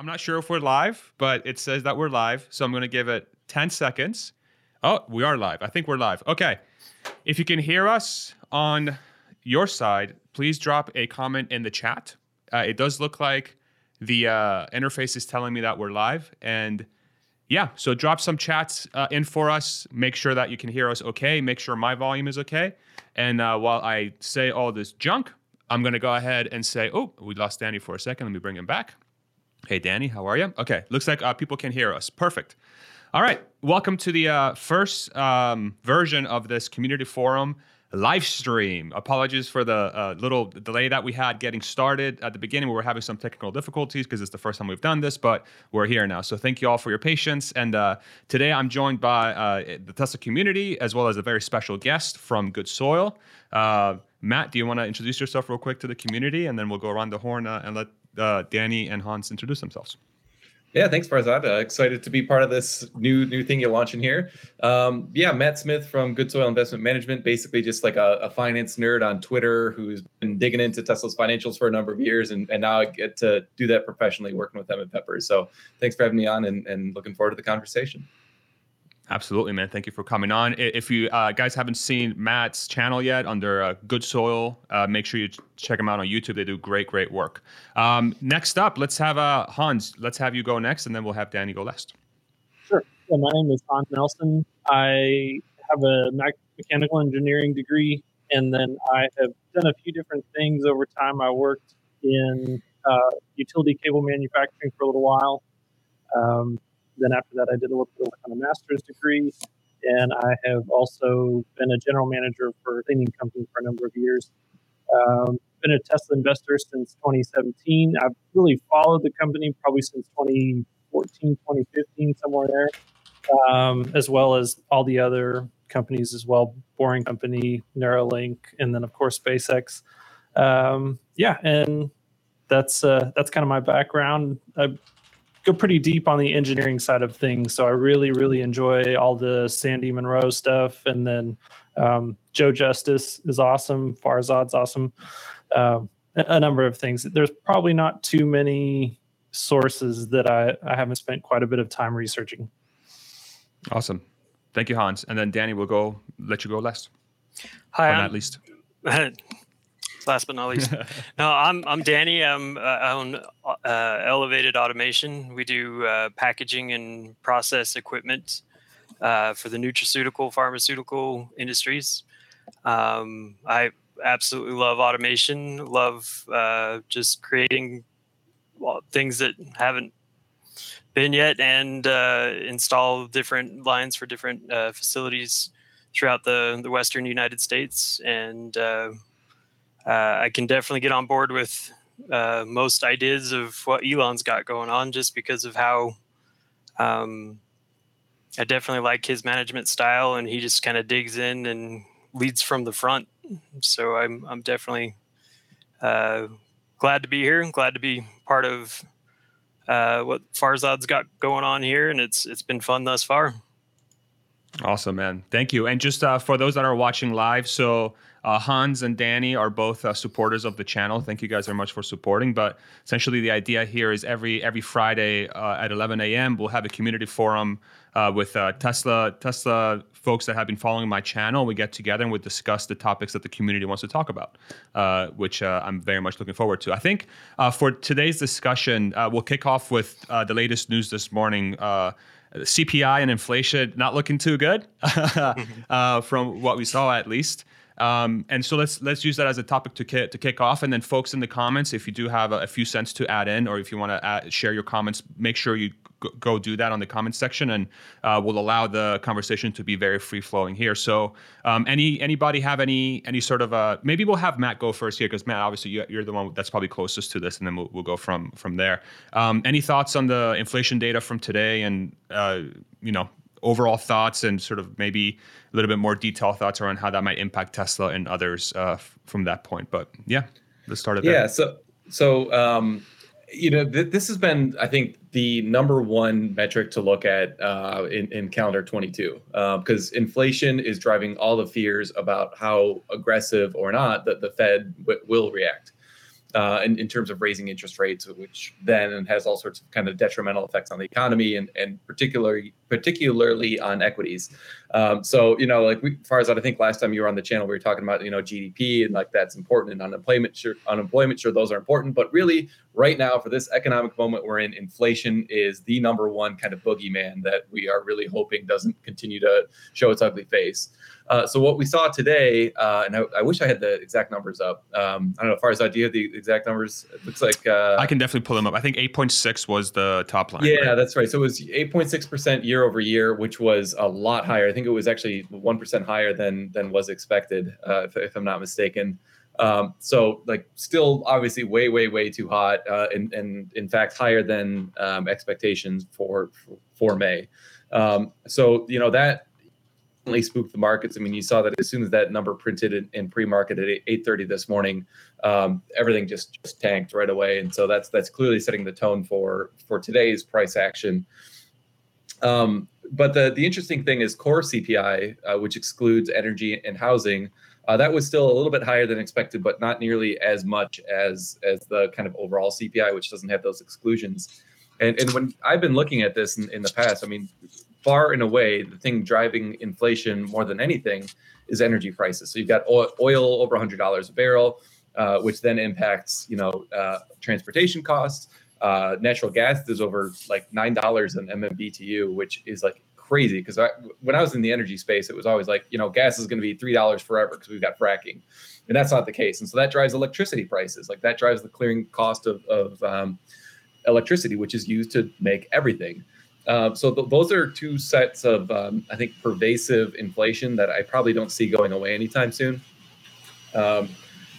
I'm not sure if we're live, but it says that we're live. So I'm going to give it 10 seconds. Oh, we are live. I think we're live. Okay. If you can hear us on your side, please drop a comment in the chat. Uh, it does look like the uh, interface is telling me that we're live. And yeah, so drop some chats uh, in for us. Make sure that you can hear us okay. Make sure my volume is okay. And uh, while I say all this junk, I'm going to go ahead and say, oh, we lost Danny for a second. Let me bring him back. Hey, Danny, how are you? Okay, looks like uh, people can hear us. Perfect. All right, welcome to the uh, first um, version of this community forum live stream. Apologies for the uh, little delay that we had getting started at the beginning. We were having some technical difficulties because it's the first time we've done this, but we're here now. So thank you all for your patience. And uh, today I'm joined by uh, the Tesla community as well as a very special guest from Good Soil. Uh, Matt, do you want to introduce yourself real quick to the community, and then we'll go around the horn uh, and let uh, Danny and Hans introduce themselves. Yeah, thanks, Farzad. Uh, excited to be part of this new new thing you're launching here. Um, yeah, Matt Smith from Good Soil Investment Management, basically just like a, a, finance nerd on Twitter who's been digging into Tesla's financials for a number of years, and, and now I get to do that professionally working with them at Peppers. So thanks for having me on, and, and looking forward to the conversation. Absolutely, man. Thank you for coming on. If you uh, guys haven't seen Matt's channel yet under uh, Good Soil, uh, make sure you check them out on YouTube. They do great, great work. Um, next up, let's have uh, Hans. Let's have you go next, and then we'll have Danny go last. Sure. So my name is Hans Nelson. I have a mechanical engineering degree, and then I have done a few different things over time. I worked in uh, utility cable manufacturing for a little while. Um, then after that, I did a little bit of work on a master's degree, and I have also been a general manager for a cleaning company for a number of years. Um, been a Tesla investor since 2017. I've really followed the company probably since 2014, 2015, somewhere there, um, as well as all the other companies as well. Boring Company, Neuralink, and then of course SpaceX. Um, yeah, and that's uh, that's kind of my background. I go pretty deep on the engineering side of things. So I really, really enjoy all the Sandy Munro stuff. And then um, Joe Justice is awesome. Farzad's awesome. Uh, a number of things. There's probably not too many sources that I, I haven't spent quite a bit of time researching. Awesome. Thank you, Hans. And then Danny will go let you go last. Hi, at least. last but not least. no, I'm I'm Danny. I'm uh, I own uh, Elevated Automation. We do uh, packaging and process equipment uh, for the nutraceutical, pharmaceutical industries. Um, I absolutely love automation. Love uh, just creating well, things that haven't been yet, and uh, install different lines for different facilities throughout the the Western United States and uh, I can definitely get on board with uh, most ideas of what Elon's got going on, just because of how um, I definitely like his management style, and he just kind of digs in and leads from the front. So I'm I'm definitely uh, glad to be here. Glad to be part of uh, what Farzad's got going on here, and it's it's been fun thus far. Awesome, man. Thank you. And just uh, for those that are watching live, so uh, Hans and Danny are both uh, supporters of the channel. Thank you guys very much for supporting. But essentially, the idea here is every every Friday uh, at 11 a.m. we'll have a community forum uh, with uh, Tesla Tesla folks that have been following my channel. We get together and we discuss the topics that the community wants to talk about, uh, which I'm very much looking forward to. I think for today's discussion, we'll kick off with the latest news this morning. CPI and inflation not looking too good from what we saw at least. Um, and so let's let's use that as a topic to kick, to kick off. And then, folks in the comments, if you do have a, a few cents to add in, or if you want to share your comments, make sure you go, go do that on the comments section, and uh, we'll allow the conversation to be very free flowing here. So, um, any anybody have any any sort of uh, maybe we'll have Matt go first here because Matt, obviously you, are the one that's probably closest to this, and then we'll, we'll go from from there. Um, any thoughts on the inflation data from today, and uh, you know overall thoughts and sort of maybe a little bit more detailed thoughts around how that might impact Tesla and others uh, from that point. But yeah, let's start it. Yeah. So, so um, you know, th- this has been, I think, the number one metric to look at uh, in, in calendar 22 because uh, inflation is driving all the fears about how aggressive or not that the Fed w- will react. Uh, in, in terms of raising interest rates, which then has all sorts of kind of detrimental effects on the economy and, and particularly particularly on equities. Um, so you know, like we, Farzad, I think last time you were on the channel, we were talking about you know GDP and like that's important and unemployment. Sure, unemployment, sure, those are important, but really, right now for this economic moment we're in, inflation is the number one kind of boogeyman that we are really hoping doesn't continue to show its ugly face. Uh, so what we saw today, uh, and I, I, wish I had the exact numbers up. Um, I don't know, as far as idea the exact numbers, it looks like uh, I can definitely pull them up. I think 8.6 was the top line. Yeah, right? that's right. So it was 8.6 percent year over year, which was a lot higher. I think it was actually one percent higher than than was expected, uh, if, if, I'm not mistaken. Um, so like still obviously way way way too hot, uh, and and in fact higher than um, expectations for for May. Um, so you know that spooked the markets. I mean, you saw that as soon as that number printed in, in pre-market at 8:30 this morning, um, everything just, just tanked right away, and so that's that's clearly setting the tone for for today's price action. Um, but the the interesting thing is core CPI, uh, which excludes energy and housing, uh, that was still a little bit higher than expected, but not nearly as much as as the kind of overall CPI, which doesn't have those exclusions. And, and when I've been looking at this in, in the past, I mean, far and away, the thing driving inflation more than anything is energy prices. So you've got oil, over $100 a barrel, uh, which then impacts, you know, uh, transportation costs. Uh, natural gas is over like nine dollars an MMBTU, which is like crazy. Because when I was in the energy space, it was always like, you know, gas is going to be three dollars forever because we've got fracking, and that's not the case. And so that drives electricity prices. Like that drives the clearing cost of, of um, electricity, which is used to make everything. Uh, so th- those are two sets of, um, I think, pervasive inflation that I probably don't see going away anytime soon. Um,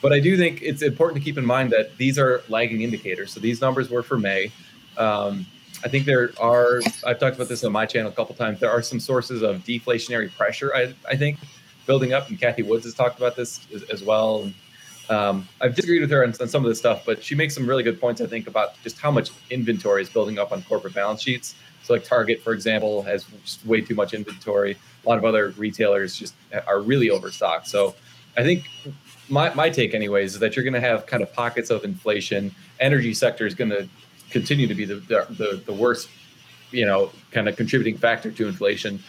but I do think it's important to keep in mind that these are lagging indicators. So these numbers were for May. Um, I think there are, I've talked about this on my channel a couple times, there are some sources of deflationary pressure, I, I think, building up. And Cathie Woods has talked about this as, as well. And, um, I've disagreed with her on, on, some of this stuff, but she makes some really good points, I think, about just how much inventory is building up on corporate balance sheets. So like Target, for example, has way too much inventory. A lot of other retailers just are really overstocked. So I think my, my take anyways is that you're going to have kind of pockets of inflation. Energy sector is going to continue to be the, the, the worst, you know, kind of contributing factor to inflation.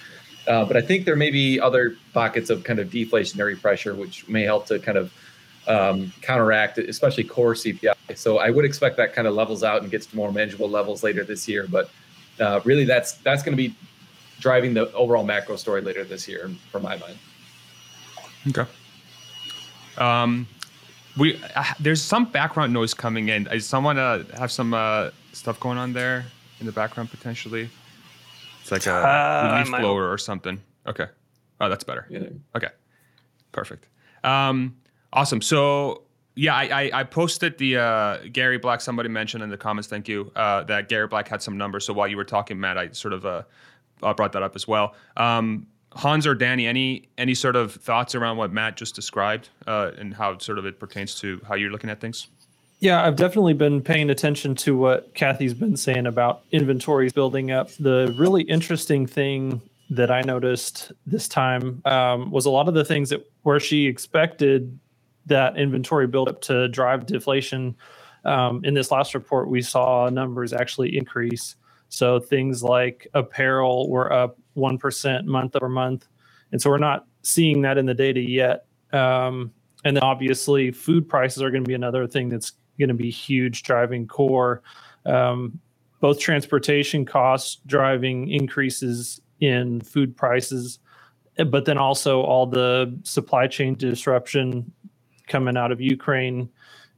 Uh, but I think there may be other pockets of kind of deflationary pressure, which may help to kind of um, counteract, especially core CPI. So I would expect that kind of levels out and gets to more manageable levels later this year. But uh, really that's that's going to be driving the overall macro story later this year, for my mind. Okay. Um, we uh, there's some background noise coming in. Is someone uh, have some uh, stuff going on there in the background potentially? It's like a uh, leaf blower or something. Okay. Oh, that's better. Yeah. Okay. Perfect. Um, awesome. So yeah, I, I, I posted the uh, Gary Black. Somebody mentioned in the comments, thank you, uh, that Gary Black had some numbers. So while you were talking, Matt, I sort of uh, brought that up as well. Um, Hans or Danny, any any sort of thoughts around what Matt just described uh, and how sort of it pertains to how you're looking at things? Yeah, I've definitely been paying attention to what Cathie's been saying about inventories building up. The really interesting thing that I noticed this time um, was a lot of the things that where she expected that inventory buildup to drive deflation. Um, in this last report, we saw numbers actually increase. So things like apparel were up 1% month over month. And so we're not seeing that in the data yet. Um, and then obviously, food prices are going to be another thing that's going to be huge driving core. Um, both transportation costs driving increases in food prices, but then also all the supply chain disruption coming out of Ukraine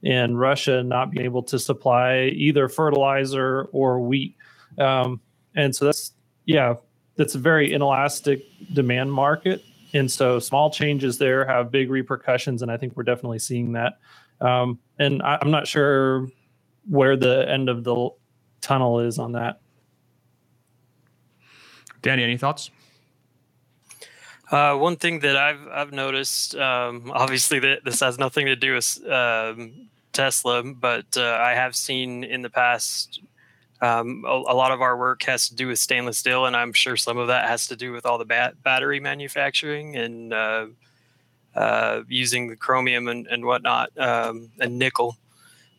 and Russia not being able to supply either fertilizer or wheat. Um, and so that's, yeah, that's a very inelastic demand market. And so small changes there have big repercussions. And I think we're definitely seeing that. Um, and I, I'm not sure where the end of the tunnel is on that. Danny, any thoughts? Uh, one thing that I've I've noticed, um, obviously that this has nothing to do with um, Tesla, but uh, I have seen in the past um, a, a, lot of our work has to do with stainless steel, and I'm sure some of that has to do with all the bat- battery manufacturing and uh, uh using the chromium and, and whatnot um, and nickel.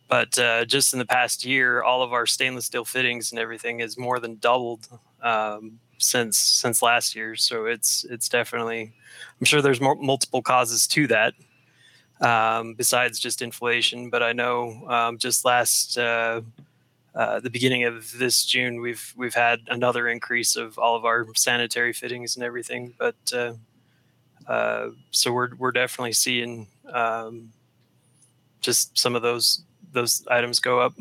but uh, just in the past year, all of our stainless steel fittings and everything has more than doubled um, since since last year. So it's it's definitely. I'm sure there's more, multiple causes to that um, besides just inflation. But I know um, just last uh, the beginning of this June, we've we've had another increase of all of our sanitary fittings and everything. But uh, uh, so we're we're definitely seeing um, just some of those those items go up.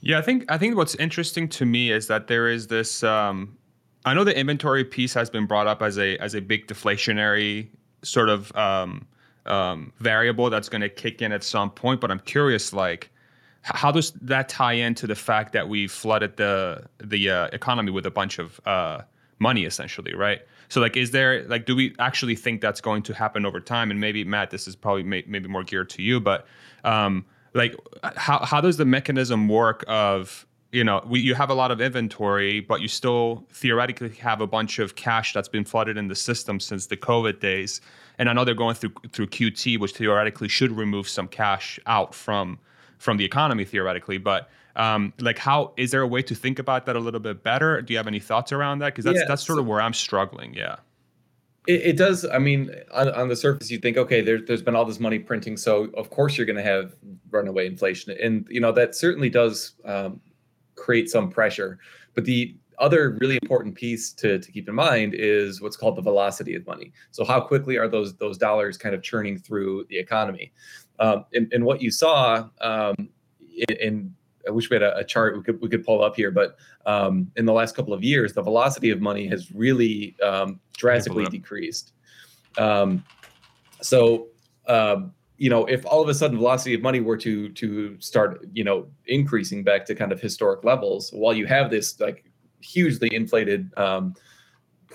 Yeah, I think I think what's interesting to me is that there is this. Um, I know the inventory piece has been brought up as a as a big deflationary sort of um, um, variable that's going to kick in at some point, but I'm curious, like, how does that tie into the fact that we flooded the the uh, economy with a bunch of uh, money, essentially, right? So, like, is there like, do we actually think that's going to happen over time? And maybe Matt, this is probably may, maybe more geared to you, but um, like how how does the mechanism work of you know we, you have a lot of inventory but you still theoretically have a bunch of cash that's been flooded in the system since the covid days and i know they're going through through qt which theoretically should remove some cash out from from the economy theoretically but um, like how is there a way to think about that a little bit better do you have any thoughts around that because that's Yeah, that's sort so- of where i'm struggling yeah It, it does. I mean, on, on the surface, you think, okay, there, there's been all this money printing, so of course you're going to have runaway inflation, and you know that certainly does um, create some pressure. But the other really important piece to, to keep in mind is what's called the velocity of money. So how quickly are those those dollars kind of churning through the economy? Um, and, and what you saw um, in, in I wish we had a, a chart we could we could pull up here, but um, in the last couple of years, the velocity of money has really um, drastically decreased. Um, so um, you know, if all of a sudden velocity of money were to to start you know increasing back to kind of historic levels, while you have this like hugely inflated um,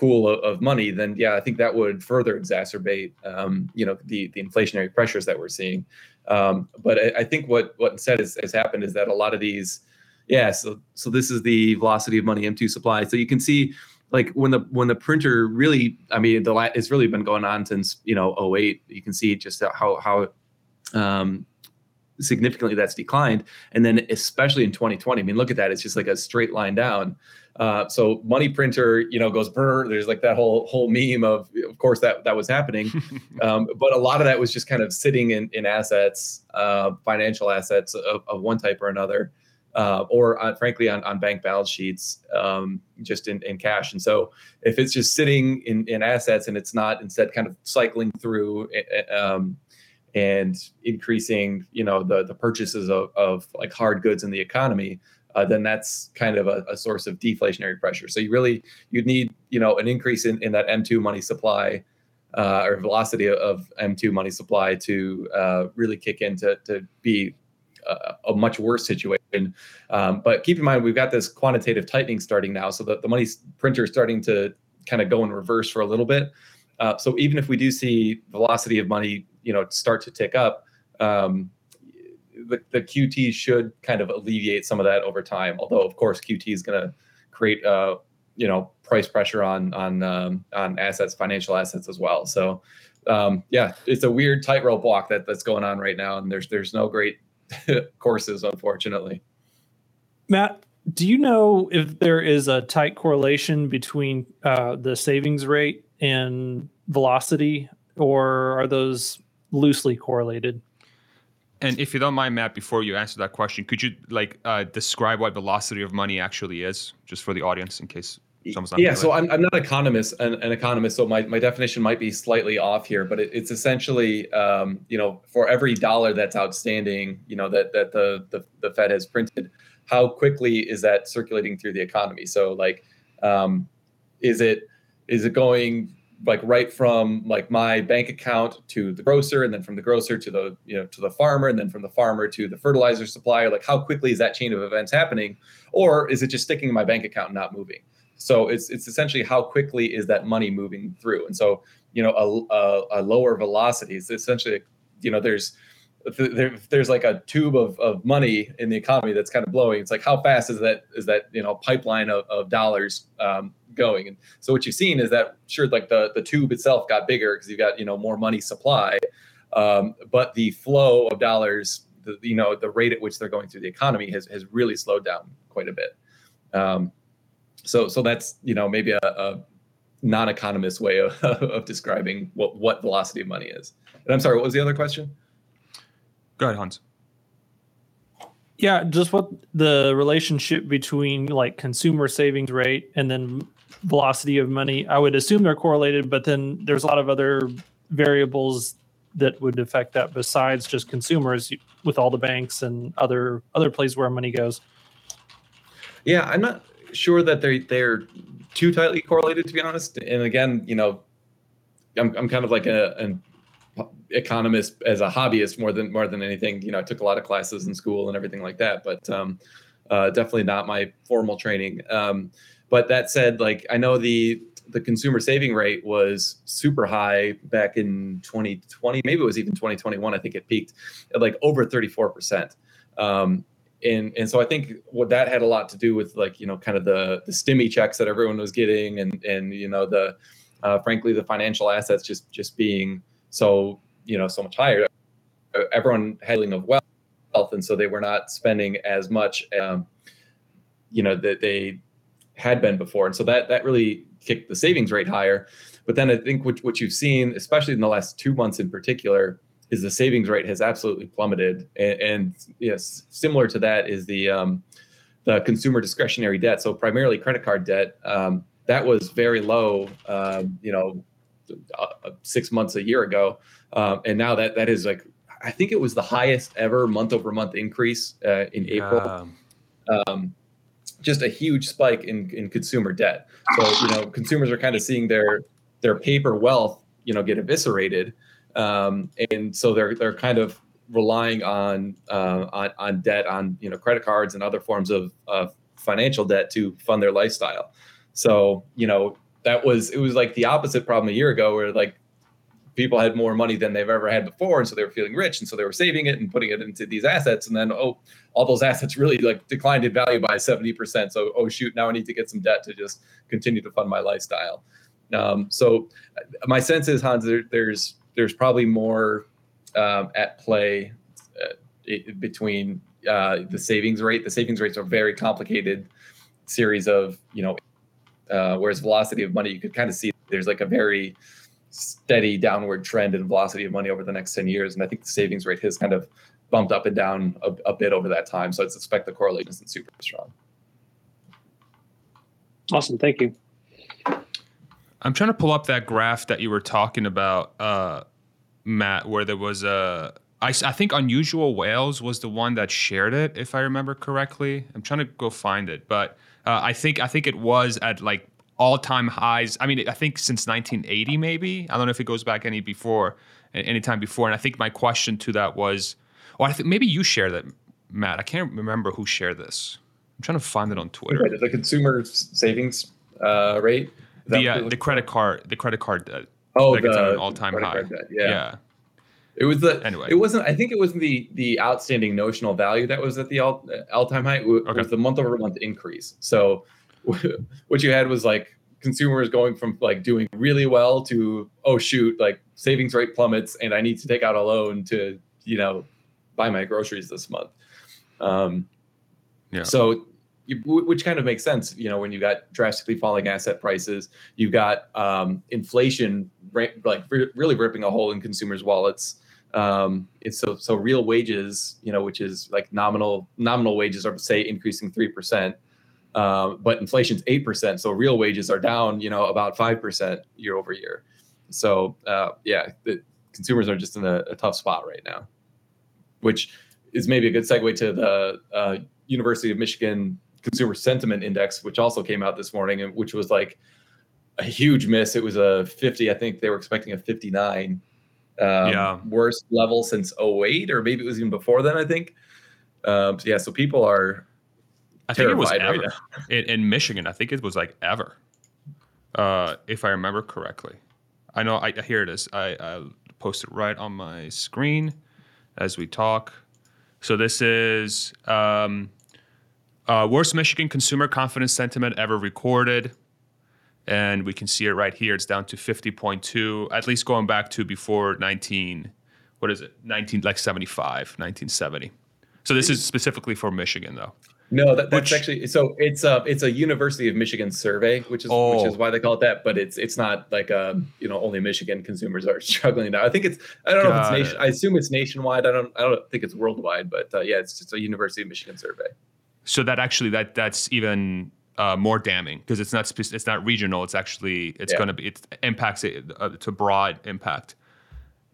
pool of, of money, then yeah, I think that would further exacerbate um, you know the the inflationary pressures that we're seeing. Um, but I, I think what what instead has, has happened is that a lot of these, yeah. So so this is the velocity of money M2 supply. So you can see like when the when the printer really, I mean, the it's really been going on since you know 08. You can see just how how um, significantly that's declined, and then especially in 2020. I mean, look at that; it's just like a straight line down. Uh, so money printer, you know, goes brr. There's like that whole whole meme of, of course, that that was happening. um, but a lot of that was just kind of sitting in, in assets, uh, financial assets of, of one type or another, uh, or on, frankly on, on bank balance sheets, um, just in, in cash. And so if it's just sitting in, in assets and it's not instead kind of cycling through eh, um, and increasing, you know, the, the purchases of, of like hard goods in the economy, uh, then that's kind of a, a source of deflationary pressure. So you really, you'd need, you know, an increase in, in that M2 money supply uh, or velocity of M2 money supply to uh, really kick in to, to be a, a much worse situation. Um, but keep in mind, we've got this quantitative tightening starting now. So the, the money printer is starting to kind of go in reverse for a little bit. Uh, so even if we do see velocity of money, you know, start to tick up, um, the, the QT should kind of alleviate some of that over time. Although, of course, QT is going to create, uh, you know, price pressure on on um, on assets, financial assets as well. So, um, yeah, it's a weird tightrope walk that that's going on right now, and there's there's no great courses, unfortunately. Matt, do you know if there is a tight correlation between uh, the savings rate and velocity, or are those loosely correlated? And if you don't mind, Matt, before you answer that question, could you like uh, describe what velocity of money actually is, just for the audience, in case someone's not yeah, so I'm, I'm not an economist, an, an economist, so my, my definition might be slightly off here, but it, it's essentially, um, you know, for every dollar that's outstanding, you know, that that the, the the Fed has printed, how quickly is that circulating through the economy? So like, um, is it is it going like right from like my bank account to the grocer and then from the grocer to the you know to the farmer and then from the farmer to the fertilizer supplier. Like how quickly is that chain of events happening? Or is it just sticking in my bank account and not moving? So it's it's essentially how quickly is that money moving through? And so you know a, a, a lower velocity is essentially you know there's there, there's like a tube of, of money in the economy that's kind of blowing. It's like how fast is that is that you know pipeline of, of dollars um, going? And so what you've seen is that sure like the the tube itself got bigger because you've got you know more money supply, um, but the flow of dollars the, you know the rate at which they're going through the economy has has really slowed down quite a bit. Um, so so that's you know maybe a, a non-economist way of, of describing what what velocity of money is. And I'm sorry, what was the other question? Go ahead, Hans. Yeah, just what the relationship between like consumer savings rate and then velocity of money. I would assume they're correlated, but then there's a lot of other variables that would affect that besides just consumers with all the banks and other other places where money goes. Yeah, I'm not sure that they they're too tightly correlated to be honest. And again, you know, I'm I'm kind of like a an economist as a hobbyist more than more than anything. You know, I took a lot of classes in school and everything like that, but um, uh, definitely not my formal training. Um, but that said, like I know the the consumer saving rate was super high back in 2020. Maybe it was even 2021. I think it peaked at like over 34 percent. Um, and and so I think what that had a lot to do with like you know kind of the the stimmy checks that everyone was getting and and you know the uh, frankly the financial assets just just being so you know so much higher. Everyone handling of wealth, and so they were not spending as much, um, you know, that they had been before, and so that that really kicked the savings rate higher. But then I think what what you've seen, especially in the last two months in particular, is the savings rate has absolutely plummeted, and, and yes, similar to that is the um, the consumer discretionary debt. So primarily credit card debt. Um, that was very low, um, you know, uh, six months a year ago, um, and now that that is like I think it was the highest ever month over month increase uh, in April. Um, just a huge spike in, in consumer debt. So you know consumers are kind of seeing their their paper wealth you know get eviscerated, um, and so they're they're kind of relying on uh, on on debt on you know credit cards and other forms of, of financial debt to fund their lifestyle. So you know that was it was like the opposite problem a year ago where like people had more money than they've ever had before and so they were feeling rich and so they were saving it and putting it into these assets and then oh all those assets really like declined in value by 70% so oh shoot now i need to get some debt to just continue to fund my lifestyle. Um, so my sense is hans there, there's there's probably more um, at play uh, between uh, the savings rate. The savings rates are very complicated series of you know uh, whereas velocity of money, you could kind of see there's like a very steady downward trend in velocity of money over the next 10 years. And I think the savings rate has kind of bumped up and down a, a bit over that time. So I suspect the correlation isn't super strong. Awesome. Thank you. I'm trying to pull up that graph that you were talking about, uh, Matt, where there was a. I, I think Unusual Whales was the one that shared it, if I remember correctly. I'm trying to go find it, but uh, I think I think it was at like all time highs. I mean, I think since 1980, maybe. I don't know if it goes back any before, any time before. And I think my question to that was, well, I think maybe you share that, Matt. I can't remember who shared this. I'm trying to find it on Twitter. Right, The consumer savings uh, rate. The uh, the credit card the credit card debt. Oh, like the, it's at an all time high. Yeah. yeah. It was the Anyway. It wasn't. I think it wasn't the the outstanding notional value that was at the all all time high. It was Okay. the month over month increase. So what you had was like consumers going from like doing really well to oh shoot like savings rate plummets and I need to take out a loan to you know buy my groceries this month. Um, Yeah. So, you, which kind of makes sense, you know, when you got drastically falling asset prices, you got um, inflation like really ripping a hole in consumers' wallets. Um, it's so so real wages, you know, which is like nominal nominal wages are say increasing three percent, um, but inflation's eight percent. So real wages are down, you know, about five percent year over year. So uh, yeah, the consumers are just in a, a tough spot right now, which is maybe a good segue to the uh, University of Michigan Consumer Sentiment Index, which also came out this morning, and which was like a huge miss. It was a 50. I think they were expecting a 59. Um, Yeah. Worst level since 08, or maybe it was even before then. I think. Um, so yeah, so people are I think it was ever right in, in Michigan. I think it was like ever, uh, if I remember correctly. I know. I here it is. I, I posted right on my screen as we talk. So this is um, uh, worst Michigan consumer confidence sentiment ever recorded, and we can see it right here. It's down to fifty point two. At least going back to before nineteen. What is it? Nineteen like 75, 1970. So this is specifically for Michigan, though. No, that, that's Which- actually so. It's a it's a University of Michigan survey, which is Oh. which is why they call it that. But it's it's not like um you know only Michigan consumers are struggling now. I think it's I don't know if it's nation. it. I assume it's nationwide. I don't I don't think it's worldwide, but uh, yeah, it's just a University of Michigan survey. So that actually that that's even uh, more damning because it's not spec- it's not regional. It's actually it's Yeah. going to be it impacts it uh, to broad impact.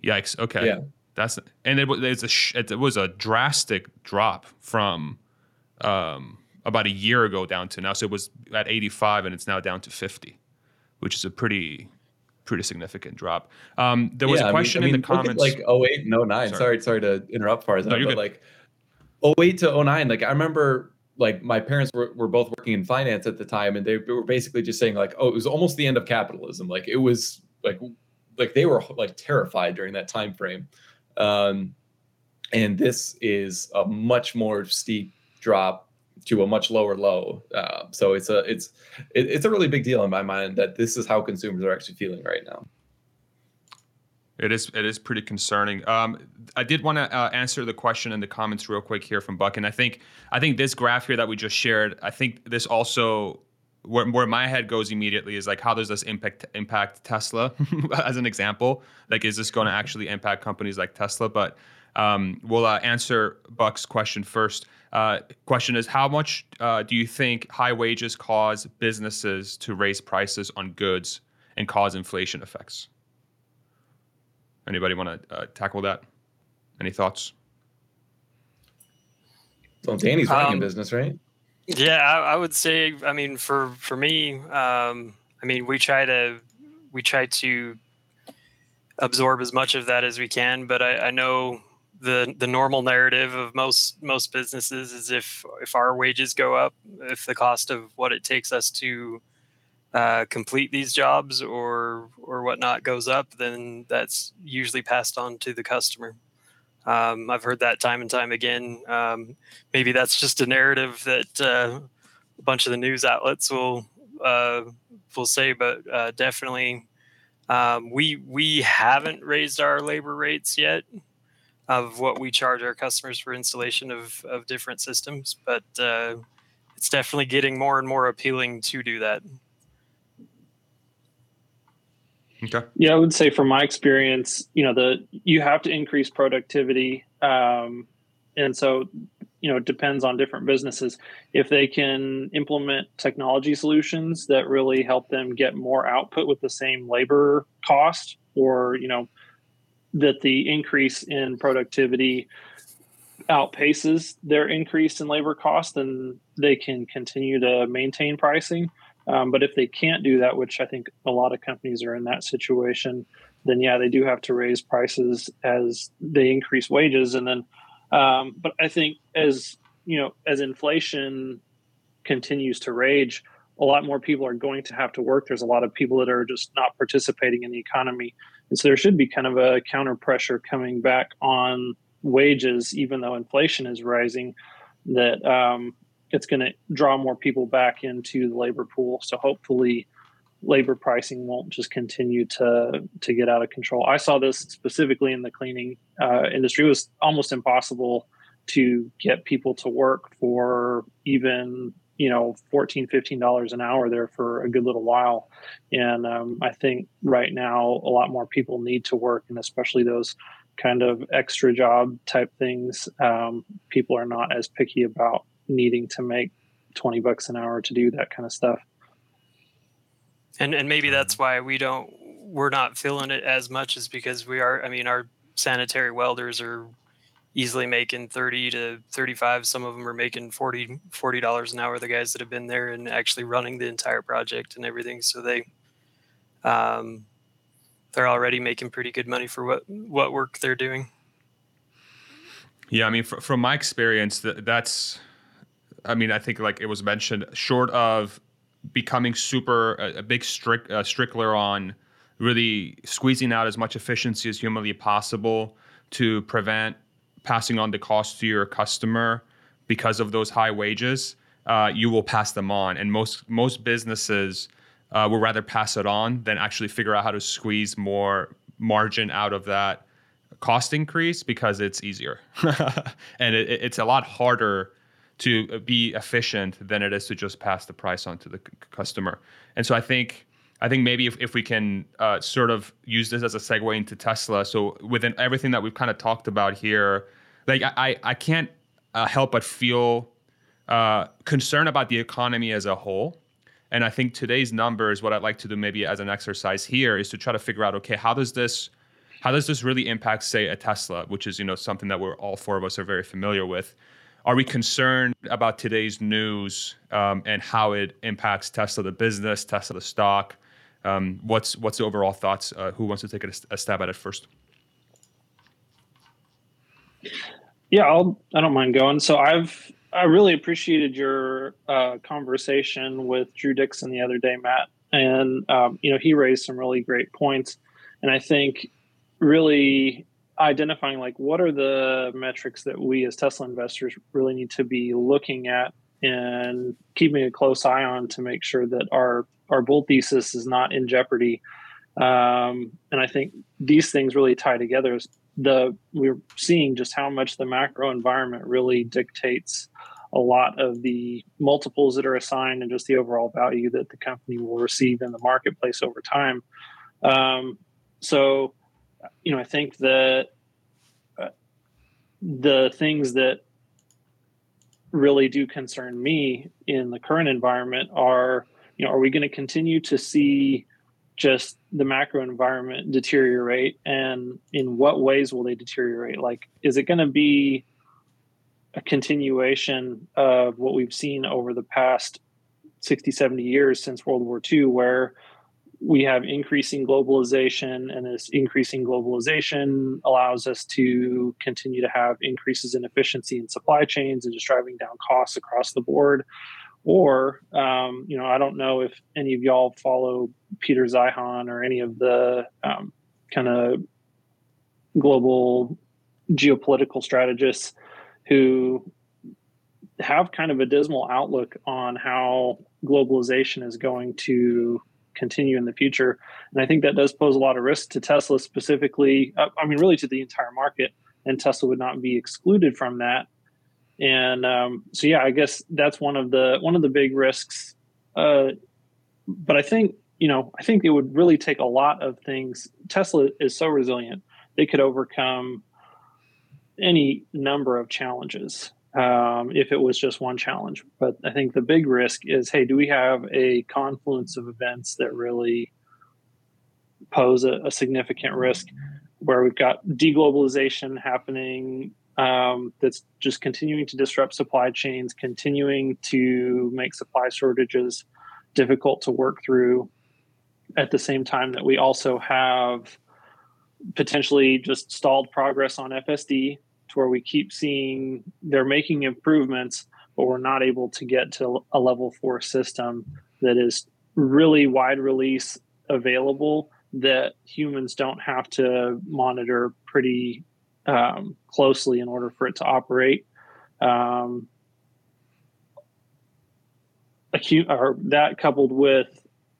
Yikes. Okay. Yeah. That's and it was it's a sh- it was a drastic drop from um, about a year ago down to now. So it was at 85 and it's now down to 50, which is a pretty pretty significant drop. Um, there was Yeah, a question I mean, in the comments. like 08 and 09. Sorry. Sorry, sorry, to interrupt Farzad, No, but like 08 to 09, like I remember like my parents were, were both working in finance at the time and they were basically just saying like, oh, it was almost the end of capitalism. Like it was like like they were like terrified during that time frame. Um and this is a much more steep drop to a much lower low. Uh, so it's a it's it, it's a really big deal in my mind that this is how consumers are actually feeling right now. It is it is pretty concerning. Um, I did want to uh, answer the question in the comments real quick here from Buck, and I think I think this graph here that we just shared. I think this also where, where my head goes immediately is like how does this impact impact Tesla as an example? Like is this going to actually impact companies like Tesla? But um, we'll uh, answer Buck's question first. Uh, question is how much uh, do you think high wages cause businesses to raise prices on goods and cause inflation effects? Anybody want to uh, tackle that? Any thoughts? Well, Danny's running Um, a business, right? Yeah, I, I would say. I mean, for for me, um, I mean, we try to we try to absorb as much of that as we can. But I, I know the the normal narrative of most most businesses is if if our wages go up, if the cost of what it takes us to uh, complete these jobs or or whatnot goes up, then that's usually passed on to the customer. Um, I've heard that time and time again. Um, maybe that's just a narrative that uh, a bunch of the news outlets will uh, will say, but uh, definitely um, we we haven't raised our labor rates yet of what we charge our customers for installation of of different systems, but uh, it's definitely getting more and more appealing to do that. Okay. Yeah, I would say from my experience, you know, the you have to increase productivity, um, and so you know it depends on different businesses. If they can implement technology solutions that really help them get more output with the same labor cost, or you know that the increase in productivity outpaces their increase in labor cost, then they can continue to maintain pricing. Um, but if they can't do that, which I think a lot of companies are in that situation, then yeah, they do have to raise prices as they increase wages. And then, um, but I think as you know, as inflation continues to rage, a lot more people are going to have to work. There's a lot of people that are just not participating in the economy, and so there should be kind of a counter pressure coming back on wages, even though inflation is rising. That um, it's going to draw more people back into the labor pool. So hopefully, labor pricing won't just continue to to get out of control. I saw this specifically in the cleaning uh, industry. It was almost impossible to get people to work for even you know 14 15 dollars an hour there for a good little while. And um, i think right now a lot more people need to work and especially those kind of extra job type things um, people are not as picky about needing to make 20 bucks an hour to do that kind of stuff. And and maybe that's why we don't we're not feeling it as much is because we are i mean our sanitary welders are easily making 30 to 35 some of them are making 40 40 dollars an hour the guys that have been there and actually running the entire project and everything. So they um they're already making pretty good money for what what work they're doing. Yeah, I mean, fr- from my experience, th- that's, I mean, I think like it was mentioned, short of becoming super a, a big strict uh, strickler on really squeezing out as much efficiency as humanly possible to prevent passing on the cost to your customer because of those high wages, uh, you will pass them on, and most most businesses uh, will rather pass it on than actually figure out how to squeeze more margin out of that cost increase because it's easier, and it, it's a lot harder to be efficient than it is to just pass the price on to the c- customer. And so I think I think maybe if, if we can uh, sort of use this as a segue into Tesla. So within everything that we've kind of talked about here, like I I can't uh, help but feel uh, concerned about the economy as a whole. And I think today's numbers, what I'd like to do maybe as an exercise here is to try to figure out, okay, how does this how does this really impact, say, a Tesla, which is you know something that we're all four of us are very familiar with. Are we concerned about today's news um, and how it impacts Tesla the business, Tesla the stock? Um, what's what's the overall thoughts? Uh, who wants to take a, a stab at it first? Yeah, I'll. I don't mind going. So I've I really appreciated your uh, conversation with Drew Dickson the other day, Matt, and um, you know he raised some really great points, and I think really identifying like what are the metrics that we as Tesla investors really need to be looking at and keeping a close eye on to make sure that our our bull thesis is not in jeopardy. Um, and I think these things really tie together. The we're seeing just how much the macro environment really dictates a lot of the multiples that are assigned and just the overall value that the company will receive in the marketplace over time. Um, so, you know, I think that uh, the things that really do concern me in the current environment are you know, are we going to continue to see just the macro environment deteriorate and in what ways will they deteriorate? Like, is it going to be a continuation of what we've seen over the past 60, 70 years since World War II, where we have increasing globalization, and this increasing globalization allows us to continue to have increases in efficiency in supply chains and just driving down costs across the board or um, you know i don't know if any of y'all follow peter zeihan or any of the um, kind of global geopolitical strategists who have kind of a dismal outlook on how globalization is going to continue in the future. And i think that does pose a lot of risk to tesla specifically uh, i mean really to the entire market and tesla would not be excluded from that and um, so yeah i guess that's one of the one of the big risks. Uh, but i think you know i think it would really take a lot of things. Tesla is so resilient. They could overcome any number of challenges um, if it was just one challenge. But i think the big risk is hey do we have a confluence of events that really pose a, a significant risk where we've got deglobalization happening um, that's just continuing to disrupt supply chains, continuing to make supply shortages difficult to work through. At the same time, that we also have potentially just stalled progress on FSD to where we keep seeing they're making improvements, but we're not able to get to a level four system that is really wide release available that humans don't have to monitor pretty um, closely in order for it to operate. Um, acute or that coupled with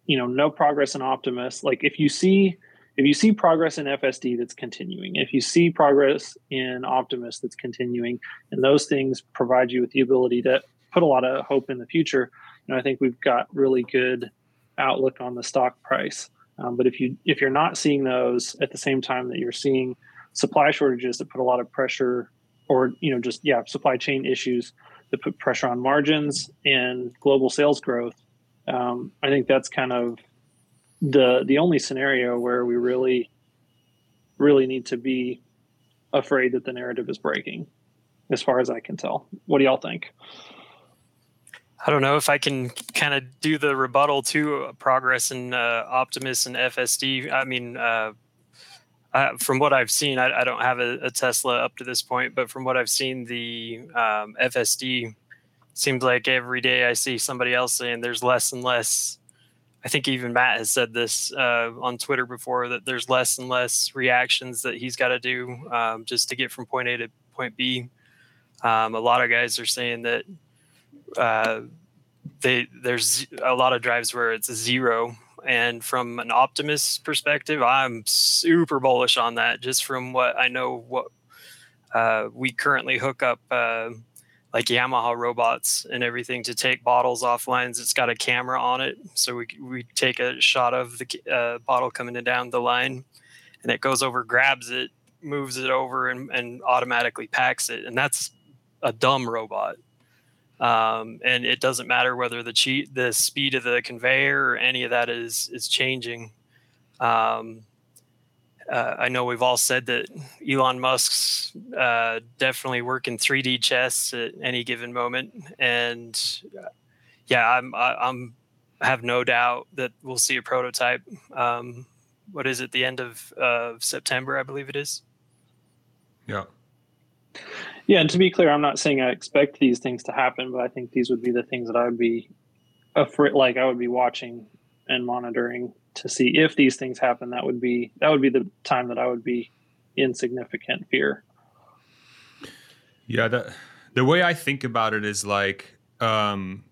you know no progress in Optimus. Like if you see if you see progress in FSD that's continuing, if you see progress in Optimus that's continuing, and those things provide you with the ability to put a lot of hope in the future, you know, I think we've got really good outlook on the stock price. Um, but if you if you're not seeing those at the same time that you're seeing supply shortages that put a lot of pressure or you know just yeah supply chain issues that put pressure on margins and global sales growth um, i think that's kind of the the only scenario where we really really need to be afraid that the narrative is breaking as far as i can tell what do y'all think I don't know if I can kind of do the rebuttal to progress and uh, Optimus and FSD. I mean, uh, uh, from what I've seen, I, I don't have a, a, Tesla up to this point, but from what I've seen, the um, FSD seems like every day I see somebody else saying there's less and less. I think even Matt has said this uh, on Twitter before that there's less and less reactions that he's got to do um, just to get from point A to point B. Um, a lot of guys are saying that uh, they there's a lot of drives where it's zero And from an Optimus perspective, I'm super bullish on that. Just from what I know, what uh, we currently hook up. Uh, like Yamaha robots and everything to take bottles off lines. It's got a camera on it, so we we take a shot of the uh, bottle coming down the line, and it goes over, grabs it, moves it over, and, and automatically packs it. And that's a dumb robot. Um, and it doesn't matter whether the cheat, the speed of the conveyor or any of that is is changing. Um, uh, I know we've all said that Elon Musk's uh, definitely working 3D chess at any given moment, and uh, yeah, I'm I, I'm I have no doubt that we'll see a prototype. Um, what is it? The end of uh, September, I believe it is. Yeah. Yeah, and to be clear, I'm not saying I expect these things to happen, but I think these would be the things that I would be afraid, like I would be watching and monitoring to see if these things happen. That would be that would be the time that i would be in significant fear. Yeah the the way i think about it is like um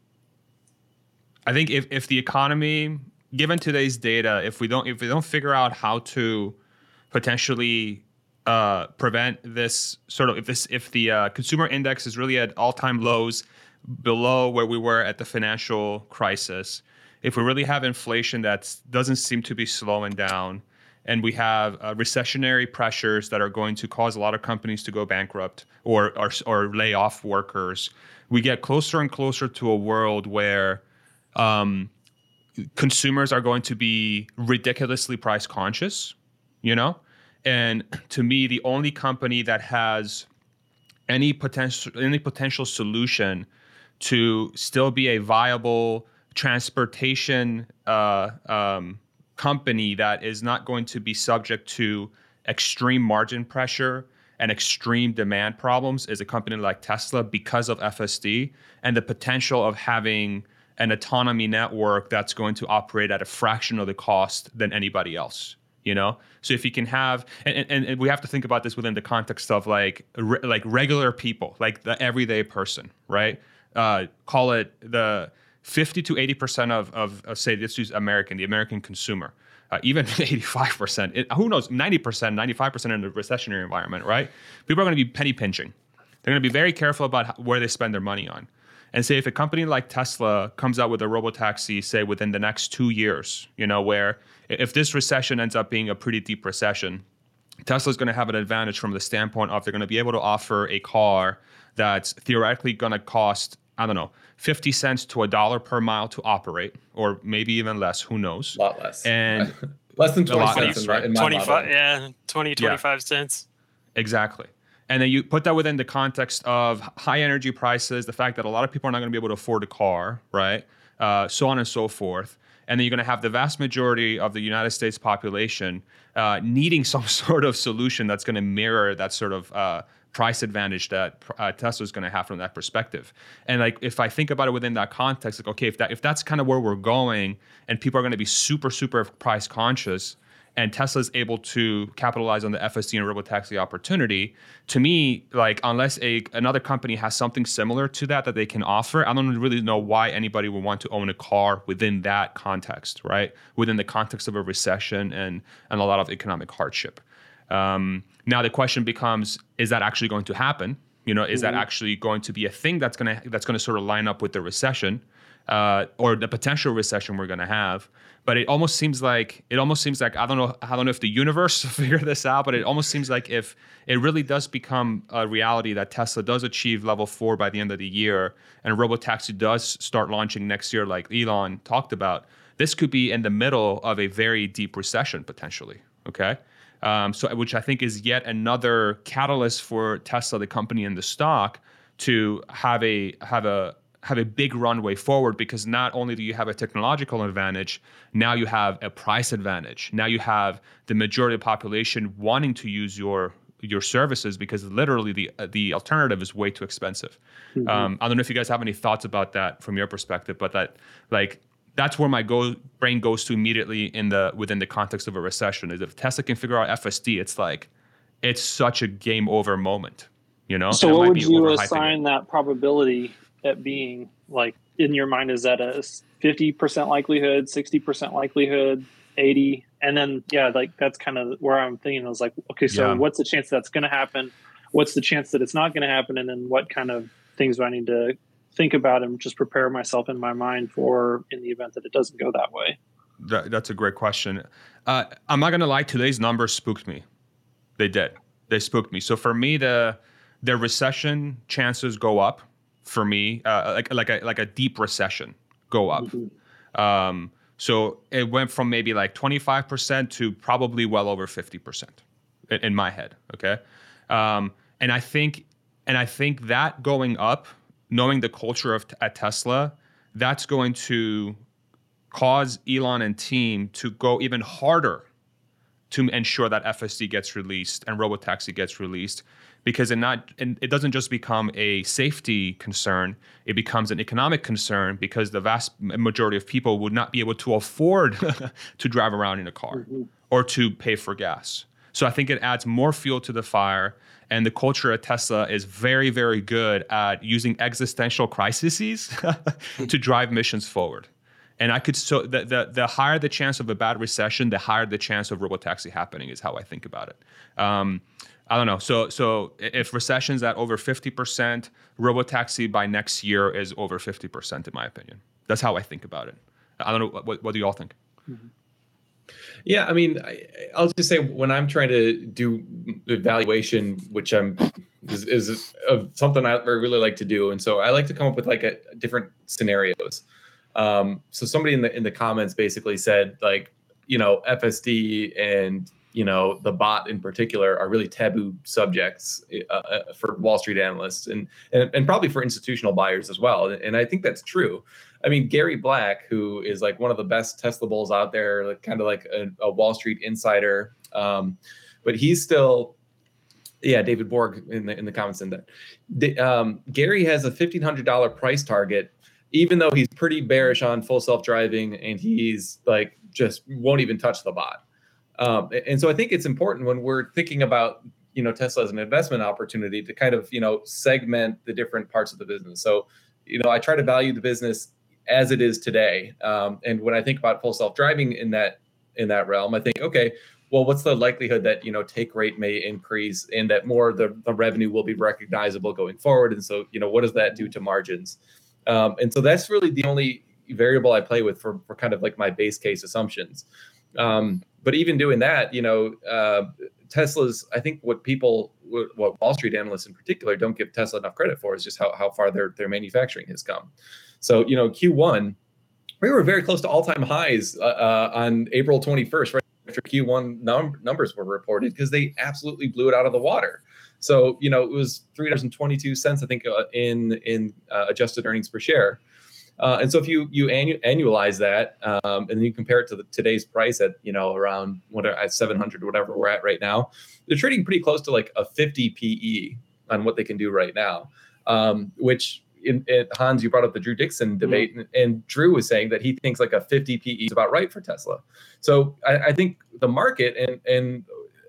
i think if if the economy given today's data if we don't if we don't figure out how to potentially uh, prevent this sort of if this if the uh, consumer index is really at all-time lows below where we were at the financial crisis if we really have inflation that doesn't seem to be slowing down, and we have uh, recessionary pressures that are going to cause a lot of companies to go bankrupt or, or, or lay off workers, we get closer and closer to a world where um, consumers are going to be ridiculously price conscious, you know? And to me, the only company that has any potential any potential solution to still be a viable transportation uh, um, company that is not going to be subject to extreme margin pressure and extreme demand problems is a company like Tesla because of FSD and the potential of having an autonomy network that's going to operate at a fraction of the cost than anybody else you know so if you can have and, and, and we have to think about this within the context of like re, like regular people like the everyday person right uh, call it the 50 to 80% of, of, of say, let's use American, the American consumer, uh, even 85%, who knows, 90%, 95% in a recessionary environment, right? People are going to be penny pinching. They're going to be very careful about where they spend their money on. And say if a company like Tesla comes out with a robotaxi, say within the next two years, you know, where if this recession ends up being a pretty deep recession, Tesla's going to have an advantage from the standpoint of they're going to be able to offer a car that's theoretically going to cost, I don't know, 50 cents to a dollar per mile to operate, or maybe even less, who knows? A lot less. And less than 20 cents, less, right? in 25, yeah, 20, 25 yeah. cents. Exactly. And then you put that within the context of high energy prices, the fact that a lot of people are not going to be able to afford a car, right? Uh, so on and so forth. And then you're going to have the vast majority of the United States population uh, needing some sort of solution that's going to mirror that sort of uh, price advantage that uh, Tesla is going to have from that perspective. And like if I think about it within that context, like okay, if that if that's kind of where we're going, and people are going to be super super price conscious, and Tesla is able to capitalize on the FSD and robotaxi opportunity, to me, like unless a another company has something similar to that that they can offer, I don't really know why anybody would want to own a car within that context, right? Within the context of a recession and and a lot of economic hardship. Um, now the question becomes: Is that actually going to happen? You know, is mm-hmm. that actually going to be a thing that's gonna that's gonna sort of line up with the recession, uh, or the potential recession we're gonna have? But it almost seems like it almost seems like I don't know I don't know if the universe figure this out, but it almost seems like if it really does become a reality that Tesla does achieve level four by the end of the year, and robotaxi does start launching next year, like Elon talked about, this could be in the middle of a very deep recession potentially. Okay. Um, so which I think is yet another catalyst for Tesla, the company and the stock, to have a have a have a big runway forward because not only do you have a technological advantage, now you have a price advantage. Now you have the majority of the population wanting to use your your services because literally the the alternative is way too expensive. Mm-hmm. Um, I don't know if you guys have any thoughts about that from your perspective, but that like that's where my go, brain goes to immediately in the within the context of a recession is if Tesla can figure out FSD, it's like it's such a game over moment, you know. So what would you assign that probability at being? Like in your mind is that a 50% likelihood, 60% likelihood, 80? And then, yeah, like that's kind of where I'm thinking. I was like, okay, so yeah. what's the chance that's going to happen? What's the chance that it's not going to happen? And then what kind of things do I need to think about and just prepare myself in my mind for in the event that it doesn't go that way? That, that's a great question. Uh, I'm not going to lie, today's numbers spooked me. They did. They spooked me. So for me, the the recession chances go up for me, uh, like like a like a deep recession go up. Mm-hmm. Um, so it went from maybe like 25% to probably well over 50% in, in my head. Okay, um, and I think and I think that going up, knowing the culture of at Tesla, that's going to cause Elon and team to go even harder to ensure that FSD gets released and robotaxi gets released because it not and it doesn't just become a safety concern it becomes an economic concern because the vast majority of people would not be able to afford to drive around in a car mm-hmm. or to pay for gas so i think it adds more fuel to the fire and the culture at tesla is very very good at using existential crises to drive missions forward and I could so the, the the higher the chance of a bad recession, the higher the chance of robotaxi happening is how I think about it. Um, I don't know. So so if recession's at over fifty percent, robotaxi by next year is over fifty percent, in my opinion. That's how I think about it. I don't know. What, what do you all think? Mm-hmm. Yeah, I mean, I, will just say when I'm trying to do evaluation, which I'm is, is something I really like to do, and so I like to come up with like a, different scenarios. Um, so somebody in the in the comments basically said like, you know, FSD and you know the bot in particular are really taboo subjects uh, uh, for Wall Street analysts and, and and probably for institutional buyers as well. And I think that's true. I mean, Gary Black, who is like one of the best Tesla bulls out there, like kind of like a, a, Wall Street insider, um, but he's still yeah, David Borg in the in the comments in that. Um, Gary has a fifteen hundred dollar price target even though he's pretty bearish on full self driving and he's like just won't even touch the bot. Um, and so I think it's important when we're thinking about you know Tesla as an investment opportunity to kind of you know segment the different parts of the business. So you know I try to value the business as it is today. Um, and when I think about full self driving in that in that realm, I think okay, well, what's the likelihood that you know take rate may increase and that more the, the revenue will be recognizable going forward? And so you know what does that do to margins? Um, and so that's really the only variable I play with for, for kind of like my base case assumptions. Um, but even doing that, you know, uh, Tesla's, I think what people, what Wall Street analysts in particular don't give Tesla enough credit for is just how, how far their, their manufacturing has come. So, you know, Q1, we were very close to all time highs uh, uh, on April 21st, right after Q1 num- numbers were reported, because they absolutely blew it out of the water. So you know it was three dollars and twenty two cents, I think, uh, in in uh, adjusted earnings per share. Uh, and so if you you annu- annualize that um, and then you compare it to the, today's price at you know around what at 700 whatever we're at right now, they're trading pretty close to like a 50 PE on what they can do right now. Um, which in, in, Hans, you brought up the Drew Dickson mm-hmm. debate, mm-hmm. and, and, Drew was saying that he thinks like a 50 PE is about right for Tesla. So I, I think the market and and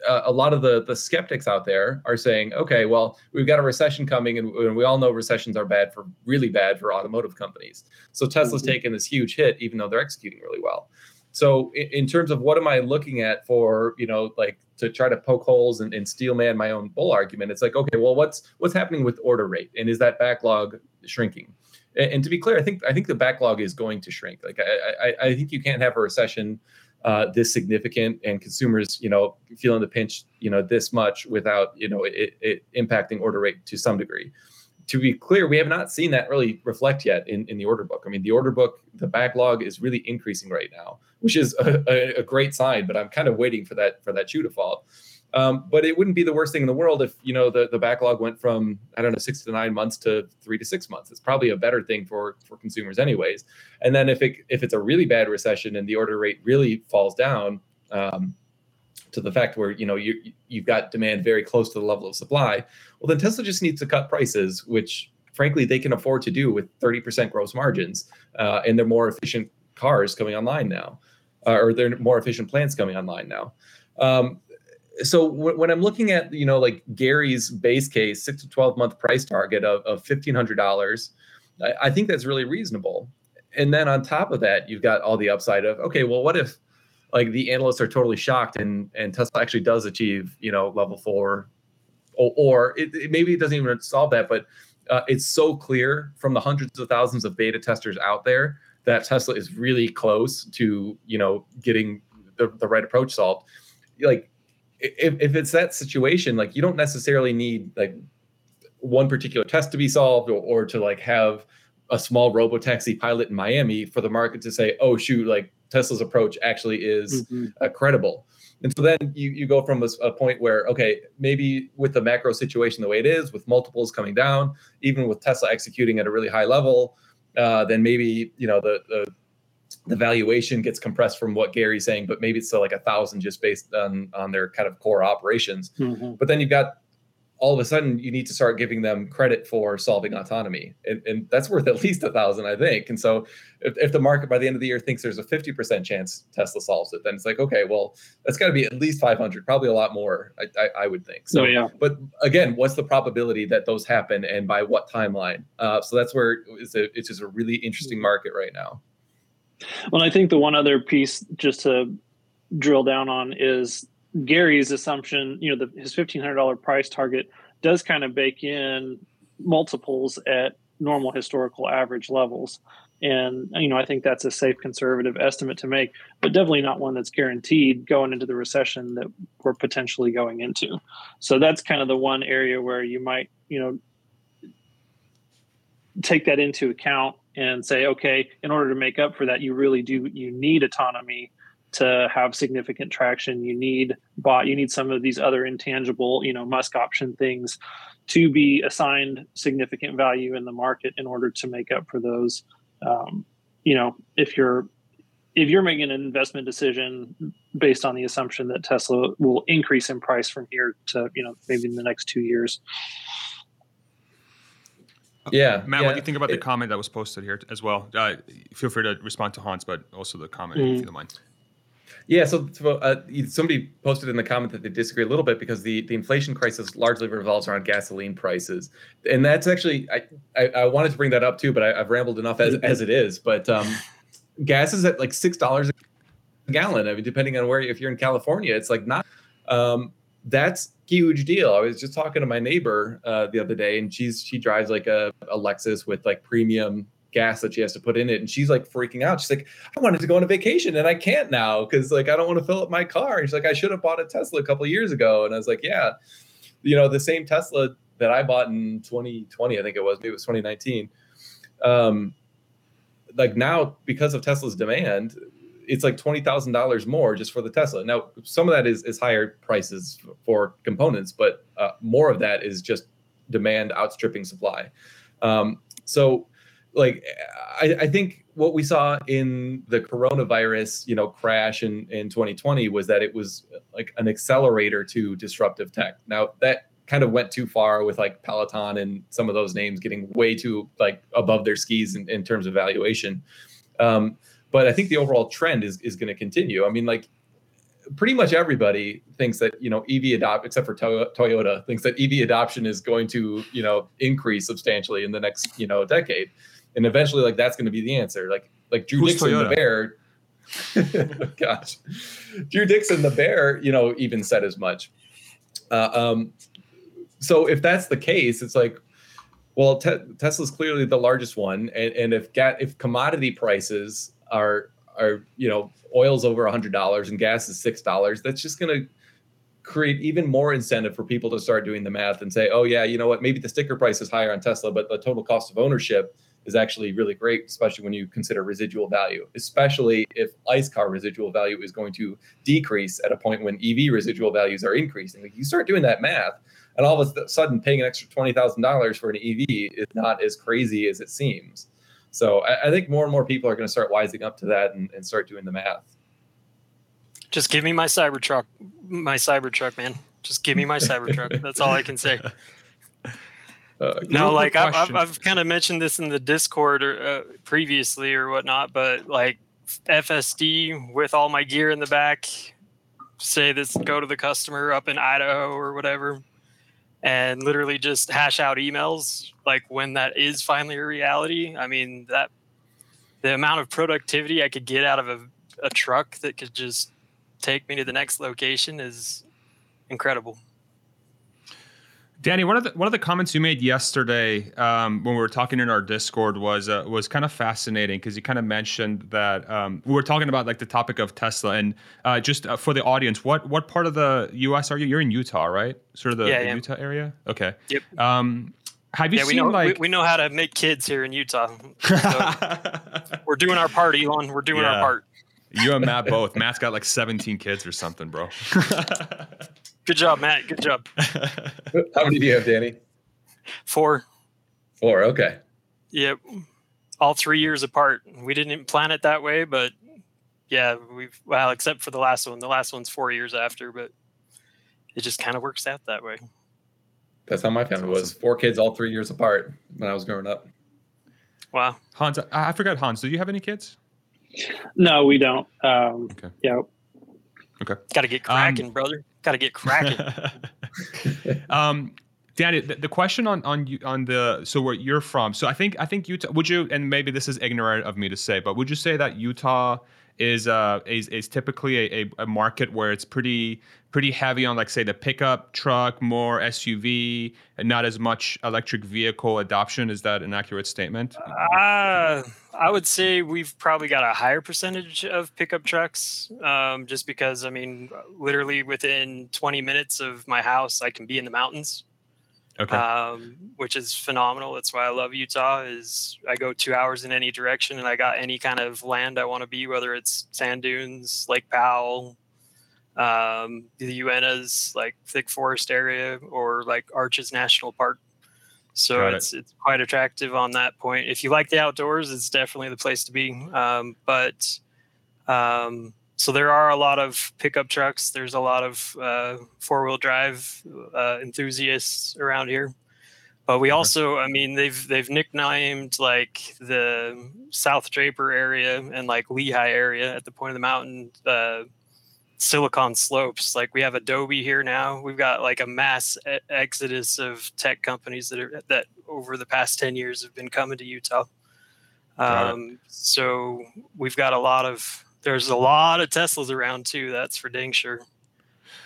uh, a lot of the the skeptics out there are saying, okay, well, we've got a recession coming, and, and we all know recessions are bad for really bad for automotive companies. So Tesla's mm-hmm. taken this huge hit, even though they're executing really well. So in, in, terms of what am I looking at for, you know, like to try to poke holes and, and steel man my own bull argument, it's like, okay, well, what's what's happening with order rate, and is that backlog shrinking? And, and to be clear, I think I think the backlog is going to shrink. Like I, I, I think you can't have a recession uh, this significant and consumers, you know, feeling the pinch, you know, this much without, you know, it, it impacting order rate to some degree. To be clear, we have not seen that really reflect yet in, in the order book. I mean, the order book, the backlog is really increasing right now, which is a, a, a great sign. But I'm kind of waiting for that for that shoe to fall. Um, but it wouldn't be the worst thing in the world if you know the, the backlog went from I don't know six to nine months to three to six months. It's probably a better thing for for consumers anyways. And then if it if it's a really bad recession and the order rate really falls down um, to the fact where you know you you've got demand very close to the level of supply, well then Tesla just needs to cut prices, which frankly they can afford to do with 30% gross margins, uh, and they're more efficient cars coming online now, uh, or they're more efficient plants coming online now. Um, so when I'm looking at you know like Gary's base case six to twelve month price target of, of fifteen hundred dollars, I, I think that's really reasonable. And then on top of that, you've got all the upside of okay, well, what if like the analysts are totally shocked and and Tesla actually does achieve you know level four, or, or it, it, maybe it doesn't even solve that, but uh, it's so clear from the hundreds of thousands of beta testers out there that Tesla is really close to you know getting the, the right approach solved. Like if, if it's that situation, like you don't necessarily need like one particular test to be solved or, or to like have a small robo taxi pilot in Miami for the market to say, oh shoot, like Tesla's approach actually is mm-hmm. uh, credible. And so then you, you go from a, a, point where, okay, maybe with the macro situation the way it is, with multiples coming down, even with Tesla executing at a really high level, uh, then maybe you know the, the the valuation gets compressed from what Gary's saying, but maybe it's still like a thousand just based on on their kind of core operations. Mm-hmm. But then you've got all of a sudden you need to start giving them credit for solving autonomy and, and that's worth at least a thousand i think and so if, if, the market by the end of the year thinks there's a 50% chance tesla solves it then it's like okay well that's got to be at least 500 probably a lot more i, I, I would think so oh, yeah. but again what's the probability that those happen and by what timeline uh, so that's where it's, a, it's just a really interesting market right now well i think the one other piece just to drill down on is Gary's assumption, you know, the, his fifteen hundred dollar price target does kind of bake in multiples at normal historical average levels, and you know I think that's a safe conservative estimate to make, but definitely not one that's guaranteed going into the recession that we're potentially going into. So that's kind of the one area where you might you know take that into account and say, okay, in order to make up for that, you really do you need autonomy to have significant traction. You need bought you need some of these other intangible you know musk option things to be assigned significant value in the market in order to make up for those. Um, you know if you're if you're making an investment decision based on the assumption that tesla will increase in price from here to you know maybe in the next two years yeah matt yeah. what do you think about it, the comment that was posted here as well uh, feel free to respond to hans but also the comment mm-hmm. if you don't mind yeah, so, so uh, somebody posted in the comment that they disagree a little bit because the, the inflation crisis largely revolves around gasoline prices, and that's actually I, I, I wanted to bring that up too, but I, have rambled enough as, as it is. But um, gas is at like six dollars a gallon. I mean, depending on where if you're in California, it's like not. Um, that's huge deal. I was just talking to my neighbor uh, the other day, and she's she drives like a, a Lexus with like premium gas that she has to put in it. And she's like freaking out. She's like, I wanted to go on a vacation and I can't now because like I don't want to fill up my car. And she's like, I should have bought a Tesla a couple years ago. And I was like, Yeah, you know, the same Tesla that I bought in 2020, I think it was, maybe it was 2019. Um, like now, because of Tesla's demand, it's like twenty thousand dollars more just for the Tesla. Now, some of that is is higher prices for components, but uh, more of that is just demand outstripping supply. Um, so like I, I, think what we saw in the coronavirus, you know, crash in, in 2020 was that it was like an accelerator to disruptive tech. Now that kind of went too far with like Peloton and some of those names getting way too like above their skis in, in terms of valuation. Um, but I think the overall trend is is going to continue. I mean, like pretty much everybody thinks that you know EV adopt, except for Toyota, thinks that EV adoption is going to you know increase substantially in the next you know decade and eventually like that's going to be the answer like like drew Who's dickson Toyota? the bear gosh drew dickson the bear you know even said as much uh, um, so if that's the case it's like well te- tesla's clearly the largest one and, and if ga- if commodity prices are are you know oil's over $100 and gas is $6 that's just going to create even more incentive for people to start doing the math and say oh yeah you know what maybe the sticker price is higher on tesla but the total cost of ownership is actually really great, especially when you consider residual value, especially if ICE car residual value is going to decrease at a point when EV residual values are increasing. You start doing that math, and all of a sudden paying an extra $20,000 for an EV is not as crazy as it seems. So I, I think more and more people are going to start wising up to that and, and start doing the math. Just give me my Cybertruck, my Cybertruck, man. Just give me my Cybertruck. That's all I can say. Uh, no, like I've, I've, I've kind of mentioned this in the Discord or, uh, previously or whatnot, but like FSD with all my gear in the back, say this go to the customer up in Idaho or whatever, and literally just hash out emails like when that is finally a reality. I mean, that the amount of productivity I could get out of a, a truck that could just take me to the next location is incredible. Danny, one of the one of the comments you made yesterday um, when we were talking in our Discord was uh, was kind of fascinating because you kind of mentioned that um, we were talking about like the topic of Tesla and uh, just uh, for the audience, what what part of the U.S. are you? You're in Utah, right? Sort of the, yeah, the. Utah area. Okay. Yep. Um, have you yeah, we seen know like we, we know how to make kids here in Utah. So we're doing our part, Elon. We're doing Yeah. our part. you and Matt both? Matt's got like 17 kids or something, bro. Good job, Matt. Good job. How many do you have, Danny? Four. Four. Okay. Yep. All three years apart. We didn't plan it that way, but yeah, we've well, except for the last one. The last one's four years after, but it just kind of works out that way. That's how my family was. Four kids, all three years apart when I was growing up. Wow. Hans, I, I forgot Hans. Do you have any kids? No, we don't. Um, Okay. Yeah, Got to get cracking, brother. Got to get cracking. um, Danny, the, the question on on you on the so where you're from. So I think I think Utah. Would you and maybe this is ignorant of me to say, but would you say that Utah is uh is, is typically a, a, a market where it's pretty pretty heavy on like say the pickup truck, more SUV, and not as much electric vehicle adoption? Is that an accurate statement? Uh, I would say we've probably got a higher percentage of pickup trucks, um, just because I mean, literally within 20 minutes of my house, I can be in the mountains. Okay. um, which is phenomenal. That's why I love Utah. Is I go two hours in any direction, and I got any kind of land I want to be, whether it's sand dunes, Lake Powell, um, the Uintas, like thick forest area, or like Arches National Park. So it. it's it's quite attractive on that point. If you like the outdoors, it's definitely the place to be. Um, but um, so there are a lot of pickup trucks. There's a lot of uh, four wheel drive uh, enthusiasts around here. But we also, I mean, they've they've nicknamed like the South Draper area and like Lehi area at the point of the mountain uh, Silicon Slopes. Like we have Adobe here now. We've got like a mass e- exodus of tech companies that are that over the past ten years have been coming to Utah. Um, so we've got a lot of there's a lot of Teslas around too. That's for dang sure.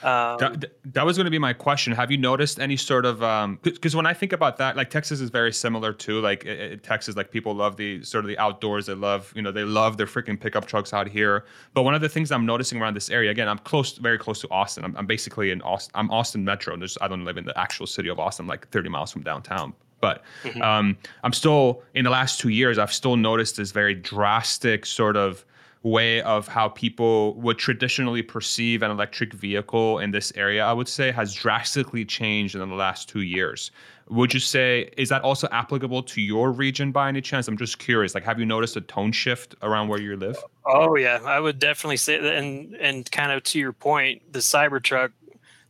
Um, That, that was going to be my question. Have you noticed any sort of because when I think about that, like Texas is very similar too. Like i- i- Texas, like people love the sort of the outdoors. They love you know they love their freaking pickup trucks out here. But one of the things I'm noticing around this area, again, I'm close, very close to Austin. I'm, I'm basically in Austin. I'm Austin Metro. There's, I don't live in the actual city of Austin, like 30 miles from downtown. But Mhm. um, I'm still in the last two years. I've still noticed this very drastic sort of way of how people would traditionally perceive an electric vehicle in this area, I would say, has drastically changed in the last two years. Would you say is that also applicable to your region by any chance? I'm just curious. Like, have you noticed a tone shift around where you live? Oh yeah, I would definitely say that, and and kind of to your point, the Cybertruck,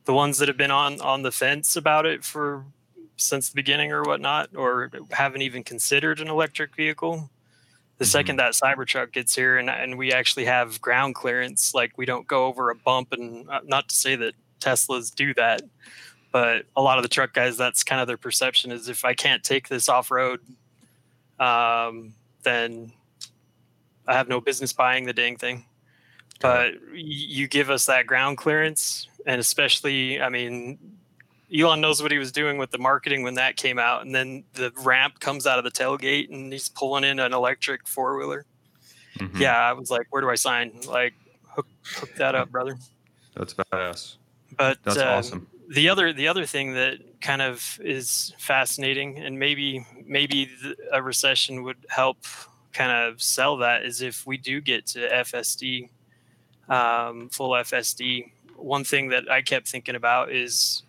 the ones that have been on on the fence about it for since the beginning or whatnot, or haven't even considered an electric vehicle. The second that Cybertruck gets here, and and we actually have ground clearance, like we don't go over a bump, and uh, not to say that Teslas do that, but a lot of the truck guys, that's kind of their perception is if I can't take this off road, um, then I have no business buying the dang thing. But you give us that ground clearance, and especially, I mean, Elon knows what he was doing with the marketing when that came out, and then the ramp comes out of the tailgate, and he's pulling in an electric four wheeler. Mhm. Yeah, I was like, where do I sign? Like, hook, hook that up, brother. that's badass. But That's um, awesome. the other the other thing that kind of is fascinating and maybe maybe a recession would help kind of sell that is if we do get to FSD um, full FSD one thing that I kept thinking about is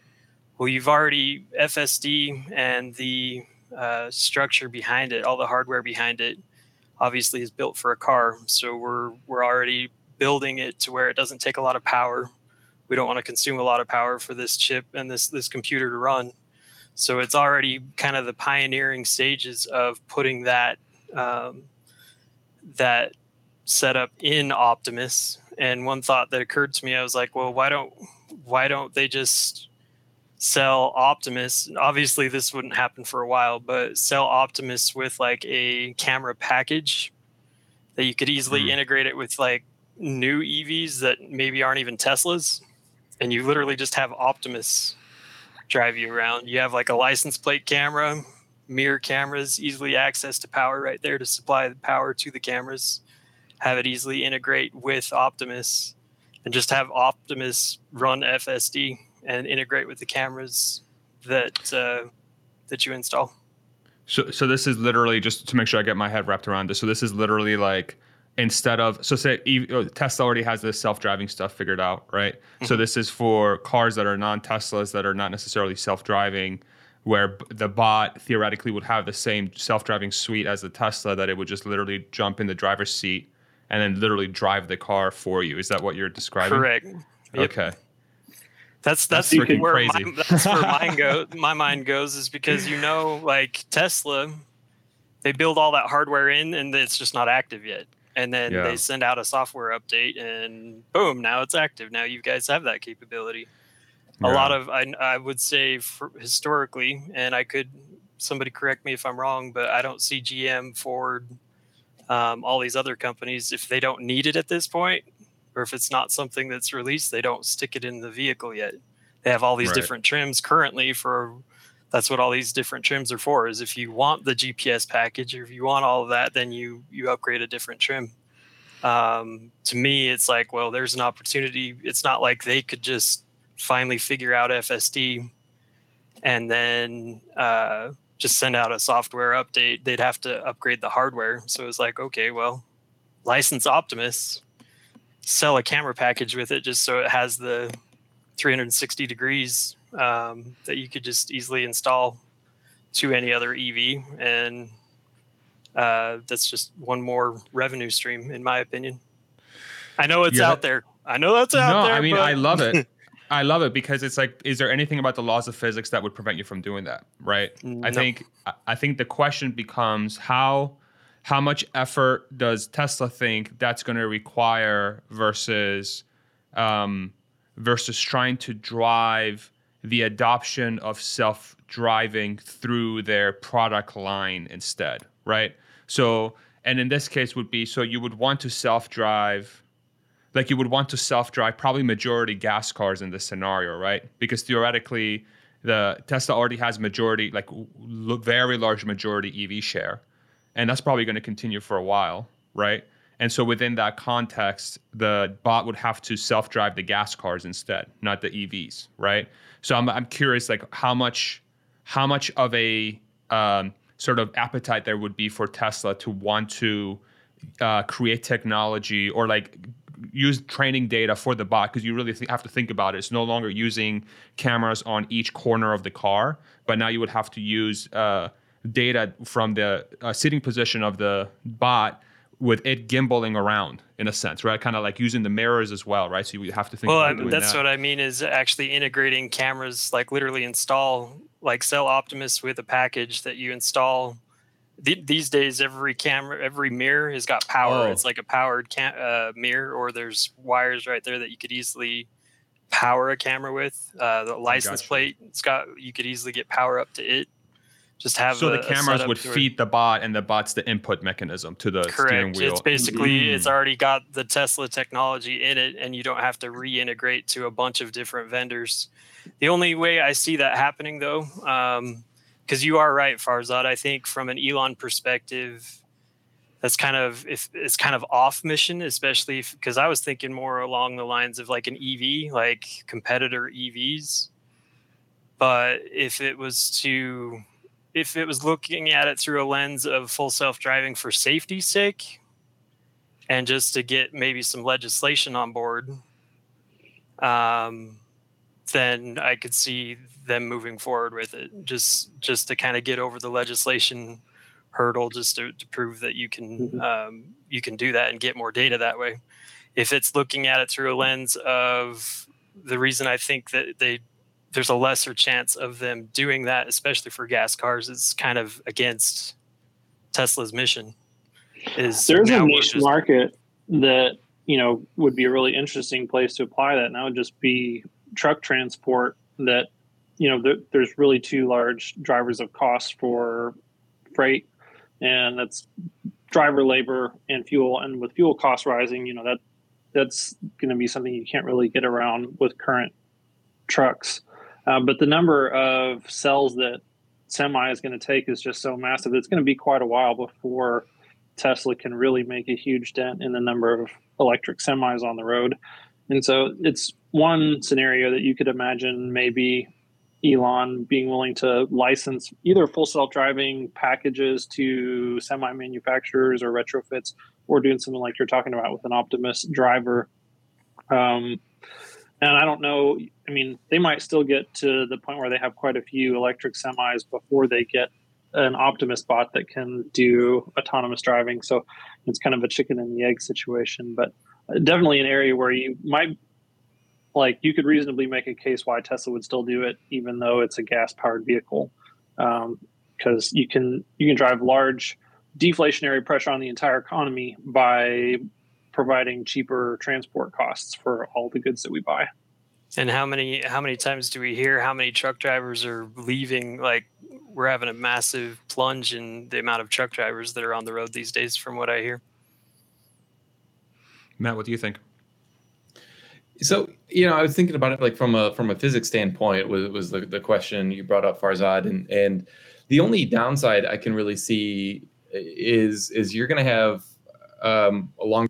well you've already FSD and the uh, structure behind it all the hardware behind it obviously is built for a car so we're we're already building it to where it doesn't take a lot of power we don't want to consume a lot of power for this chip and this this computer to run. So it's already kind of the pioneering stages of putting that um, that setup in Optimus. And one thought that occurred to me, I was like, well, why don't why don't they just sell Optimus. Obviously, this wouldn't happen for a while, but sell Optimus with like a camera package that you could easily Mhm. integrate it with like new EVs that maybe aren't even Teslas, and you literally just have Optimus drive you around. You have like a license plate camera, mirror cameras, easily access to power right there to supply the power to the cameras. Have it easily integrate with Optimus, and just have Optimus run FSD and integrate with the cameras that uh, that you install. So, so this is literally just to make sure I get my head wrapped around this. So this is literally like instead of so say uh, Tesla already has this self-driving stuff figured out, right? So this is for cars that are non-Teslas that are not necessarily self-driving, where the bot theoretically would have the same self-driving suite as the Tesla, that it would just literally jump in the driver's seat and then literally drive the car for you. Is that what you're describing? Correct. Yep. Okay. That's that's, That's where crazy. My, that's where mine go. My mind goes is because you know, like Tesla, they build all that hardware in, and it's just not active yet. And then Yeah. they send out a software update, and boom, now it's active. Now you guys have that capability. A lot of I, I would say for historically, and I could somebody correct me if I'm wrong, but I don't see GM, Ford, um, all these other companies if they don't need it at this point, or if it's not something that's released, they don't stick it in the vehicle yet. They have all these Right. different trims currently for. That's what all these different trims are for. Is if you want the GPS package or if you want all of that, then you you upgrade a different trim. Um, to me, it's like, well, there's an opportunity. It's not like they could just finally figure out FSD and then uh, just send out a software update. They'd have to upgrade the hardware. So it's like, okay, well, license Optimus, sell a camera package with it just so it has the 360 degrees um, that you could just easily install to any other EV. And uh, that's just one more revenue stream, in my opinion. I know it's Yeah, out there. I know that's out no, there. I mean but- I love it. I love it because it's like, is there anything about the laws of physics that would prevent you from doing that? Right. I think I- I think the question becomes how how much effort does Tesla think that's going to require versus um, versus trying to drive the adoption of self-driving through their product line instead, right? So, and in this case would be so you would want to self-drive like you would want to self-drive probably majority gas cars in this scenario, right? Because theoretically, the Tesla already has majority, like very large majority EV share, and that's probably going to continue for a while, right? And so within that context, the bot would have to self-drive the gas cars instead, not the EVs, right? So I'm I'm curious, like how much how much of a um, sort of appetite there would be for Tesla to want to uh, create technology or like use training data for the bot because you really th- have to think about it. It's no longer using cameras on each corner of the car, but now you would have to use uh, data from the uh, sitting position of the bot with it gimbaling around in a sense, right? Kind of like using the mirrors as well, right? So you have to think well, that's that. what I mean is actually integrating cameras, like literally install, like sell Optimus with a package that you install. Th- these days, every camera, every mirror has got power. Oh. It's like a powered cam- uh, mirror, or there's wires right there that you could easily power a camera with. Uh, the license Gotcha. plate, it's got you could easily get power up to it. Just have so a- the cameras setup would to where- feed the bot, and the bot's the input mechanism to the steering Correct. wheel. It's basically it's Mm. already got the Tesla technology in it, and you don't have to reintegrate to a bunch of different vendors. The only way I see that happening, though, because you are right, Farzad. I think from an Elon perspective, that's kind of if it's kind of off mission, especially because I was thinking more along the lines of like an EV, like competitor EVs. But if it was to if it was looking at it through a lens of full self-driving for safety's sake and just to get maybe some legislation on board um, then i could see them moving forward with it. Just just to kind of get over the legislation hurdle just to, to prove that you can um, you can do that and get more data that way. If it's looking at it through a lens of the reason i think that they there's a lesser chance of them doing that, especially for gas cars. It's kind of against Tesla's mission. Is There's a niche just- market that you know would be a really interesting place to apply that. And that would just be truck transport. That you know, there, there's really two large drivers of cost for freight, and that's driver labor and fuel. And with fuel costs rising, you know that that's going to be something you can't really get around with current trucks. Uh, but the number of cells that semi is going to take is just so massive. It's going to be quite a while before Tesla can really make a huge dent in the number of electric semis on the road. And so it's one scenario that you could imagine maybe Elon being willing to license either full self driving packages to semi manufacturers or retrofits, or doing something like you're talking about with an Optimus driver. Um, and I don't know. I mean, they might still get to the point where they have quite a few electric semis before they get an Optimus bot that can do autonomous driving. So it's kind of a chicken and the egg situation, but definitely an area where you might like you could reasonably make a case why Tesla would still do it, even though it's a gas powered vehicle, because um, you can you can drive large deflationary pressure on the entire economy by providing cheaper transport costs for all the goods that we buy. And how many how many times do we hear how many truck drivers are leaving? Like we're having a massive plunge in the amount of truck drivers that are on the road these days, from what I hear. Matt, what do you think? So you know, I was thinking about it like from a from a physics standpoint was was the, the question you brought up, Farzad, and and the only downside I can really see is is you're going to have um, a longer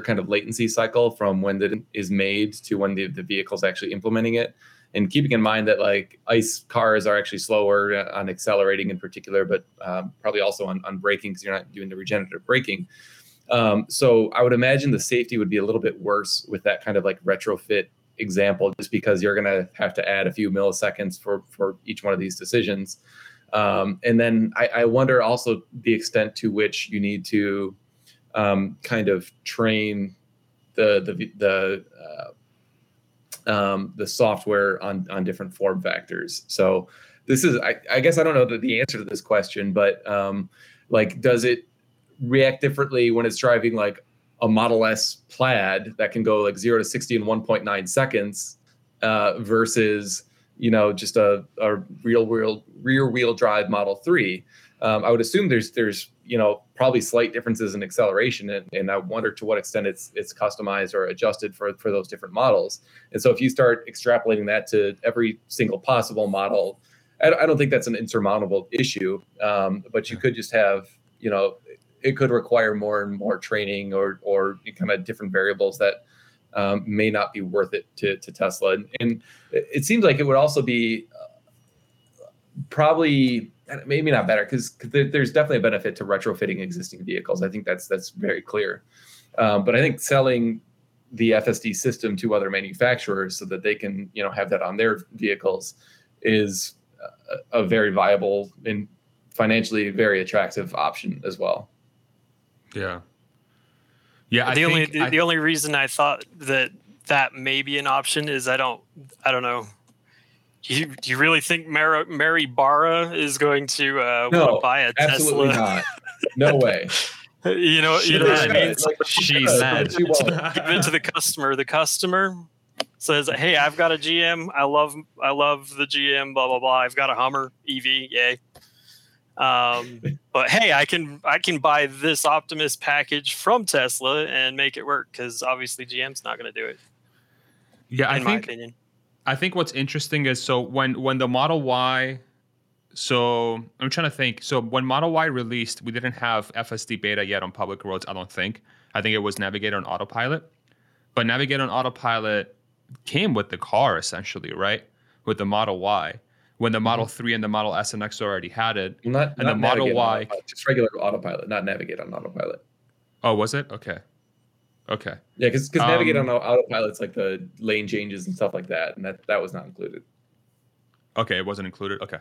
kind of latency cycle from when it is made to when the, the vehicle's actually implementing it. And keeping in mind that like ICE cars are actually slower on accelerating in particular, but um, probably also on, on braking because you're not doing the regenerative braking. Um, so I would imagine the safety would be a little bit worse with that kind of like retrofit example, just because you're going to have to add a few milliseconds for for each one of these decisions. Um, and then I, I, wonder also the extent to which you need to um, kind of train the the the uh, um, the software on on different form factors. So this is I, I guess I don't know the, the answer to this question, but um, like does it react differently when it's driving like a Model S Plaid that can go like zero to sixty in one point nine seconds uh, versus you know just a, a real wheel rear wheel drive Model Three. Um, I would assume there's there's you know probably slight differences in acceleration, and, and I wonder to what extent it's it's customized or adjusted for for those different models. And so if you start extrapolating that to every single possible model, I, I don't think that's an insurmountable issue. Um, but you could just have you know it could require more and more training or or kind of different variables that um, may not be worth it to, to Tesla. And, and, it seems like it would also be probably maybe not better because there's definitely a benefit to retrofitting existing vehicles. I think that's that's very clear. Um, but I think selling the FSD system to other manufacturers so that they can you know have that on their vehicles is a, a very viable and financially very attractive option as well. Yeah. Yeah. The I only the, I, the only reason I thought that that may be an option is I don't I don't know. Do you, do you really think Mary, Mary Barra is going to uh, no, want to buy a absolutely Tesla? not. No way. you know, you know what I mean. Like, she's mad. Give it to the customer. The customer says, "Hey, I've got a GM. I love I love the GM. Blah blah blah. I've got a Hummer EV. Yay." Um, but hey, I can I can buy this Optimus package from Tesla and make it work because obviously GM's not going to do it. Yeah, I think. Opinion. I think what's interesting is so when when the Model Y, so I'm trying to think. So when Model Y released, we didn't have FSD beta yet on public roads. I don't think. I think it was Navigator on Autopilot, but Navigator on Autopilot came with the car essentially, right? With the Model Y when the Model mm-hmm. 3 and the Model S and X already had it. Well, not, and not the Model Y. just regular autopilot, not navigate on autopilot. Oh, was it? Okay. Okay. Yeah, because because um, navigate on autopilot's like the lane changes and stuff like that, and that that was not included. Okay, it wasn't included. Okay,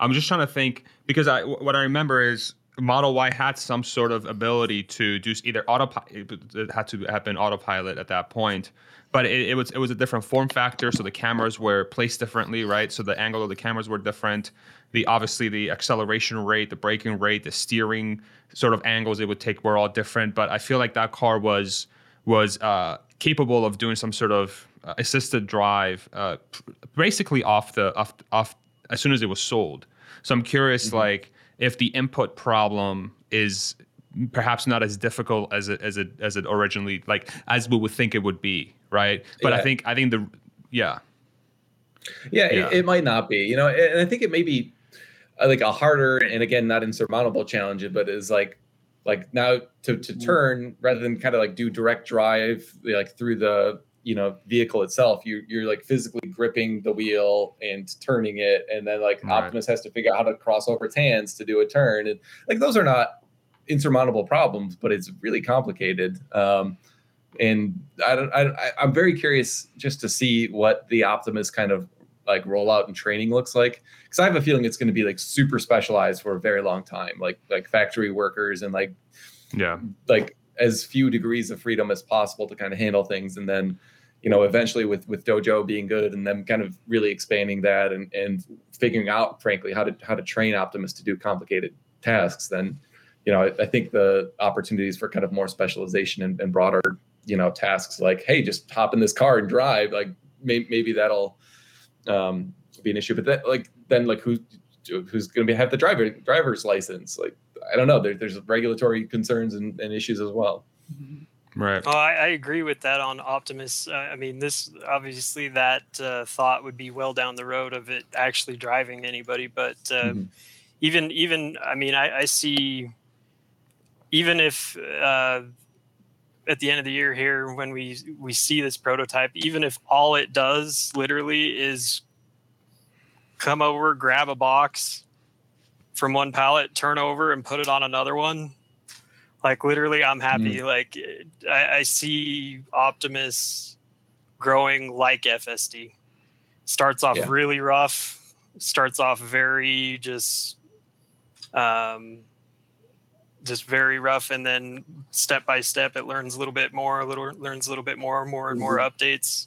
I'm just trying to think because I what I remember is Model Y had some sort of ability to do either autopilot. It had to have been autopilot at that point, but it, it, was it was a different form factor so the cameras were placed differently right so the angle of the cameras were different the obviously the acceleration rate the braking rate the steering sort of angles it would take were all different but i feel like that car was was uh, capable of doing some sort of uh, assisted drive, uh, basically off the off off as soon as it was sold. So I'm curious, mm-hmm. like if the input problem is perhaps not as difficult as it as it as it originally like as we would think it would be, right? But yeah. I think I think the yeah. Yeah, yeah. It, it, might not be, you know, and I think it may be uh, like a harder and again not insurmountable challenge, but is like like now to to mm. turn rather than kind of like do direct drive like through the you know vehicle itself you you're like physically gripping the wheel and turning it and then like right. optimus has to figure out how to cross over its hands to do a turn and like those are not insurmountable problems but it's really complicated um and I don't, I, I'm very curious just to see what the Optimus kind of like rollout and training looks like. Because I have a feeling it's going to be like super specialized for a very long time, like like factory workers and like yeah, like as few degrees of freedom as possible to kind of handle things, and then you know eventually with with Dojo being good and them kind of really expanding that and and figuring out frankly how to how to train Optimus to do complicated tasks, then you know I, I think the opportunities for kind of more specialization and, and broader you know tasks like hey just hop in this car and drive like may, maybe that'll um, be an issue. But that like then like who who's going to have the driver driver's license? Like I don't know. There, there's regulatory concerns and, and issues as well. Right. Oh, I, I, agree with that on Optimus. Uh, I mean, this obviously that uh, thought would be well down the road of it actually driving anybody. But uh, mm-hmm. even even I mean, I, I see even if uh, at the end of the year here when we we see this prototype even if all it does literally is come over grab a box from one pallet turn over and put it on another one like literally i'm happy mm. like I, I, see optimus growing like fsd starts off yeah. really rough starts off very just um just very rough and then step by step it learns a little bit more a little learns a little bit more more and more mm-hmm. updates.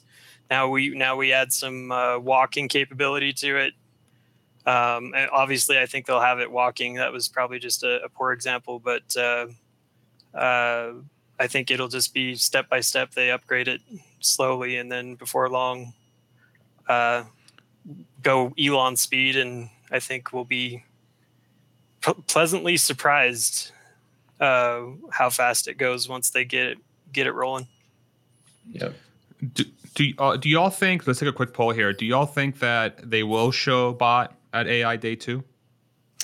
Now we now we add some uh, walking capability to it. Um, and obviously i think they'll have it walking. That was probably just a, a poor example but uh, uh, i think it'll just be step by step they upgrade it slowly and then before long uh, go elon speed and i think we'll be pleasantly surprised uh, how fast it goes once they get it get it rolling. Yeah. Do do, uh, do y'all think? Let's take a quick poll here. Do y'all think that they will show bot at AI Day two?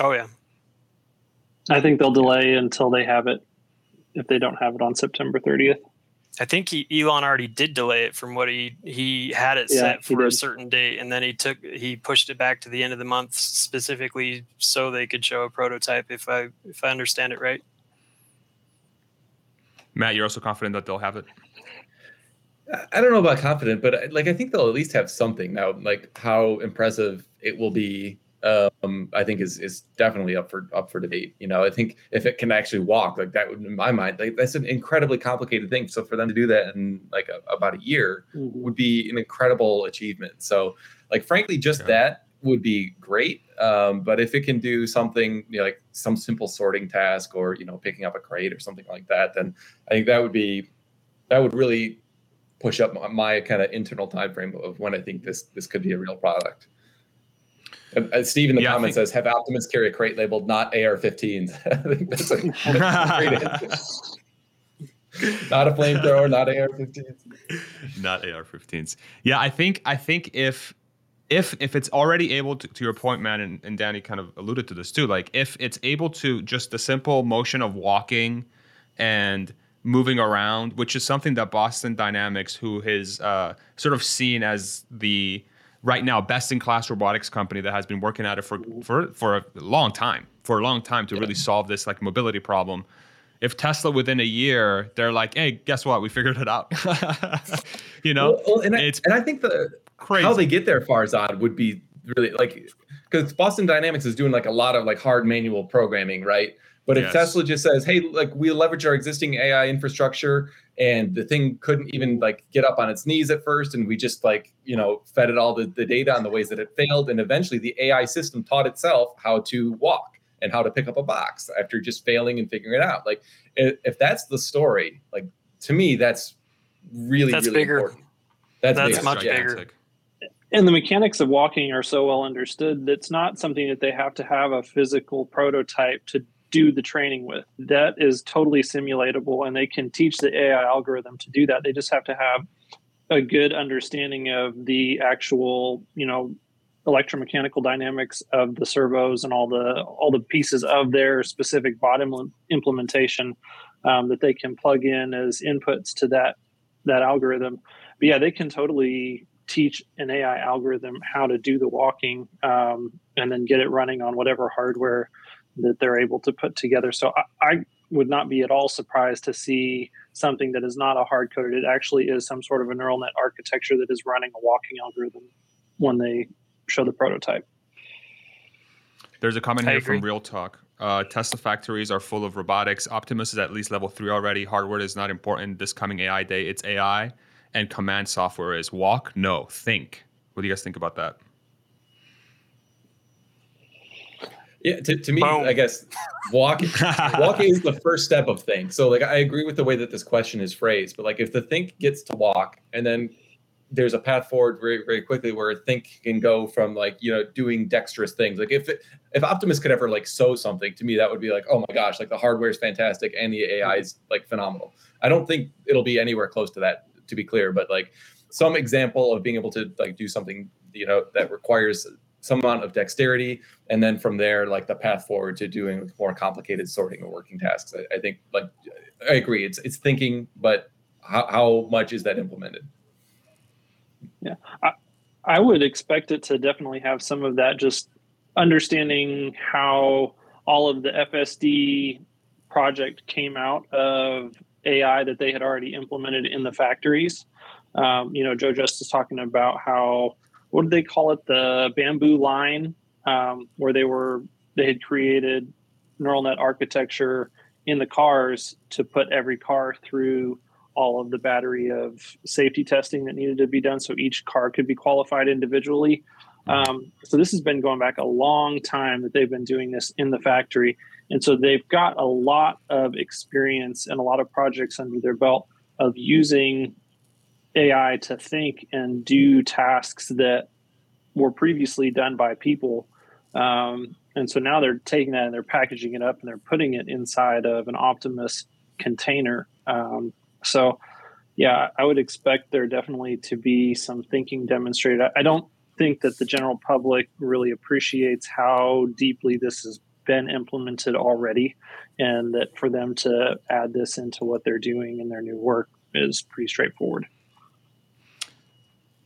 Oh yeah. I think they'll delay until they have it. If they don't have it on September 30th. I think he, Elon already did delay it from what he he had it yeah, set for a certain date, and then he took he pushed it back to the end of the month specifically so they could show a prototype. If I if I understand it right. Matt, you're also confident that they'll have it. I don't know about confident, but like I think they'll at least have something now. Like how impressive it will be, um, I think is is definitely up for up for debate. You know, I think if it can actually walk, like that would, in my mind, like that's an incredibly complicated thing. So for them to do that in like a, about a year mm-hmm. would be an incredible achievement. So, like frankly, just yeah. that would be great. Um, but if it can do something you know, like some simple sorting task or you know picking up a crate or something like that, then I think that would be that would really push up my, my kind of internal time frame of when I think this this could be a real product. And, and Steve in the yeah, comments think... says, "Have Optimus carry a crate labeled not AR-15s." I think that's a, that's a not a flamethrower, not AR-15s. Not AR-15s. Yeah, I think I think if if if it's already able to, to your point, man, and, and Danny kind of alluded to this too, like if it's able to just the simple motion of walking and moving around, which is something that Boston Dynamics, who is uh, sort of seen as the right now best in class robotics company that has been working at it for for for a long time, for a long time to yeah. really solve this like mobility problem. If Tesla within a year, they're like, hey, guess what? We figured it out. you know, well, and, I, and I think the Crazy. how they get there Farzad would be really like because Boston Dynamics is doing like a lot of like hard manual programming, right? But if yes. Tesla just says, "Hey, like we leverage our existing AI infrastructure," and the thing couldn't even like get up on its knees at first, and we just like you know fed it all the, the data on the ways that it failed, and eventually the AI system taught itself how to walk and how to pick up a box after just failing and figuring it out. Like if that's the story, like to me, that's really That's really bigger. important. That's, That's bigger. much yeah. bigger. And the mechanics of walking are so well understood that it's not something that they have to have a physical prototype to do the training with. That is totally simulatable, and they can teach the AI algorithm to do that. They just have to have a good understanding of the actual, you know, electromechanical dynamics of the servos and all the all the pieces of their specific bot im- implementation um, that they can plug in as inputs to that that algorithm. But yeah, they can totally teach an AI algorithm how to do the walking um, and then get it running on whatever hardware that they're able to put together. So I, I would not be at all surprised to see something that is not a hard coded. It actually is some sort of a neural net architecture that is running a walking algorithm when they show the prototype. There's a comment I here from. Real Talk. Uh, Tesla factories are full of robotics. Optimus is at least level three already. Hardware is not important. This coming AI day, it's AI, and command software is walk, no, think. What do you guys think about that? Yeah, to, to me, Boom. I guess walk walking is the first step of think. So like I agree with the way that this question is phrased, but like if the think gets to walk and then there's a path forward very very quickly where think can go from like you know doing dexterous things. Like if it, if Optimus could ever like sew something, to me that would be like oh my gosh, like the hardware is fantastic and the AI is like phenomenal. I don't think it'll be anywhere close to that to be clear, but like some example of being able to like do something you know that requires some amount of dexterity and then from there like the path forward to doing more complicated sorting or working tasks. I, I think like i agree it's it's thinking but how, how much is that implemented? Yeah, I would expect it to definitely have some of that just understanding how all of the FSD project came out of AI that they had already implemented in the factories. Um, you know, Joe Justice talking about how what did they call it? The bamboo line, um, where they were they had created neural net architecture in the cars to put every car through all of the battery of safety testing that needed to be done so each car could be qualified individually. Um, so this has been going back a long time that they've been doing this in the factory. And so they've got a lot of experience and a lot of projects under their belt of using AI to think and do tasks that were previously done by people. Um, and so now they're taking that and they're packaging it up and they're putting it inside of an Optimus container. Um, so, yeah, I would expect there definitely to be some thinking demonstrated. I- don't think that the general public really appreciates how deeply this has been implemented already, and that for them to add this into what they're doing in their new work is pretty straightforward.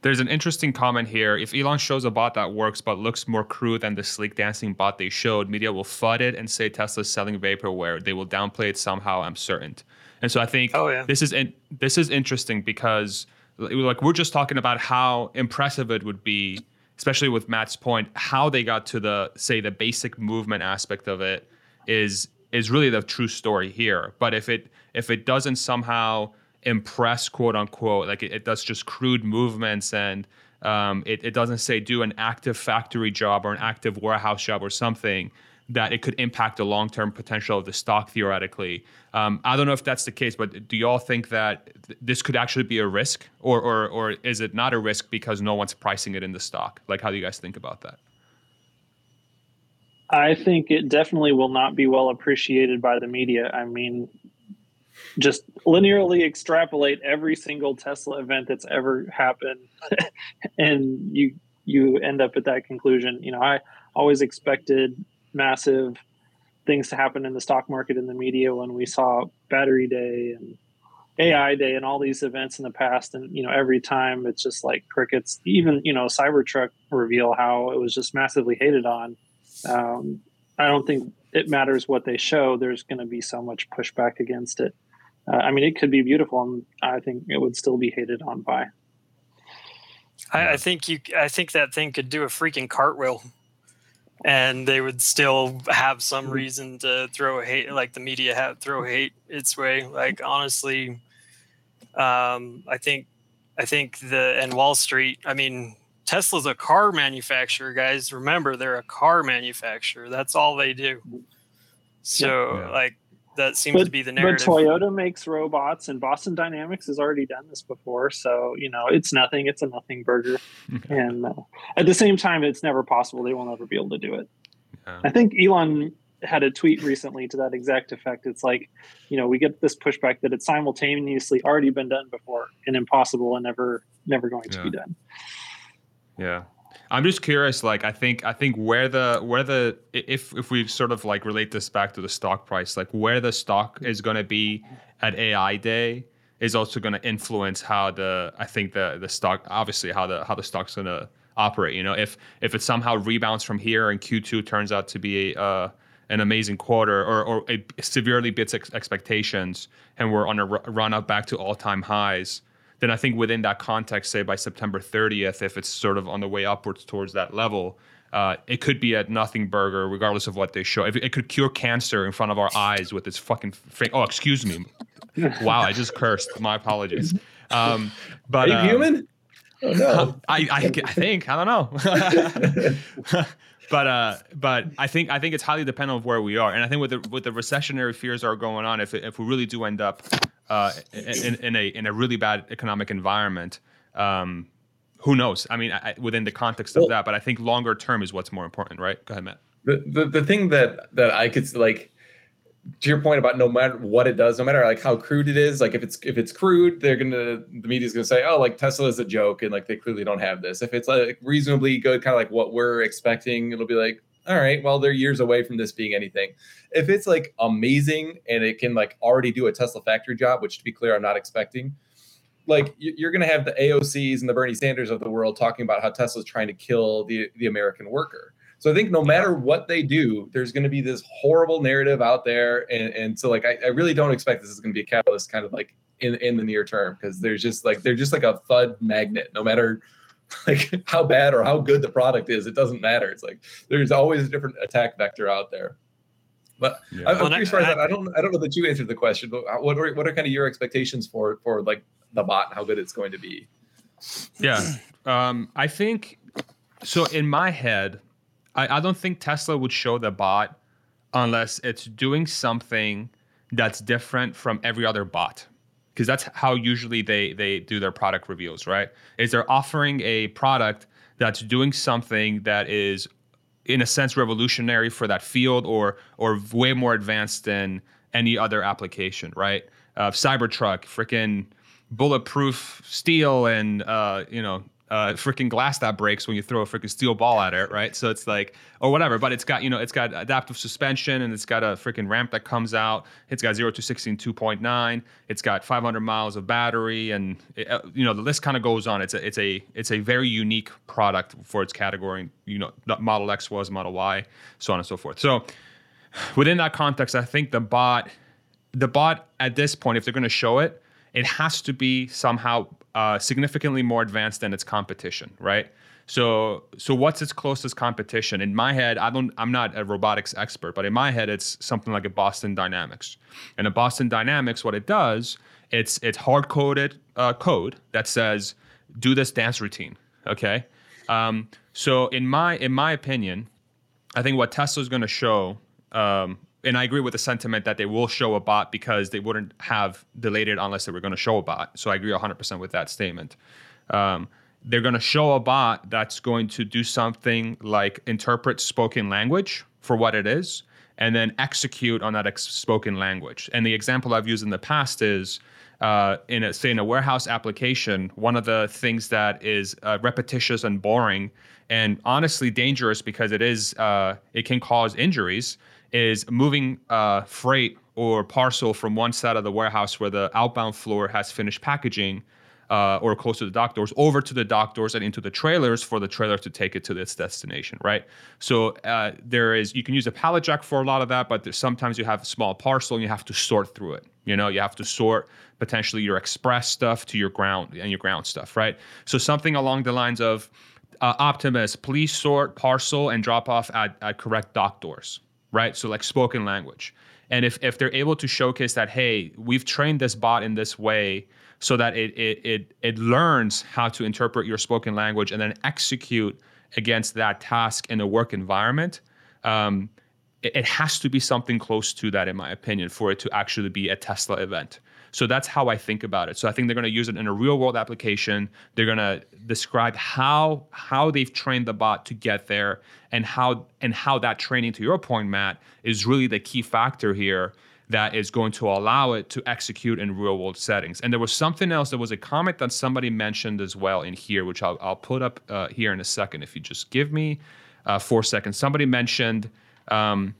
There's an interesting comment here. If Elon shows a bot that works but looks more crude than the sleek dancing bot they showed, media will flood it and say Tesla's selling vaporware. They will downplay it somehow. I'm certain. And so I think Oh, yeah. this is in, this is interesting because like we're just talking about how impressive it would be, especially with Matt's point, how they got to the say the basic movement aspect of it is is really the true story here. But if it if it doesn't somehow impress quote unquote like it, it does just crude movements and um, it, it doesn't say do an active factory job or an active warehouse job or something that it could impact the long-term potential of the stock theoretically um, i don't know if that's the case but do y'all think that th- this could actually be a risk or, or, or is it not a risk because no one's pricing it in the stock like how do you guys think about that I think it definitely will not be well appreciated by the media. I mean, just linearly extrapolate every single Tesla event that's ever happened, and you you end up at that conclusion. You know, I always expected massive things to happen in the stock market and the media when we saw Battery Day and AI Day and all these events in the past. And you know, every time it's just like crickets. Even you know, Cybertruck reveal how it was just massively hated on. Um, I don't think it matters what they show. There's going to be so much pushback against it. Uh, I mean, it could be beautiful, and I think it would still be hated on by. I, I think you. I think that thing could do a freaking cartwheel, and they would still have some Mhm. reason to throw hate, like the media have throw hate its way. Like honestly, um, I think, I think the and Wall Street. I mean, Tesla's a car manufacturer, guys. Remember, they're a car manufacturer. That's all they do. So, Yeah. like, that seems but, to be the narrative. But Toyota makes robots, and Boston Dynamics has already done this before. So you know, it's nothing. It's a nothing burger. and uh, at the same time, it's never possible. They will never be able to do it. Yeah. I think Elon had a tweet recently to that exact effect. It's like, you know, we get this pushback that it's simultaneously already been done before and impossible and never never going to be done. Yeah. I'm just curious. Like, I think I think where the where the if if we sort of like relate this back to the stock price, like where the stock is going to be at AI Day is also going to influence how the I think the the stock obviously how the how the stock's going to operate. You know, if if it somehow rebounds from here and Q2 turns out to be a uh, an amazing quarter or, or it severely beats ex- expectations and we're on a r- run up back to all time highs, then I think within that context, say by September 30th, if it's sort of on the way upwards towards that level, uh, it could be at nothing burger, regardless of what they show. If it could cure cancer in front of our eyes with its fucking fake. Oh, excuse me. wow, I just cursed. My apologies. Um, but Are you um, human? Oh no. I, I, I think I don't know. but uh, but I think I think it's highly dependent of where we are, and I think with the with the recessionary fears are going on, if if we really do end up uh, in, in a in a really bad economic environment, um, who knows? I mean, I, within the context of well, that, but I think longer term is what's more important, right? Go ahead, Matt. The, the the thing that that I could like to your point about no matter what it does, no matter like how crude it is, like if it's if it's crude, they're gonna the media's gonna say, oh, like Tesla is a joke, and like they clearly don't have this. If it's like reasonably good, kind of like what we're expecting, it'll be like, all right, well, they're years away from this being anything. If it's like amazing and it can like already do a Tesla factory job, which to be clear, I'm not expecting. Like you're gonna have the AOCs and the Bernie Sanders of the world talking about how Tesla's trying to kill the the American worker so I think no matter what they do, there's going to be this horrible narrative out there, and and so like I, I really don't expect this is going to be a catalyst, kind of like in in the near term, because there's just like they're just like a FUD magnet. No matter like how bad or how good the product is, it doesn't matter. It's like there's always a different attack vector out there. But yeah. I'm, I'm curious I, that. I don't I don't know that you answered the question, but what are what are kind of your expectations for for like the bot and how good it's going to be? Yeah, um, I think so. In my head, I, I don't think Tesla would show the bot unless it's doing something that's different from every other bot because that's how usually they they do their product reveals right? Is they're offering a product that's doing something that is in a sense revolutionary for that field or or way more advanced than any other application right? Uh, cybertruck freaking bulletproof steel and uh, you know uh, freaking glass that breaks when you throw a freaking steel ball at it, right? So it's like, or whatever. But it's got, you know, it's got adaptive suspension and it's got a freaking ramp that comes out. It's got zero to 16 2.9. It's got 500 miles of battery, and it, uh, you know the list kind of goes on. It's a, it's a, it's a very unique product for its category. You know, Model X was Model Y, so on and so forth. So within that context, I think the bot, the bot at this point, if they're going to show it, it has to be somehow uh, significantly more advanced than its competition, right? So, so what's its closest competition? In my head, I don't, I'm not a robotics expert, but in my head, it's something like a Boston Dynamics. And a Boston Dynamics, what it does, it's it's hard coded uh, code that says do this dance routine. Okay. Um, so in my in my opinion, I think what Tesla is going to show um, and I agree with the sentiment that they will show a bot because they wouldn't have delayed it unless they were going to show a bot. So I agree 100% with that statement. Um, they're going to show a bot that's going to do something like interpret spoken language for what it is and then execute on that ex- spoken language. And the example I've used in the past is uh, in a, say in a warehouse application, one of the things that is uh, repetitious and boring and honestly dangerous because it is uh, it can cause injuries is moving uh, freight or parcel from one side of the warehouse where the outbound floor has finished packaging uh, or close to the dock doors over to the dock doors and into the trailers for the trailer to take it to its destination, right? So uh, there is you can use a pallet jack for a lot of that, but sometimes you have a small parcel and you have to sort through it. You know, you have to sort potentially your express stuff to your ground and your ground stuff, right? So something along the lines of uh, Optimus, please sort parcel and drop off at, at correct dock doors, right? So like spoken language. And if, if they're able to showcase that, hey, we've trained this bot in this way so that it, it, it, it learns how to interpret your spoken language and then execute against that task in a work environment, um, it, it has to be something close to that, in my opinion, for it to actually be a Tesla event. So that's how I think about it. So I think they're going to use it in a real world application. They're going to describe how how they've trained the bot to get there and how and how that training to your point Matt is really the key factor here that is going to allow it to execute in real world settings. And there was something else. There was a comment that somebody mentioned as well in here, which I'll, I'll put up uh, here in a second. If you just give me uh, four seconds, somebody mentioned um,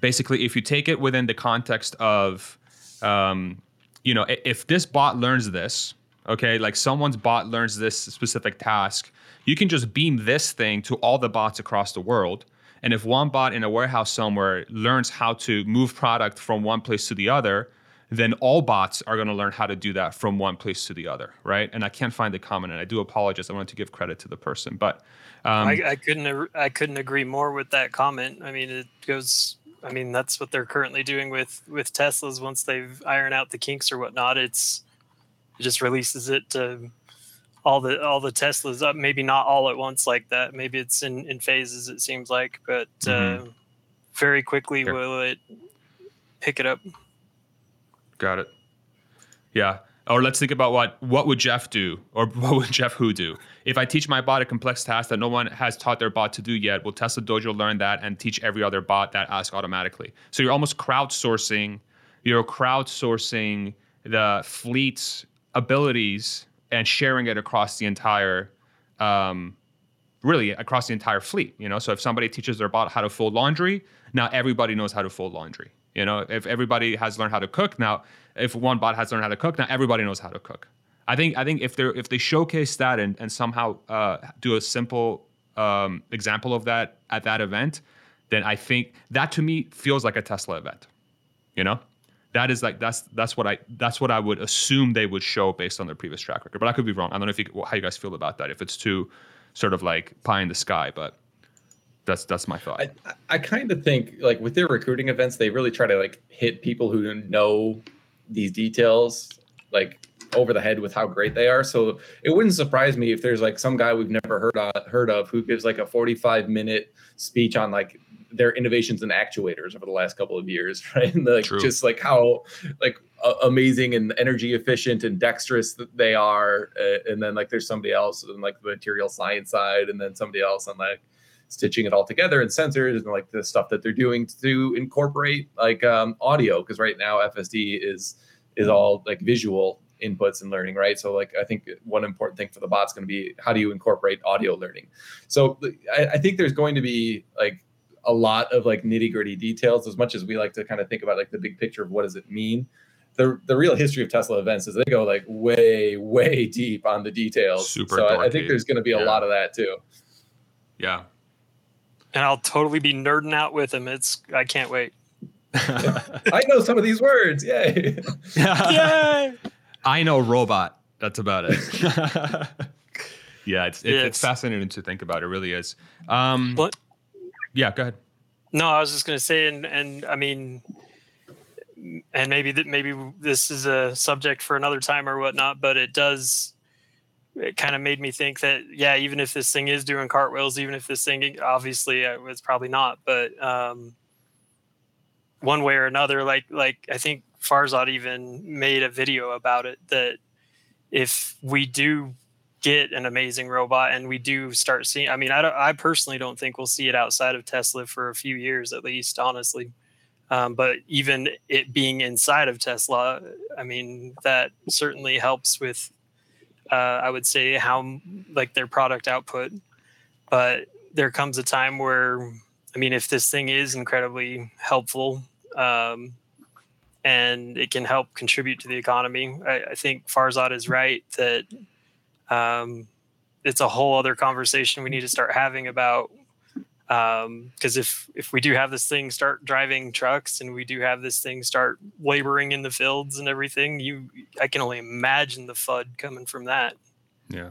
basically if you take it within the context of um, you know, if this bot learns this, okay, like someone's bot learns this specific task, you can just beam this thing to all the bots across the world. And if one bot in a warehouse somewhere learns how to move product from one place to the other, then all bots are going to learn how to do that from one place to the other, right? And I can't find the comment, and I do apologize. I wanted to give credit to the person, but um, I, I couldn't I couldn't agree more with that comment. I mean, it goes I mean, that's what they're currently doing with with Teslas. Once they've ironed out the kinks or whatnot, it's it just releases it to all the all the Teslas up. Maybe not all at once like that. Maybe it's in in phases. It seems like, but mm-hmm. uh, very quickly Here. will it pick it up. Got it. Yeah. Or let's think about what what would Jeff do, or what would Jeff who do? If I teach my bot a complex task that no one has taught their bot to do yet, will Tesla Dojo learn that and teach every other bot that ask automatically? So you're almost crowdsourcing, you're crowdsourcing the fleet's abilities and sharing it across the entire, um, really across the entire fleet. You know, so if somebody teaches their bot how to fold laundry, now everybody knows how to fold laundry. You know, if everybody has learned how to cook now if one bot has learned how to cook, now everybody knows how to cook. I think I think if they if they showcase that and, and somehow uh, do a simple um, example of that at that event, then I think that to me feels like a Tesla event. You know, that is like that's that's what I that's what I would assume they would show based on their previous track record. But I could be wrong. I don't know if you, how you guys feel about that. If it's too sort of like pie in the sky, but that's that's my thought. I, I kind of think like with their recruiting events, they really try to like hit people who know these details like over the head with how great they are. So it wouldn't surprise me if there's like some guy we've never heard of, heard of who gives like a 45 minute speech on like their innovations and actuators over the last couple of years, right? And like True. just like how like uh, amazing and energy efficient and dexterous that they are. Uh, and then like there's somebody else on like the material science side, and then somebody else on like stitching it all together and sensors and like the stuff that they're doing to incorporate like um, audio because right now FSD is is all like visual inputs and learning right so like i think one important thing for the bot's going to be how do you incorporate audio learning so I, I think there's going to be like a lot of like nitty gritty details as much as we like to kind of think about like the big picture of what does it mean the the real history of Tesla events is they go like way way deep on the details. Super. So I, I, think there's going to be a yeah. lot of that too. Yeah, and I'll totally be nerding out with him. It's I can't wait. I know some of these words. Yay! Yay! I know robot. That's about it. yeah, it's, it's, it's fascinating to think about. It really is. Um, what? Yeah, go ahead. No, I was just gonna say, and and I mean, and maybe that maybe this is a subject for another time or whatnot, but it does it kind of made me think that yeah even if this thing is doing cartwheels even if this thing obviously uh, it's probably not but um, one way or another like like i think farzad even made a video about it that if we do get an amazing robot and we do start seeing i mean i, don't, I personally don't think we'll see it outside of tesla for a few years at least honestly. Um, but even it being inside of tesla i mean that certainly helps with uh, I would say how like their product output. But there comes a time where, I mean, if this thing is incredibly helpful um, and it can help contribute to the economy, I, I think Farzad is right that um, it's a whole other conversation we need to start having about because um, if if we do have this thing start driving trucks and we do have this thing start laboring in the fields and everything, you I can only imagine the FUD coming from that. Yeah,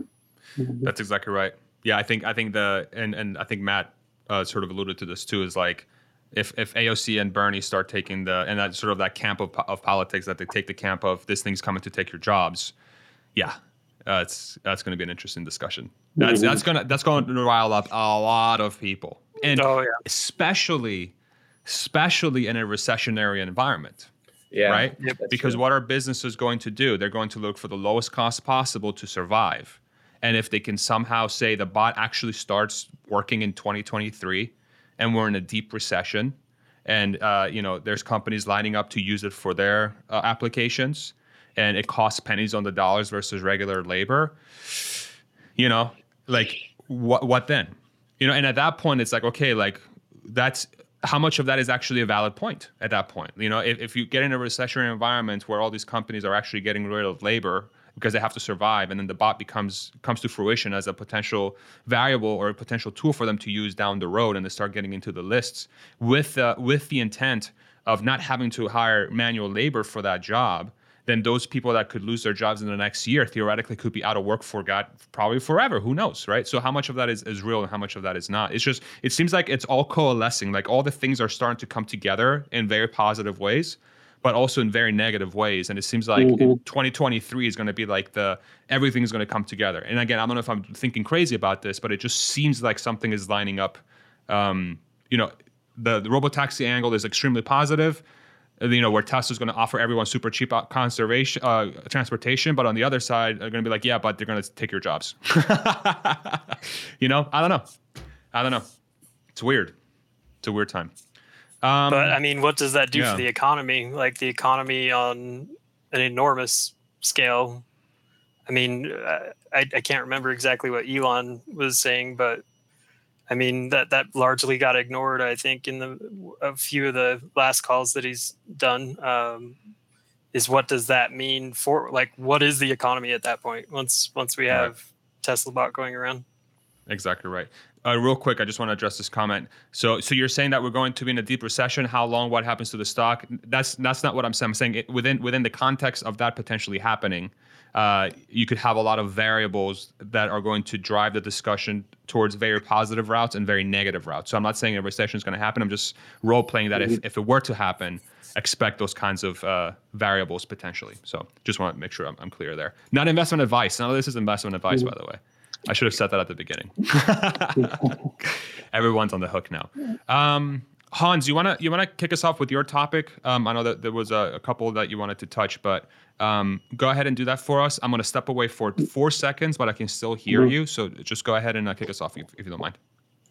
that's exactly right. Yeah, I think I think the and and I think Matt uh, sort of alluded to this too. Is like if if AOC and Bernie start taking the and that sort of that camp of of politics that they take the camp of this thing's coming to take your jobs. Yeah, uh, it's that's going to be an interesting discussion. That's that's gonna that's going to rile up a lot of people and oh, yeah. especially especially in a recessionary environment. Yeah. Right? Yep, because true. what are businesses going to do? They're going to look for the lowest cost possible to survive. And if they can somehow say the bot actually starts working in 2023 and we're in a deep recession and uh, you know there's companies lining up to use it for their uh, applications and it costs pennies on the dollars versus regular labor you know like what what then you know and at that point it's like okay like that's how much of that is actually a valid point at that point? You know if, if you get in a recessionary environment where all these companies are actually getting rid of labor because they have to survive and then the bot becomes comes to fruition as a potential variable or a potential tool for them to use down the road and they start getting into the lists with uh, with the intent of not having to hire manual labor for that job then those people that could lose their jobs in the next year theoretically could be out of work for God probably forever. Who knows, right? So how much of that is, is real and how much of that is not? It's just it seems like it's all coalescing. Like all the things are starting to come together in very positive ways, but also in very negative ways. And it seems like Mhm. 2023 is going to be like the everything's going to come together. And again, I don't know if I'm thinking crazy about this, but it just seems like something is lining up. Um, you know, the the robotaxi angle is extremely positive you know, where Tesla's going to offer everyone super cheap uh, conservation uh, transportation, but on the other side, they're going to be like, yeah, but they're going to take your jobs. you know, I don't know. I don't know. It's weird. It's a weird time. Um, but I mean, what does that do yeah. for the economy? Like the economy on an enormous scale. I mean, uh, I, I can't remember exactly what Elon was saying, but I mean that that largely got ignored. I think in the a few of the last calls that he's done. Um, is what does that mean for like what is the economy at that point once once we Right. have Tesla bot going around? Exactly right. Uh, real quick, I just want to address this comment. So, so you're saying that we're going to be in a deep recession? How long? What happens to the stock? That's that's not what I'm saying. I'm saying it, within within the context of that potentially happening, uh, you could have a lot of variables that are going to drive the discussion towards very positive routes and very negative routes. So I'm not saying a recession is going to happen. I'm just role playing that if if it were to happen, expect those kinds of uh, variables potentially. So just want to make sure I'm, I'm clear there. Not investment advice. None of this is investment advice, by the way. I should have said that at the beginning. Everyone's on the hook now. Um, Hans, you wanna you wanna kick us off with your topic? Um, I know that there was a, a couple that you wanted to touch, but um, go ahead and do that for us. I'm gonna step away for four seconds, but I can still hear Mhm. you. So just go ahead and uh, kick us off if, if you don't mind.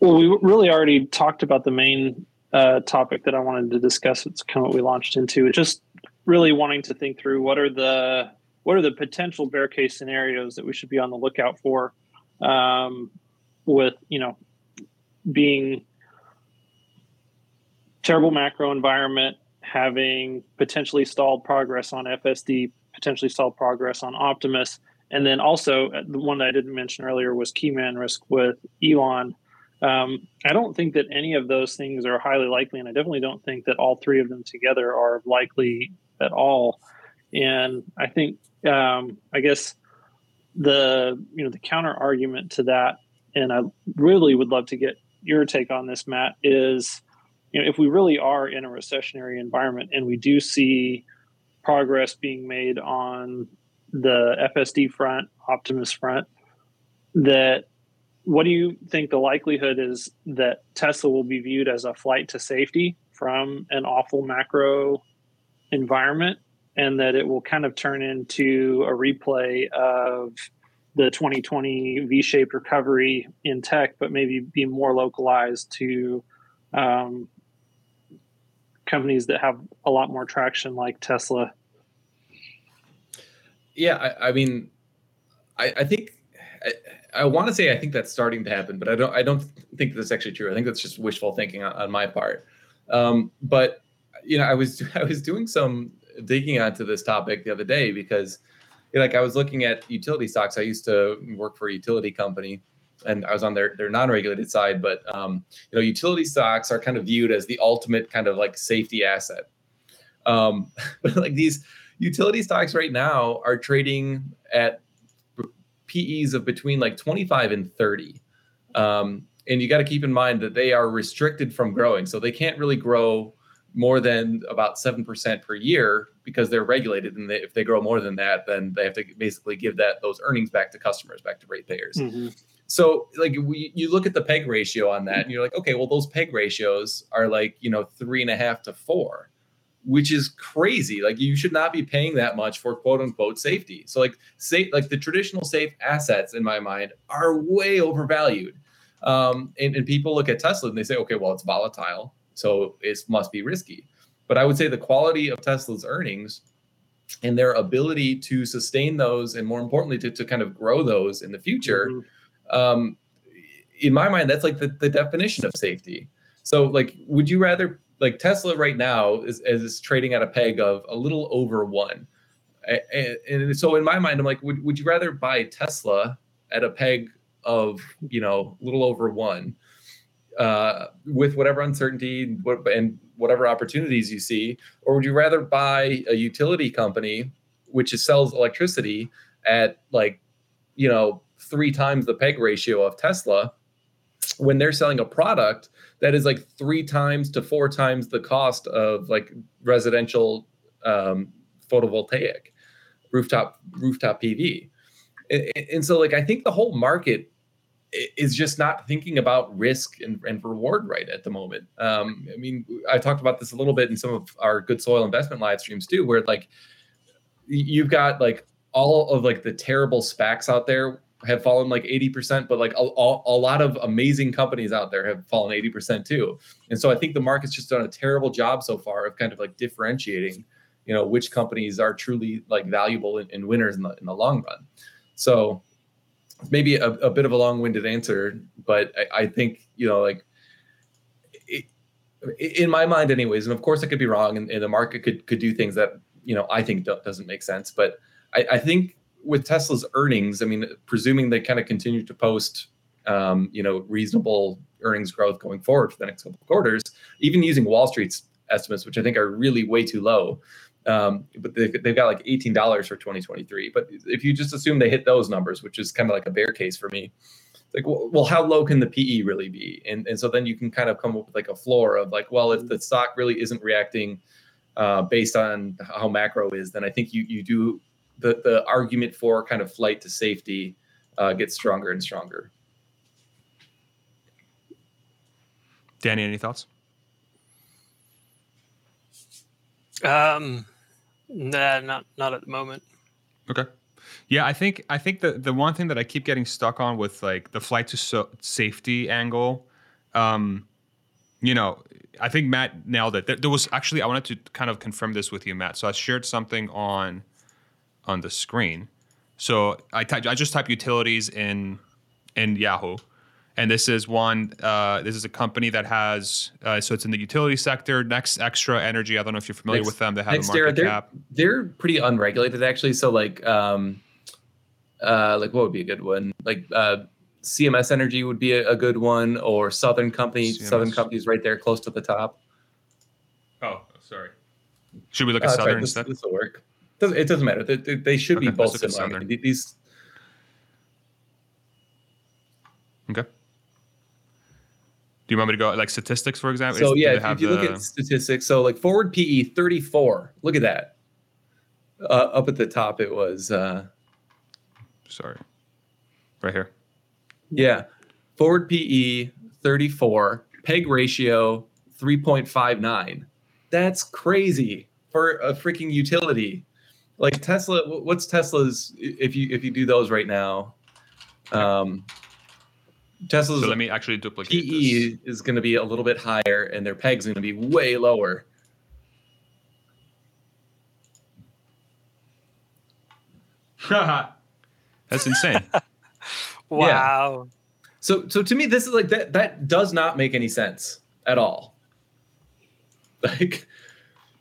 Well, we really already talked about the main uh, topic that I wanted to discuss. It's kind of what we launched into. It's just really wanting to think through what are the what are the potential bear case scenarios that we should be on the lookout for, um, with you know being terrible macro environment, having potentially stalled progress on FSD, potentially stalled progress on Optimus, and then also uh, the one that I didn't mention earlier was key man risk with Elon. Um, I don't think that any of those things are highly likely, and I definitely don't think that all three of them together are likely at all. And I think, um, I guess, the you know the counter argument to that, and I really would love to get your take on this, Matt, is you know if we really are in a recessionary environment and we do see progress being made on the FSD front, Optimus front, that what do you think the likelihood is that Tesla will be viewed as a flight to safety from an awful macro environment and that it will kind of turn into a replay of the 2020 V-shaped recovery in tech, but maybe be more localized to um, companies that have a lot more traction, like Tesla. Yeah, I, I mean, I, I think I, I want to say I think that's starting to happen, but I don't. I don't think that's actually true. I think that's just wishful thinking on, on my part. Um, but you know, I was I was doing some digging onto this topic the other day because, like, I was looking at utility stocks. I used to work for a utility company, and I was on their their non-regulated side. But um, you know, utility stocks are kind of viewed as the ultimate kind of like safety asset. Um, but like these utility stocks right now are trading at PEs of between like 25 and 30. Um, and you got to keep in mind that they are restricted from growing. So they can't really grow more than about 7% per year because they're regulated. And they, if they grow more than that, then they have to basically give that those earnings back to customers, back to ratepayers. So like we, you look at the peg ratio on that, and you're like, okay, well those peg ratios are like you know three and a half to four, which is crazy. Like you should not be paying that much for quote unquote safety. So like say like the traditional safe assets in my mind are way overvalued. Um, and, and people look at Tesla and they say, okay, well it's volatile, so it must be risky. But I would say the quality of Tesla's earnings and their ability to sustain those and more importantly to, to kind of grow those in the future mm-hmm. Um, in my mind that's like the, the definition of safety. So like would you rather like tesla right now is, is trading at a peg of a little over one. And, and so in my mind i'm like would, would you rather buy tesla at a peg of you know a little over one uh, with whatever uncertainty and whatever opportunities you see, or would you rather buy a utility company which sells electricity at like you know three times the peg ratio of Tesla when they're selling a product that is like three times to four times the cost of like residential um, photovoltaic rooftop rooftop PV. And, and so like I think the whole market is just not thinking about risk and, and reward right at the moment. Um, I mean, I talked about this a little bit in some of our good soil investment live streams too, where like you've got like all of like the terrible SPACs out there have fallen like 80%, but like a, a, a, lot of amazing companies out there have fallen 80% too. And so I think the market's just done a terrible job so far of kind of like differentiating, you know, which companies are truly like valuable and, and winners in the, in the long run. So maybe a, a bit of a long-winded answer, but I, I think you know, like it, in my mind, anyways. And of course, I could be wrong, and, and, the market could could do things that you know I think do, doesn't make sense. But I, I, think with Tesla's earnings, I mean, presuming they kind of continue to post, um, you know, reasonable earnings growth going forward for the next couple of quarters, even using Wall Street's estimates, which I think are really way too low. Um, but they, have got like $18 for 2023. But if you just assume they hit those numbers, which is kind of like a bear case for me, like, well, how low can the PE really be? And, and so then you can kind of come up with like a floor of like, well, if the stock really isn't reacting uh, based on how macro is, then I think you, you do the, the argument for kind of flight to safety uh, gets stronger and stronger. Danny, any thoughts? Um, Nah, not not at the moment. Okay. Yeah, I think I think the the one thing that I keep getting stuck on with like the flight to so- safety angle, um, you know, I think Matt nailed it. There, there, was actually I wanted to kind of confirm this with you, Matt. So I shared something on on the screen. So I typed I just type utilities in in Yahoo, and this is one. Uh, this is a company that has uh, so it's in the utility sector. NextEra Energy. I don't know if you're familiar Next, with them. They have a market they're, cap. They're pretty unregulated actually. So like, um, uh, like what would be a good one? Like uh, CMS Energy would be a, a good one, or Southern Company. CMS. Southern Company's right there, close to the top. Oh, sorry. Should we look at oh, Southern right. instead? This will work. It doesn't matter. They, they should okay, be both similar. I mean, these. Okay. Do you want me to go like statistics, for example? So yeah, if you the... look at statistics, so like forward PE 34. Look at that. Uh, up at the top, it was. Uh, Sorry, right here. Yeah, forward PE 34, peg ratio 3.59. That's crazy for a freaking utility. Like Tesla, what's Tesla's? If you if you do those right now, um, Tesla's so let me actually duplicate PE this. is going to be a little bit higher, and their peg's going to be way lower. That's insane. wow. Yeah. So, so to me, this is like that. That does not make any sense at all. Like,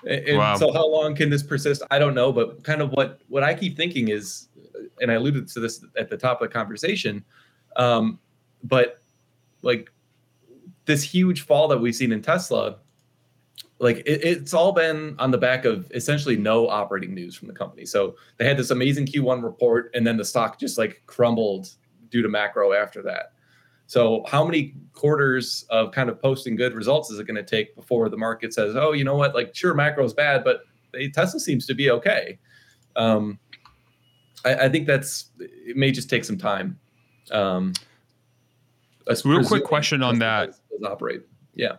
and wow. so how long can this persist? I don't know, but kind of what what I keep thinking is, and I alluded to this at the top of the conversation. Um, but like this huge fall that we've seen in Tesla, like it, it's all been on the back of essentially no operating news from the company. So they had this amazing Q1 report, and then the stock just like crumbled due to macro after that. So how many quarters of kind of posting good results is it going to take before the market says, oh, you know what, like sure macro is bad, but Tesla seems to be okay. Um, I, I think that's it may just take some time. Um, real quick question on that. Operate. Yeah.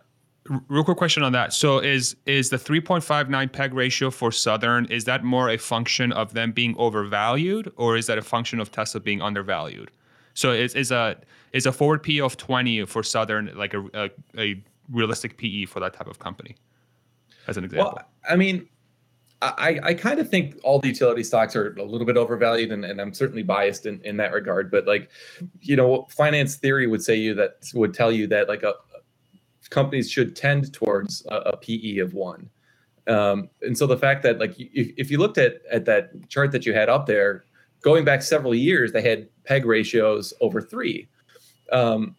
Real quick question on that. So is is the 3.59 peg ratio for Southern is that more a function of them being overvalued or is that a function of Tesla being undervalued? So is is a is a forward PE of 20 for Southern like a, a, a realistic PE for that type of company? As an example. Well, I mean, I, I kind of think all the utility stocks are a little bit overvalued, and, and I'm certainly biased in, in that regard. But like, you know, finance theory would say you that would tell you that like a companies should tend towards a, a PE of one. Um, and so the fact that like if, if you looked at at that chart that you had up there, going back several years, they had peg ratios over three. Um,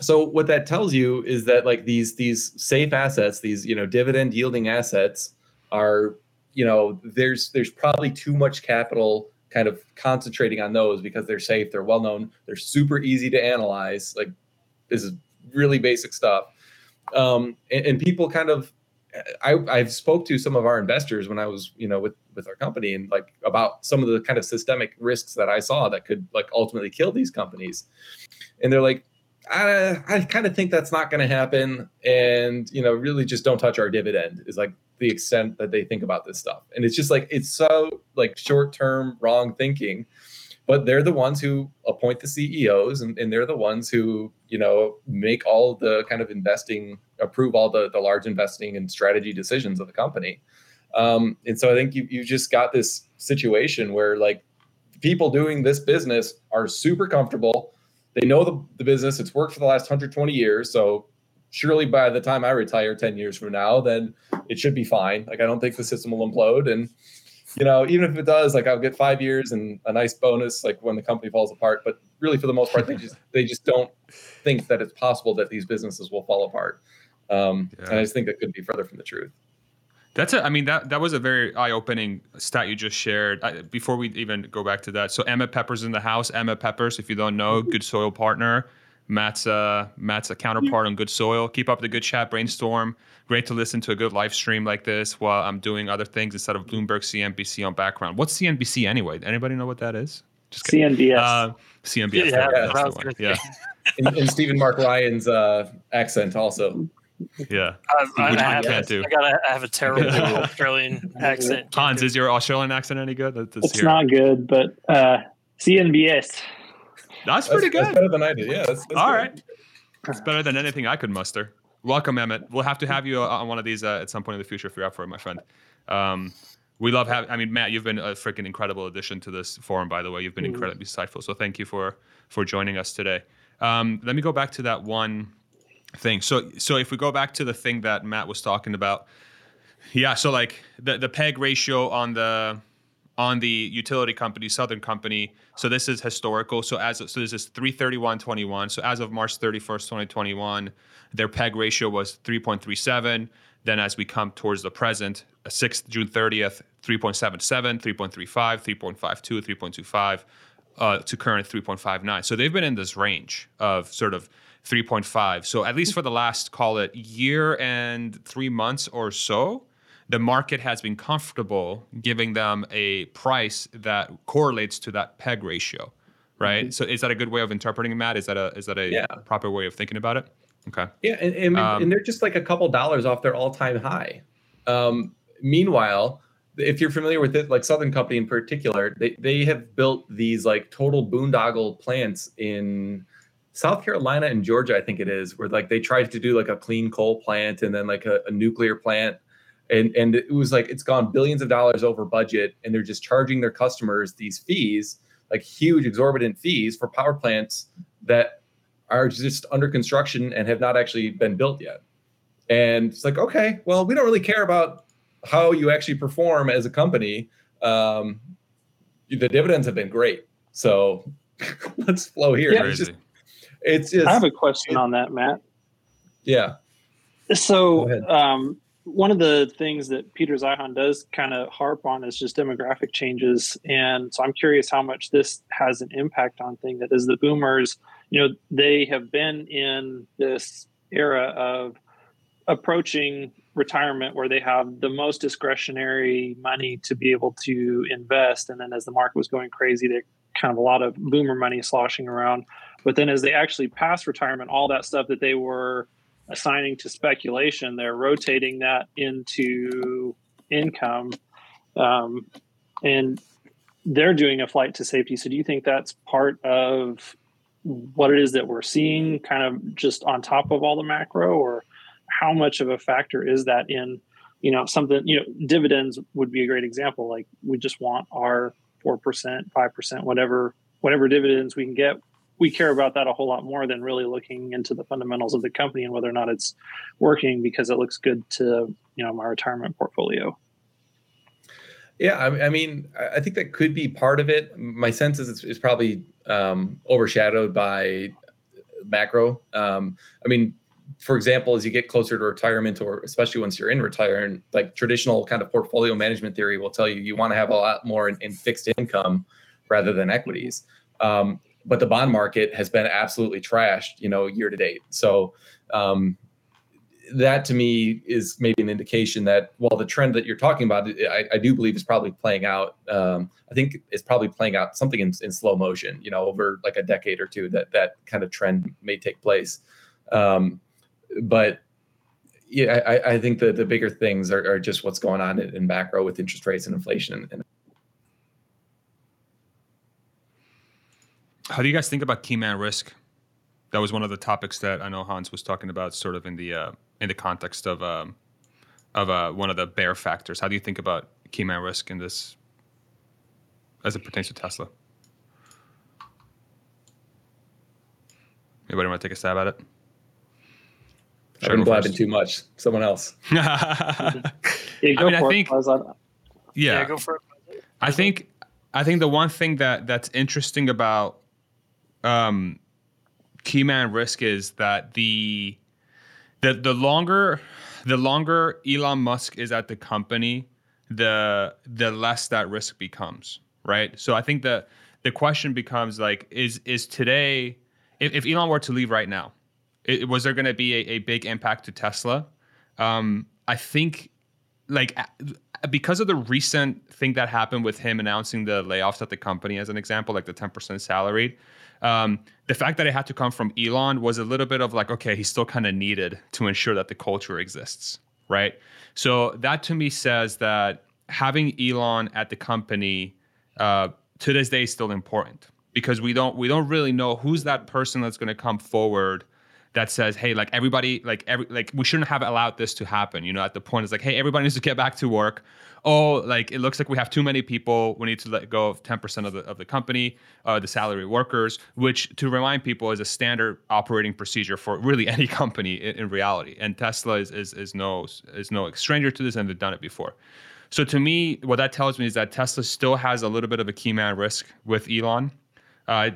so what that tells you is that like these these safe assets, these you know dividend yielding assets are you know there's there's probably too much capital kind of concentrating on those because they're safe, they're well known, they're super easy to analyze. Like this is really basic stuff. Um, and, and people kind of I, I've spoke to some of our investors when I was, you know, with with our company and like about some of the kind of systemic risks that I saw that could like ultimately kill these companies. And they're like, I, I kind of think that's not going to happen. And, you know, really just don't touch our dividend is like the extent that they think about this stuff. And it's just like, it's so like short term wrong thinking. But they're the ones who appoint the CEOs and, and they're the ones who, you know, make all the kind of investing, approve all the, the large investing and strategy decisions of the company. Um, and so I think you, you just got this situation where like people doing this business are super comfortable they know the, the business. It's worked for the last 120 years. So surely by the time I retire 10 years from now, then it should be fine. Like I don't think the system will implode. And you know, even if it does, like I'll get five years and a nice bonus, like when the company falls apart. But really, for the most part, they just they just don't think that it's possible that these businesses will fall apart. Um, yeah. And I just think that could be further from the truth. That's a, I mean that that was a very eye-opening stat you just shared. I, before we even go back to that, so Emmet Peppers in the house. Emmet Peppers, if you don't know, good soil partner. Matt's uh Matt's a counterpart on Good Soil. Keep up the good chat, brainstorm. Great to listen to a good live stream like this while I'm doing other things instead of Bloomberg CNBC on background. What's CNBC anyway? Anybody know what that is? Just CNBS. Uh, CNBS. Yeah, yeah, yeah. and, and Stephen Mark Ryan's uh, accent also. Yeah, I, I, I can't do. I gotta I have a terrible Australian accent. Hans, is your Australian accent any good? it's here. not good, but uh, CNBS. That's pretty that's, good. That's better than I did. Yeah, that's, that's all good. right. It's better than anything I could muster. Welcome, Emmett. We'll have to have you on one of these uh, at some point in the future if you're up for it, my friend. Um, we love having. I mean, Matt, you've been a freaking incredible addition to this forum. By the way, you've been mm. incredibly insightful. So thank you for for joining us today. Um, let me go back to that one thing. So so if we go back to the thing that Matt was talking about, yeah. So like the the peg ratio on the on the utility company, Southern Company. So this is historical. So as so this is 331.21. So as of March 31st, 2021, their peg ratio was 3.37. Then as we come towards the present, 6th June 30th, 3.77, 3.35, 3.52, 3.25, uh, to current 3.59. So they've been in this range of sort of 3.5. So at least for the last call it year and three months or so, the market has been comfortable giving them a price that correlates to that peg ratio, right? Mm-hmm. So is that a good way of interpreting it, Matt? Is that a is that a yeah. proper way of thinking about it? Okay. Yeah, and, and, um, and they're just like a couple dollars off their all time high. Um, meanwhile, if you're familiar with it, like Southern Company in particular, they, they have built these like total boondoggle plants in South Carolina and Georgia, I think it is, where like they tried to do like a clean coal plant and then like a, a nuclear plant. And, and it was like it's gone billions of dollars over budget, and they're just charging their customers these fees, like huge exorbitant fees for power plants that are just under construction and have not actually been built yet. And it's like, okay, well, we don't really care about how you actually perform as a company. Um, the dividends have been great, so let's flow here. Yeah. It's just it's just. I have a question it, on that, Matt. Yeah. So, um, one of the things that Peter Zeihan does kind of harp on is just demographic changes, and so I'm curious how much this has an impact on thing that is the boomers. You know, they have been in this era of approaching retirement where they have the most discretionary money to be able to invest and then as the market was going crazy they kind of a lot of boomer money sloshing around. But then as they actually pass retirement, all that stuff that they were assigning to speculation, they're rotating that into income. Um, and they're doing a flight to safety. So do you think that's part of what it is that we're seeing kind of just on top of all the macro or how much of a factor is that in you know something you know dividends would be a great example like we just want our 4% 5% whatever whatever dividends we can get we care about that a whole lot more than really looking into the fundamentals of the company and whether or not it's working because it looks good to you know my retirement portfolio. Yeah i, I mean i think that could be part of it. My sense is it's, it's probably um, overshadowed by macro. Um, i mean for example, as you get closer to retirement, or especially once you're in retirement, like traditional kind of portfolio management theory will tell you you want to have a lot more in, in fixed income rather than equities. Um, but the bond market has been absolutely trashed, you know, year to date. So um, that to me is maybe an indication that while the trend that you're talking about, I, I do believe is probably playing out. Um, I think it's probably playing out something in, in, slow motion, you know, over like a decade or two. That that kind of trend may take place. Um, but yeah, I, I think the the bigger things are, are just what's going on in, macro with interest rates and inflation. And, how do you guys think about key man risk? That was one of the topics that I know Hans was talking about, sort of in the uh, in the context of um, of uh, one of the bear factors. How do you think about key man risk in this as it pertains to Tesla? Anybody want to take a stab at it? I've been blabbing too much. Someone else. yeah, I mean, I think. Yeah. yeah, go for it. I think. I think the one thing that that's interesting about um, key man Risk is that the the the longer the longer Elon Musk is at the company, the the less that risk becomes, right? So I think the the question becomes like, is is today if, if Elon were to leave right now, it, was there going to be a, a, big impact to Tesla? Um, I think, like, because of the recent thing that happened with him announcing the layoffs at the company, as an example, like the 10% salaried, um, the fact that it had to come from Elon was a little bit of like, okay, he's still kind of needed to ensure that the culture exists, right? So that to me says that having Elon at the company uh, to this day is still important because we don't we don't really know who's that person that's going to come forward that says, hey, like everybody, like every, like we shouldn't have allowed this to happen. You know, at the point it's like, hey, everybody needs to get back to work. Oh, like it looks like we have too many people. We need to let go of 10% of the of the company, uh, the salary workers, which to remind people is a standard operating procedure for really any company in, in reality. And Tesla is, is is no is no stranger to this, and they've done it before. So to me, what that tells me is that Tesla still has a little bit of a key man risk with Elon. Uh,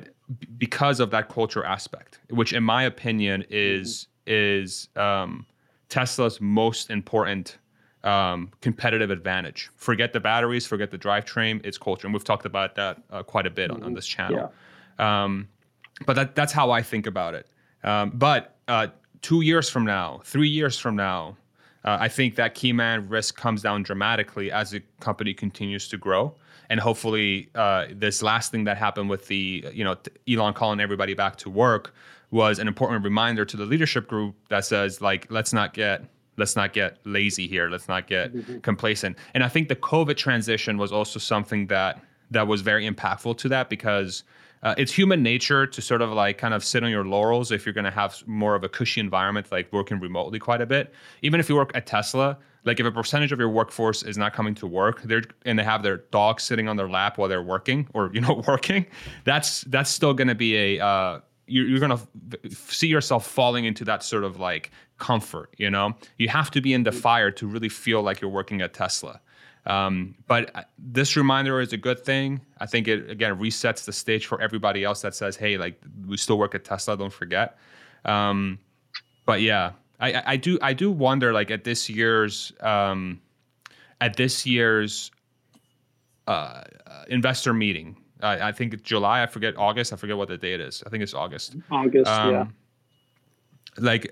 because of that culture aspect, which in my opinion is is um, Tesla's most important um, competitive advantage. Forget the batteries, forget the drivetrain, it's culture, and we've talked about that uh, quite a bit on, on this channel. Yeah. Um, but that, that's how I think about it. Um, but uh, two years from now, three years from now, uh, I think that key man risk comes down dramatically as the company continues to grow and hopefully uh, this last thing that happened with the you know Elon calling everybody back to work was an important reminder to the leadership group that says like let's not get let's not get lazy here. Let's not get mm-hmm. complacent. And i think the covid transition was also something that that was very impactful to that because uh, it's human nature to sort of like kind of sit on your laurels if you're going to have more of a cushy environment like working remotely quite a bit. Even if you work at tesla like if a percentage of your workforce is not coming to work they're and they have their dog sitting on their lap while they're working or you know working that's that's still going to be a uh, you're, you're going to f- see yourself falling into that sort of like comfort you know you have to be in the fire to really feel like you're working at tesla um, but uh, this reminder is a good thing i think it again resets the stage for everybody else that says hey like we still work at tesla don't forget um, but yeah I, I do I do wonder like at this year's um, at this year's uh, investor meeting. I think July. I forget August. I forget what the date is. I think it's August. August. Um, yeah. Like,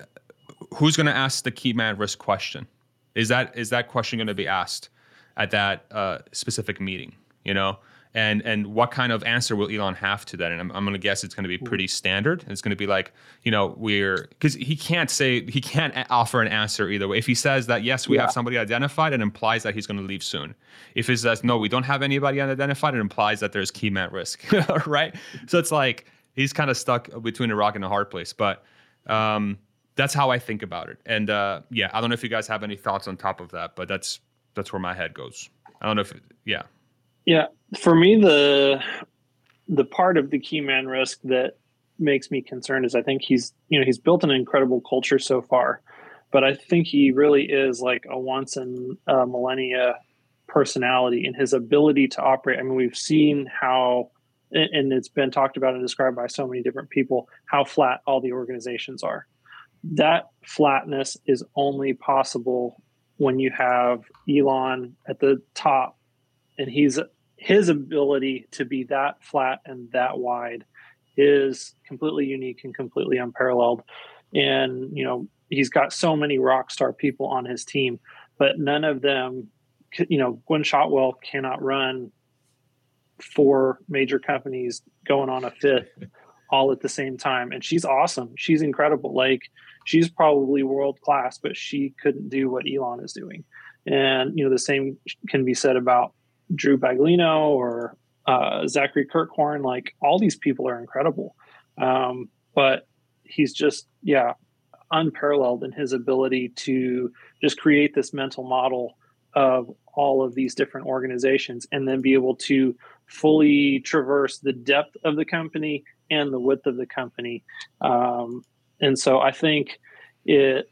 who's going to ask the key man risk question? Is that is that question going to be asked at that uh, specific meeting? You know, and and what kind of answer will Elon have to that? And I'm, I'm going to guess it's going to be pretty standard. It's going to be like, you know, we're because he can't say he can't offer an answer either way. If he says that yes, we yeah. have somebody identified, it implies that he's going to leave soon. If he says no, we don't have anybody unidentified, it implies that there's key man risk, right? So it's like he's kind of stuck between a rock and a hard place. But um, that's how I think about it. And uh, yeah, I don't know if you guys have any thoughts on top of that, but that's that's where my head goes. I don't know if it, yeah. Yeah, for me, the the part of the key man risk that makes me concerned is I think he's you know he's built an incredible culture so far, but I think he really is like a once in a millennia personality in his ability to operate. I mean, we've seen how and it's been talked about and described by so many different people how flat all the organizations are. That flatness is only possible when you have Elon at the top and he's his ability to be that flat and that wide is completely unique and completely unparalleled. And, you know, he's got so many rock star people on his team, but none of them, you know, Gwynne Shotwell cannot run four major companies going on a fifth all at the same time. And she's awesome. She's incredible. Like, she's probably world class, but she couldn't do what Elon is doing. And, you know, the same can be said about Drew Baglino or uh, Zachary Kirkhorn. Like all these people are incredible, um, but he's just yeah unparalleled in his ability to just create this mental model of all of these different organizations and then be able to fully traverse the depth of the company and the width of the company. Um, and so I think it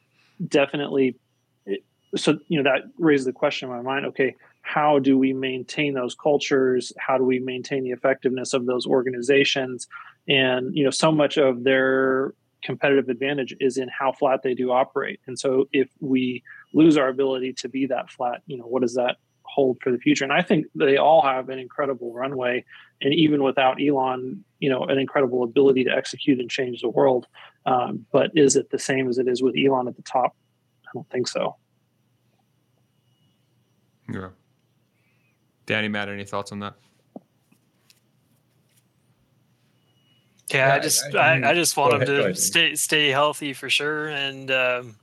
definitely, it, so, you know, that raises the question in my mind okay, how do we maintain those cultures? How do we maintain the effectiveness of those organizations? And you know so much of their competitive advantage is in how flat they do operate. And so if we lose our ability to be that flat you know what does that hold for the future? And i think they all have an incredible runway. And even without elon you know an incredible ability to execute and change the world um, but is it the same as it is with elon at the top? I don't think so. Yeah. Danny, Matt, any thoughts on that? Yeah, yeah I just I, I, I just want him to stay stay healthy for sure, and um,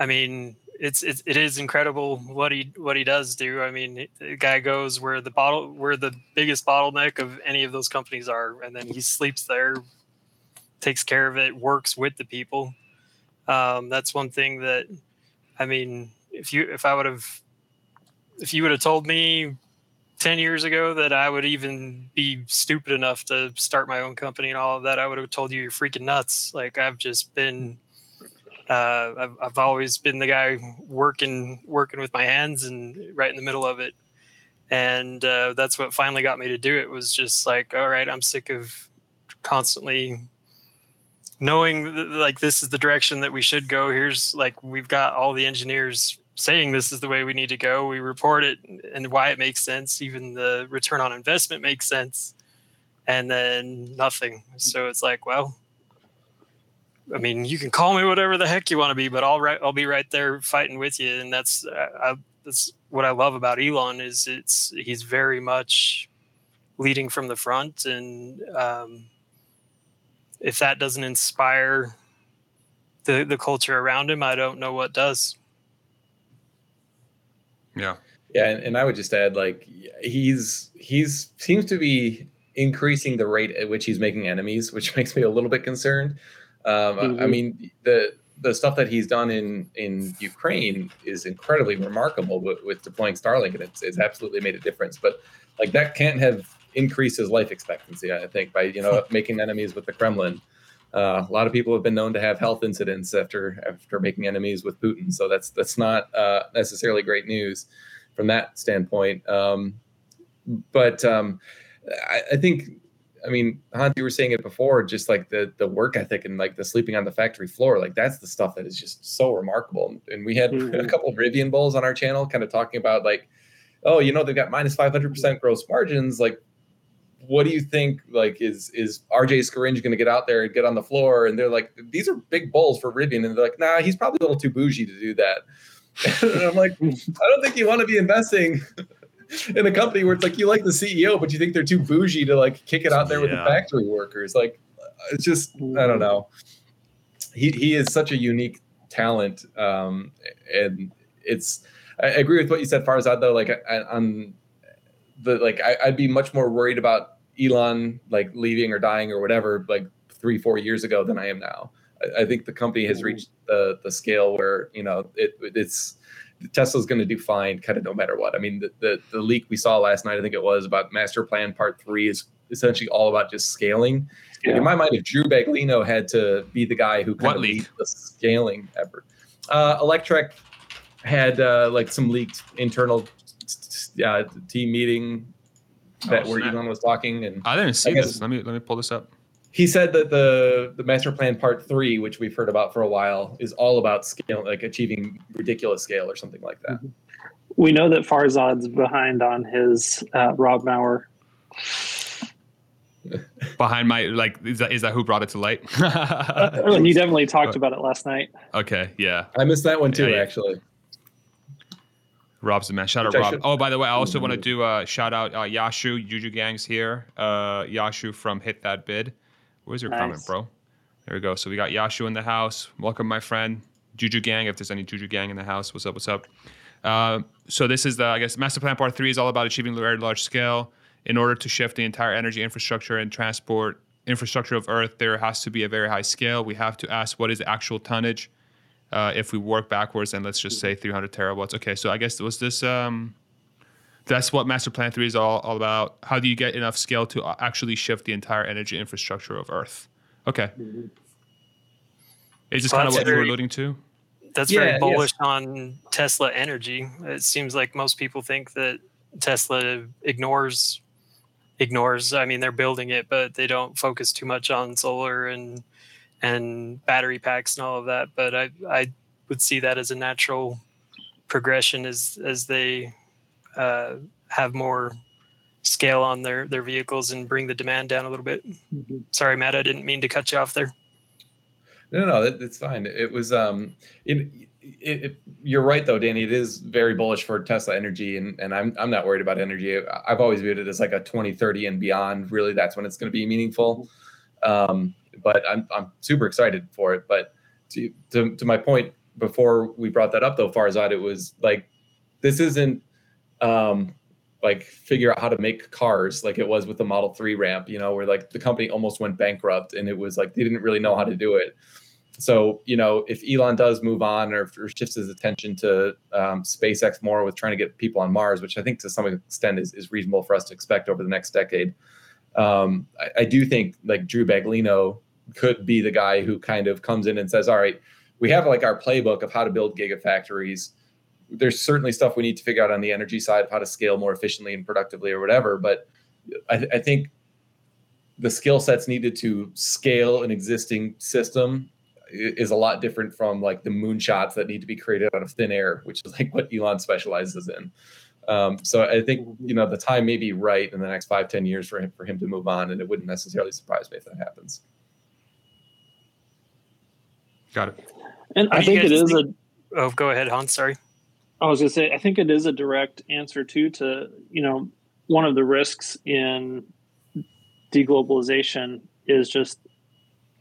I mean it's, it's it is incredible what he what he does do. I mean, the guy goes where the bottle where the biggest bottleneck of any of those companies are, and then he sleeps there, takes care of it, works with the people. Um, that's one thing that, I mean, if you if I would have if you would have told me 10 years ago that I would even be stupid enough to start my own company and all of that, I would have told you you're freaking nuts. Like I've just been, uh, I've, I've always been the guy working, working with my hands and right in the middle of it. And uh, that's what finally got me to do it was just like, all right, I'm sick of constantly knowing that, like this is the direction that we should go. Here's like, we've got all the engineers saying this is the way we need to go. We report it and why it makes sense. Even the return on investment makes sense. And then nothing. So it's like, well, I mean, you can call me whatever the heck you want to be, but I'll right, I'll be right there fighting with you. And that's uh, I, that's what I love about Elon is it's he's very much leading from the front, and um, if that doesn't inspire the the culture around him, I don't know what does. Yeah. Yeah, and, and I would just add like he's he's seems to be increasing the rate at which he's making enemies, which makes me a little bit concerned. Um, mm-hmm. I, I mean the the stuff that he's done in in Ukraine is incredibly remarkable with, with deploying Starlink, and it's, it's absolutely made a difference. But like that can't have increased his life expectancy. I think by you know making enemies with the Kremlin. Uh, a lot of people have been known to have health incidents after after making enemies with Putin, so that's that's not uh, necessarily great news from that standpoint. Um, but um, I, I, think, I mean, Hans, you were saying it before, just like the the work ethic and like the sleeping on the factory floor, like that's the stuff that is just so remarkable. And we had mm-hmm. a couple of Rivian Bulls on our channel, kind of talking about like, oh, you know, they've got minus five hundred percent gross margins, like what do you think like is is RJ Scaringe going to get out there and get on the floor? And they're like, these are big bulls for Rivian, and they're like, nah, he's probably a little too bougie to do that. and I'm like, I don't think you want to be investing in a company where it's like you like the CEO, but you think they're too bougie to like kick it out there with the factory workers. Like it's just I don't know. He he is such a unique talent, um, and it's I I agree with what you said, Farzad. Though, like I, on the like, I, I'd be much more worried about Elon like leaving or dying or whatever like three four years ago than I am now. I, I think the company has reached the the scale where you know it it's Tesla's going to do fine, kind of no matter what. I mean, the, the the leak we saw last night, I think it was about Master Plan Part Three, is essentially all about just scaling. Yeah. In my mind, if Drew Baglino had to be the guy who kind What of leads the scaling effort, uh, Electrek had uh, like some leaked internal uh, team meeting that Oh, where. Elon was talking, and I didn't see I guess- this. Let me let me pull this up. He said that the the master plan part three, which we've heard about for a while, is all about scale, like achieving ridiculous scale or something like that. We know that Farzad's behind on his uh, Rob Mauer. Behind my like, is that is that who brought it to light? Uh, he definitely talked about it last night. okay, yeah. I missed that one too, Yeah, yeah. actually. Rob's the man. Shout out Which I Rob. should- Oh, by the way, I also want to do a shout out uh, Yashu Juju Gangs here. Uh, Yashu from Hit That Bid. Where's your comment, bro? There we go. So we got Yashu in the house. Welcome, my friend. Juju Gang. If there's any Juju Gang in the house, what's up? What's up? Uh, so this is the I guess master plan part three is all about achieving very large scale. In order to shift the entire energy infrastructure and transport infrastructure of Earth, there has to be a very high scale. We have to ask what is the actual tonnage. Uh, if we work backwards and let's just say 300 terawatts. Okay, so I guess was this um, that's what master plan 3 is all, all about how do you get enough scale to uh, actually shift the entire energy infrastructure of earth okay is this Well, kind of that's what you were alluding to That's Yeah, very yes. bullish on Tesla energy. It seems like most people think that Tesla ignores ignores. I mean, they're building it, but they don't focus too much on solar and and battery packs and all of that. But I I would see that as a natural progression as as they uh, have more scale on their their vehicles and bring the demand down a little bit. Sorry, Matt, I didn't mean to cut you off there. No, no, that, that's fine. It was um, it, it, it, you're right though, Danny. It is very bullish for Tesla energy, and and I'm I'm not worried about energy. I've always viewed it as like a 2030 and beyond. Really, that's when it's going to be meaningful. Um, but I'm I'm super excited for it. But to to to my point before we brought that up though, Farzad, it was like this isn't um like figure out how to make cars like it was with the Model 3 ramp, you know, where like the company almost went bankrupt and it was like they didn't really know how to do it. So, you know, if Elon does move on or, or shifts his attention to um, SpaceX more with trying to get people on Mars, which I think to some extent is, is reasonable for us to expect over the next decade, um, I, I do think like Drew Baglino could be the guy who kind of comes in and says, all right, we have like our playbook of how to build gigafactories there's certainly stuff we need to figure out on the energy side of how to scale more efficiently and productively or whatever. But I, I think the skill sets needed to scale an existing system is a lot different from like the moonshots that need to be created out of thin air, which is like what Elon specializes in. Um, so I think you know the time may be right in the next five ten years for him for him to move on, and it wouldn't necessarily surprise me if that happens. got it And What I do you think it guys is a? Oh, go ahead, Hans. Sorry. I was going to say, I think it is a direct answer too to you know one of the risks in deglobalization is just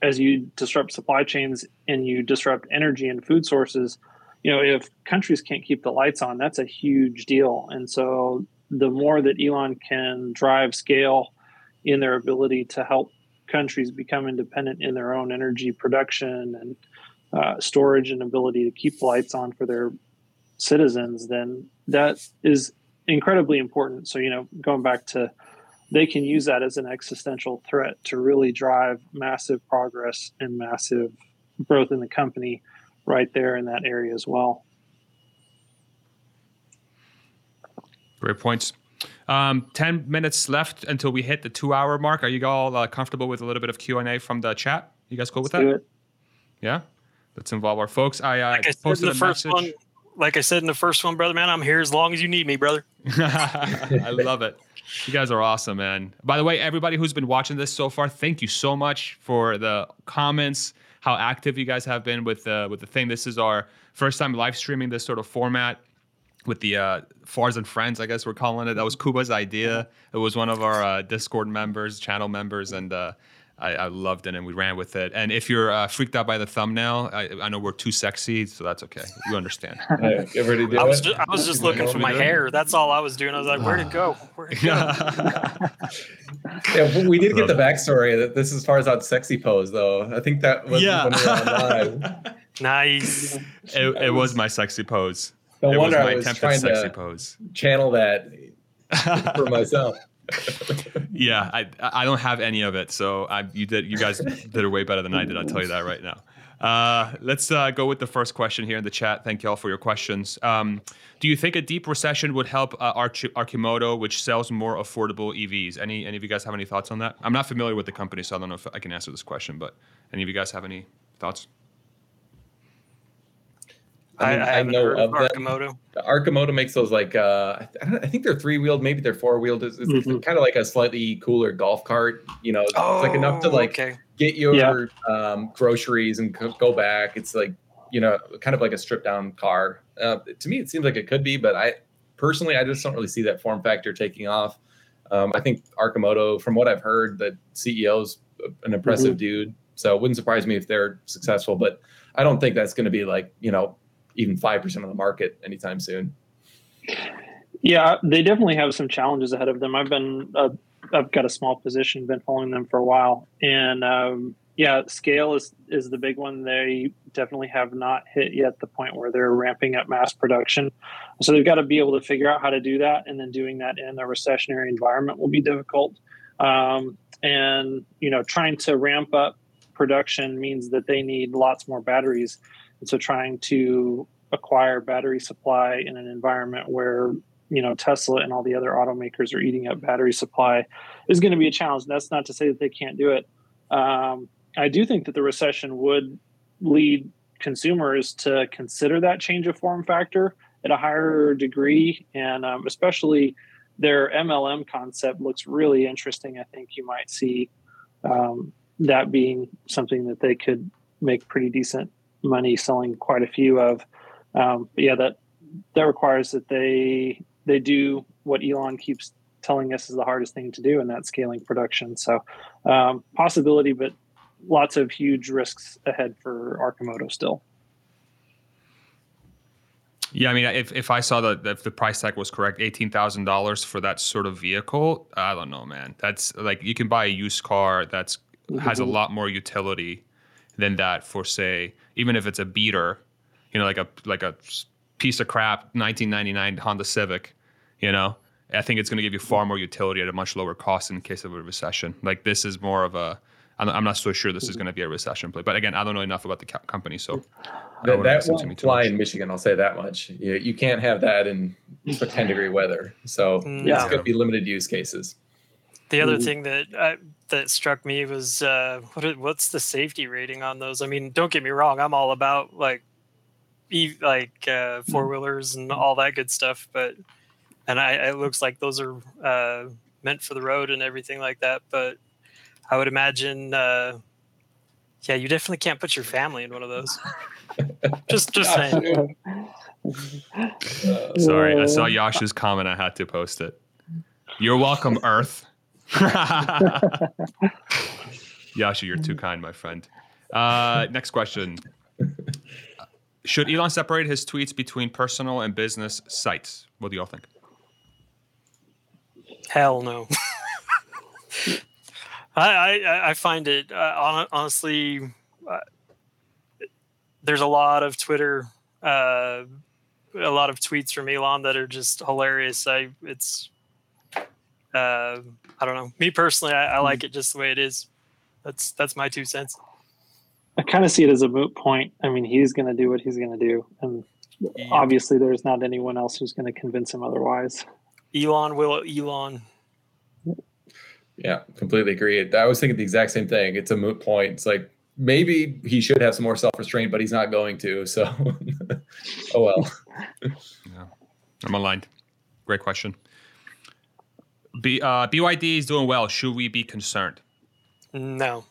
as you disrupt supply chains and you disrupt energy and food sources. You know, if countries can't keep the lights on, that's a huge deal. And so, the more that Elon can drive scale in their ability to help countries become independent in their own energy production and uh, storage and ability to keep lights on for their citizens, then that is incredibly important. So, you know, going back to they can use that as an existential threat to really drive massive progress and massive growth in the company right there in that area as well. great points. Um, 10 minutes left until we hit the two hour mark. Are you all uh, comfortable with a little bit of q&a from the chat? You guys cool with Let's that? do it. yeah? Let's involve our folks. I uh, Like I posted the a first message. one, like I said in the first one, brother man, I'm here as long as you need me, brother. I love it. You guys are awesome, man. By the way, everybody who's been watching this so far, thank you so much for the comments, how active you guys have been with the with the thing. This is our first time live streaming this sort of format. with the uh, Farz and Friends, I guess we're calling it. That was Kuba's idea. It was one of our uh, Discord members, channel members, and uh, I, I, loved it, and we ran with it. And if you're uh, freaked out by the thumbnail, I, I, know we're too sexy, so that's okay. You understand. I, I was just, I was just looking for my hair. That's all I was doing. I was like, where'd it go? Where'd it go? yeah, we did get the backstory that this is as far as out sexy pose, though. I think that was yeah. when we were on nice. It, it was my sexy pose. No it wonder was my I was attempted trying sexy to pose. channel that for myself. Yeah, I I don't have any of it, so I you did you guys did it way better than I did. I'll tell you that right now. Uh, let's uh, go with the first question here in the chat. Thank you all for your questions. Um, do you think a deep recession would help uh, Arch- which sells more affordable EVs? Any any of you guys have any thoughts on that? I'm not familiar with the company, so I don't know if I can answer this question. But any of you guys have any thoughts? I, mean, I, I know of Arcimoto. Them. Arcimoto makes those like uh, I, I, think they're three wheeled, maybe they're four wheeled. It's, it's mm-hmm. kind of like a slightly cooler golf cart. You know, oh, it's like enough to like okay. get your yeah. um, groceries and co- go back. It's like you know, kind of like a stripped down car. Uh, to me, it seems like it could be, but I personally, I just don't really see that form factor taking off. Um, I think Arcimoto, from what I've heard, the CEO's an impressive mm-hmm. dude. So it wouldn't surprise me if they're successful, but I don't think that's going to be like you know even 5% of the market anytime soon. Yeah, they definitely have some challenges ahead of them. I've been, uh, I've got a small position, been following them for a while. And um, yeah, scale is, is the big one. They definitely have not hit yet the point where they're ramping up mass production. So they've got to be able to figure out how to do that. And then doing that in a recessionary environment will be difficult. Um, and, you know, trying to ramp up production means that they need lots more batteries and so trying to acquire battery supply in an environment where you know Tesla and all the other automakers are eating up battery supply is going to be a challenge. That's not to say that they can't do it. Um, I do think that the recession would lead consumers to consider that change of form factor at a higher degree, and um, especially their MLM concept looks really interesting. I think you might see um, that being something that they could make pretty decent money selling quite a few of. Um, but yeah, that that requires that they they do what Elon keeps telling us is the hardest thing to do, and that's scaling production. So um, possibility, but lots of huge risks ahead for Arcimoto still. Yeah, I mean, if, if I saw that if the price tag was correct, eighteen thousand dollars for that sort of vehicle, I don't know, man. That's like you can buy a used car that's has a mm-hmm. lot more utility than that for say even if it's a beater, you know, like a like a piece of crap 1999 Honda Civic, you know. I think it's going to give you far more utility at a much lower cost in case of a recession. Like this is more of a I'm not so sure this is going to be a recession play. But again, I don't know enough about the company, so that, that won't fly in Michigan. I'll say that much. You, you can't have that in 10 degree weather. So mm. yeah. it's going to be limited use cases. The other mm-hmm. thing that I, that struck me was uh, what what's the safety rating on those? I mean, don't get me wrong, I'm all about like like uh, mm-hmm. four wheelers and all that good stuff, but and I it looks like those are uh, meant for the road and everything like that. But I would imagine, uh, yeah, you definitely can't put your family in one of those. just just saying. Sorry, I saw Yashu's comment. I had to post it. You're welcome, Earth. Yasha, you're too kind, my friend. Uh, next question. Should Elon separate his tweets between personal and business sites? What do y'all think? Hell no. I, I, I find it uh, honestly. Uh, there's a lot of Twitter, uh, a lot of tweets from Elon that are just hilarious. I it's uh, I don't know. Me personally, I, I, hmm. like it just the way it is. That's that's my two cents. I kind of see it as a moot point. I mean, he's going to do what he's going to do, and yeah. obviously, there's not anyone else who's going to convince him otherwise. Elon will Elon. Yeah, completely agree. I was thinking the exact same thing. It's a moot point. It's like maybe he should have some more self restraint, but he's not going to. So, oh well. yeah. I'm aligned. Great question. B, uh, BYD is doing well. Should we be concerned? No.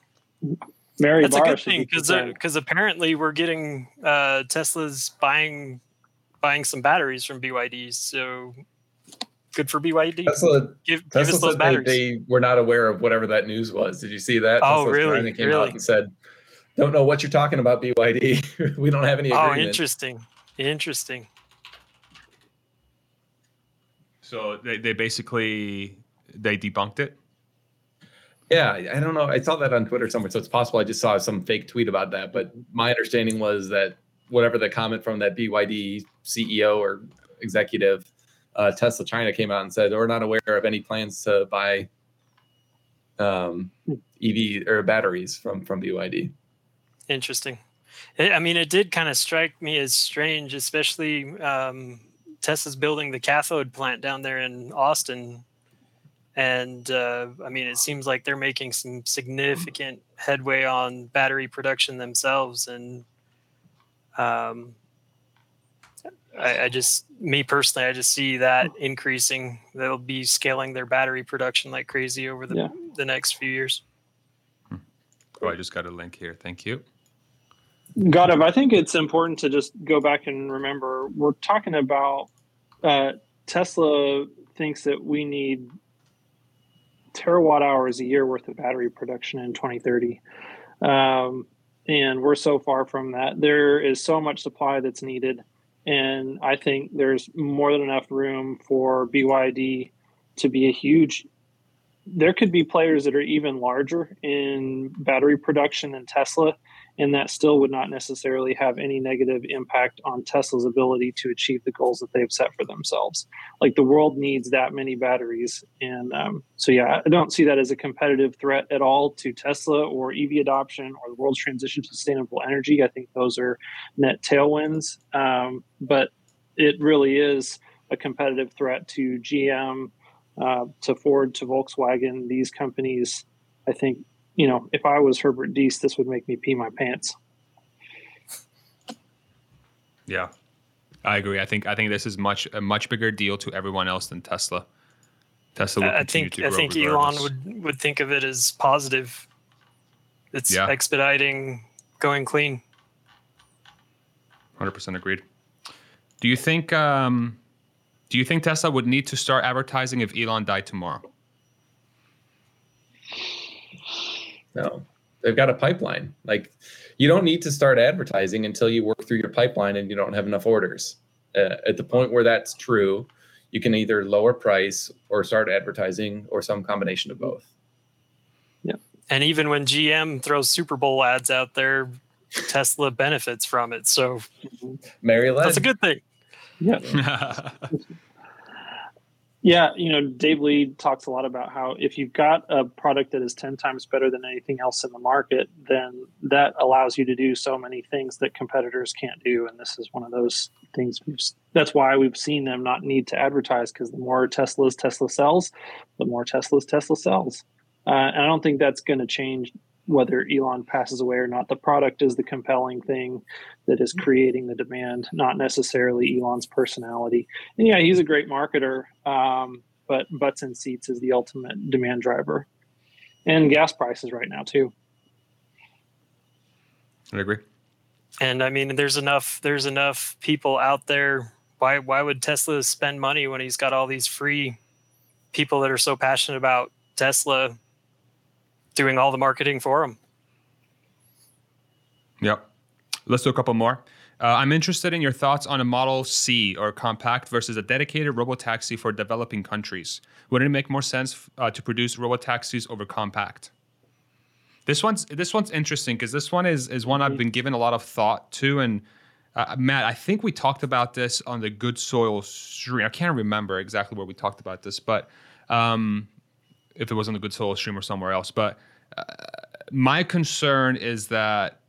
Mary That's Barr a good thing because because apparently we're getting uh, Tesla's buying buying some batteries from BYD. So good for BYD. Tesla, give, Tesla give us those said they, batteries. they were not aware of whatever that news was. Did you see that? Oh, Tesla's really? China came Really? out and said, "Don't know what you're talking about, BYD. we don't have any oh, interesting. Interesting. So they, they basically they debunked it. Yeah, I I don't know. I saw that on Twitter somewhere, so it's possible I just saw some fake tweet about that. But my understanding was that whatever the comment from that BYD CEO or executive, uh, Tesla China came out and said we're not aware of any plans to buy um, EV or batteries from from BYD. Interesting. I I mean, it did kind of strike me as strange, especially um, Tesla's building the cathode plant down there in Austin. And uh, I mean, it seems like they're making some significant headway on battery production themselves. And um, I, I just, me personally, I just see that increasing. They'll be scaling their battery production like crazy over the, Yeah. the next few years. Oh, I just got a link here. Thank you. Gaurav, I think it's important to just go back and remember we're talking about uh, Tesla thinks that we need terawatt hours a year worth of battery production in 2030. Um, and we're so far from that. There is so much supply that's needed. And I think there's more than enough room for BYD to be a huge. There could be players that are even larger in battery production than Tesla and that still would not necessarily have any negative impact on Tesla's ability to achieve the goals that they've set for themselves. Like the world needs that many batteries, and um, so yeah, I don't see that as a competitive threat at all to Tesla or EV adoption or the world's transition to sustainable energy. I think those are net tailwinds, um, but it really is a competitive threat to GM, uh, to Ford, to Volkswagen. These companies, I think, you know, if I was Herbert Diess, this would make me pee my pants. Yeah, I agree. I think I think this is much a much bigger deal to everyone else than Tesla. Tesla will I think to I think regardless. Elon would would think of it as positive. It's Yeah. expediting going clean. Hundred percent agreed. Do you think um, do you think Tesla would need to start advertising if Elon died tomorrow? No, they've got a pipeline. Like you don't need to start advertising until you work through your pipeline and you don't have enough orders. Uh, at the point where that's true, you can either lower price or start advertising or some combination of both. Yeah. And even when GM throws Super Bowl ads out there, Tesla benefits from it. So Mary Led. that's a good thing. Yeah. Yeah, you know, Dave Lee talks a lot about how if you've got a product that is 10 times better than anything else in the market, then that allows you to do so many things that competitors can't do. And this is one of those things. That's why we've seen them not need to advertise because the more Teslas Tesla sells, the more Teslas Tesla sells. Uh, and I don't think that's going to change whether Elon passes away or not. The product is the compelling thing that is creating the demand, not necessarily Elon's personality. And yeah, he's a great marketer, um, but butts and seats is the ultimate demand driver, and gas prices right now too. I agree. And I mean, there's enough there's enough people out there. Why why would Tesla spend money when he's got all these free people that are so passionate about Tesla doing all the marketing for them. Yep. Let's do a couple more. Uh, I'm interested in your thoughts on a Model C or compact versus a dedicated robotaxi for developing countries. Wouldn't it make more sense uh, to produce robotaxis over compact? This one's this one's interesting because this one is is one I've been given a lot of thought to. And uh, Matt, I think we talked about this on the Good Soil stream. I can't remember exactly where we talked about this, but um, if it was on the Good Soil stream or somewhere else. But my concern is that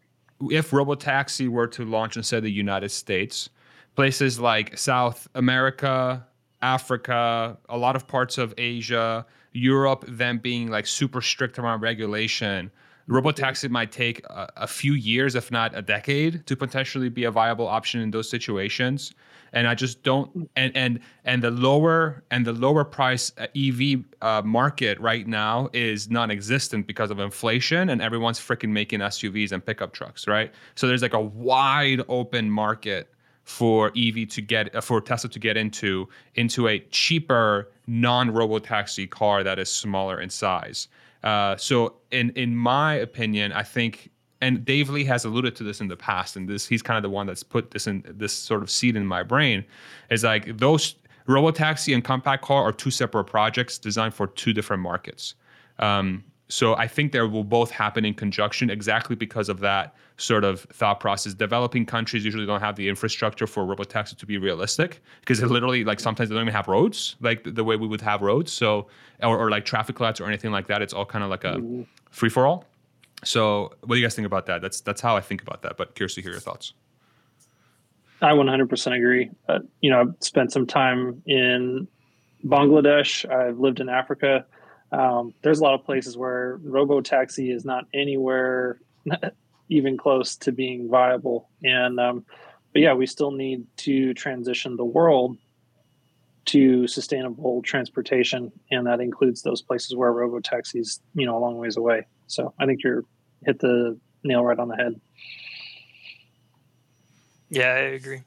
if robotaxi were to launch instead of the United States, places like South America, Africa, a lot of parts of Asia, Europe, them being like super strict around regulation, robotaxi might take a, a few years, if not a decade, to potentially be a viable option in those situations. And I just don't and and and the lower and the lower price uh, EV uh, market right now is non-existent because of inflation, and everyone's freaking making SUVs and pickup trucks, right? So there's like a wide open market for EV to get uh, for Tesla to get into into a cheaper non robotaxi car that is smaller in size. Uh, so in in my opinion, I think and Dave Lee has alluded to this in the past, and this he's kind of the one that's put this in this sort of seed in my brain. Is like those robotaxi and compact car are two separate projects designed for two different markets. Um, so I think they will both happen in conjunction exactly because of that sort of thought process. Developing countries usually don't have the infrastructure for robotaxi to be realistic because it literally like sometimes they don't even have roads like the, the way we would have roads. So or, or, like traffic lights or anything like that. It's all kind of like a free for all. So what do you guys think about that? That's that's how I think about that. But curious to hear your thoughts. I 100% agree. Uh, you know, I've spent some time in Bangladesh. I've lived in Africa. Um, there's a lot of places where robo taxi is not anywhere even close to being viable. And um, but yeah, we still need to transition the world to sustainable transportation, and that includes those places where robo taxis, you know, a long ways away. So I think you're hit the nail right on the head. Yeah, I agree.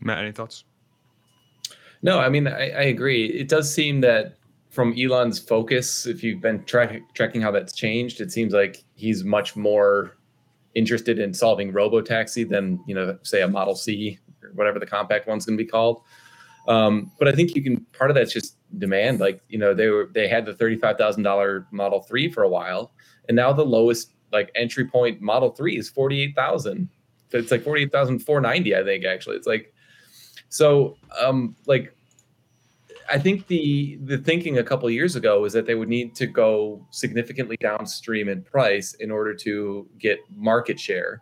Matt, any thoughts? No, I mean, I, I, agree. It does seem that from Elon's focus, if you've been tra- tracking how that's changed, it seems like he's much more interested in solving robotaxi than, you know, say a Model C or whatever the compact one's going to be called. Um, but I think you can, part of that's just demand. Like, you know, they were, they had the $35,000 Model 3 for a while, and now the lowest like entry point Model 3 is 48,000 it's like 48,490 I think actually it's like so um like I think the the thinking a couple years ago was that they would need to go significantly downstream in price in order to get market share.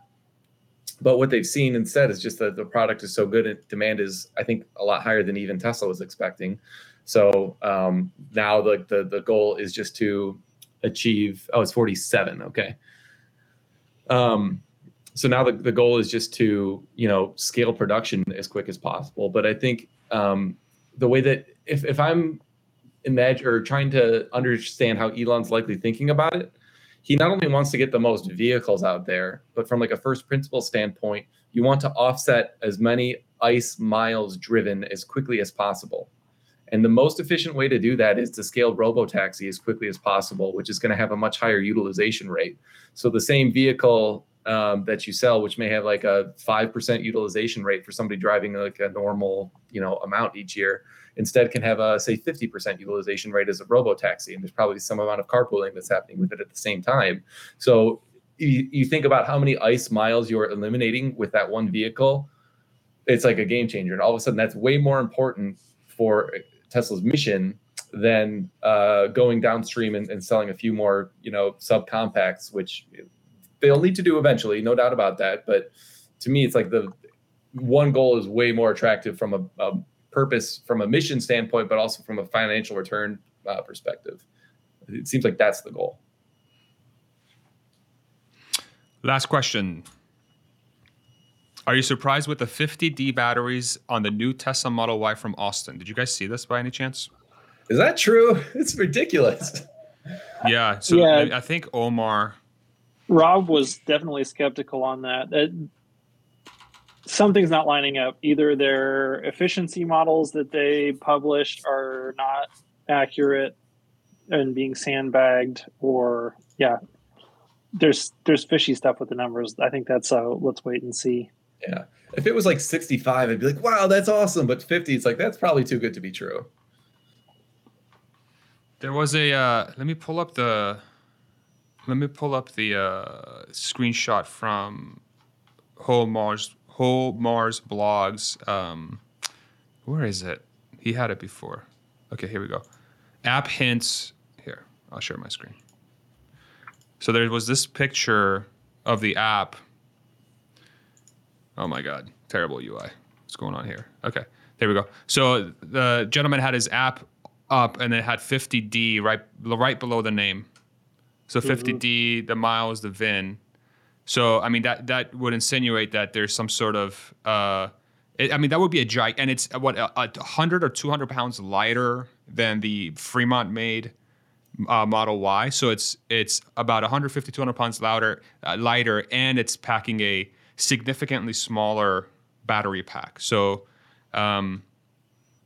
But what they've seen instead is just that the product is so good and demand is I think a lot higher than even Tesla was expecting. So um, now the, the the goal is just to achieve oh it's 47 okay. Um, so now the, the goal is just to you know scale production as quick as possible but i think um, the way that if, if i'm imagine or trying to understand how elon's likely thinking about it he not only wants to get the most vehicles out there but from like a first principle standpoint you want to offset as many ice miles driven as quickly as possible. And the most efficient way to do that is to scale robotaxi as quickly as possible which is going to have a much higher utilization rate. So the same vehicle um, that you sell, which may have like a five percent utilization rate for somebody driving like a normal you know amount each year, instead can have a say fifty percent utilization rate as a robo taxi, and there's probably some amount of carpooling that's happening with it at the same time. So you, you think about how many ice miles you're eliminating with that one vehicle, it's like a game changer, and all of a sudden that's way more important for Tesla's mission than uh, going downstream and, and, selling a few more, you know, subcompacts, which they'll need to do eventually, no doubt about that. But to me, it's like the one goal is way more attractive from a, a purpose, from a mission standpoint, but also from a financial return uh, perspective. It seems like that's the goal. Last question. Are you surprised with the 50D batteries on the new Tesla Model Y from Austin? Did you guys see this by any chance? Is that true? It's ridiculous. Yeah. So yeah. I think Omar Rob was definitely skeptical on that. It, something's not lining up. Either their efficiency models that they published are not accurate and being sandbagged, or yeah, there's there's fishy stuff with the numbers. I think that's uh, let's wait and see. Yeah, if it was like 65, I'd be like, wow, that's awesome. But 50, it's like that's probably too good to be true. There was a uh, let me pull up the let me pull up the uh, screenshot from Whole Mars Whole Mars blogs. Um, where is it? He had it before. Okay, here we go. App hints. Here, I'll share my screen. So there was this picture of the app. Oh my god, terrible UI. What's going on here? Okay, there we go. So the gentleman had his app up, and it had 50D right right below the name. So 50D, mm-hmm. the miles, the VIN. So I mean that that would insinuate that there's some sort of uh, it, I mean that would be a giant, and it's what a, a hundred or two hundred pounds lighter than the Fremont made uh, Model Y. So it's it's about 150 200 pounds louder, uh, lighter, and it's packing a significantly smaller battery pack. So, um,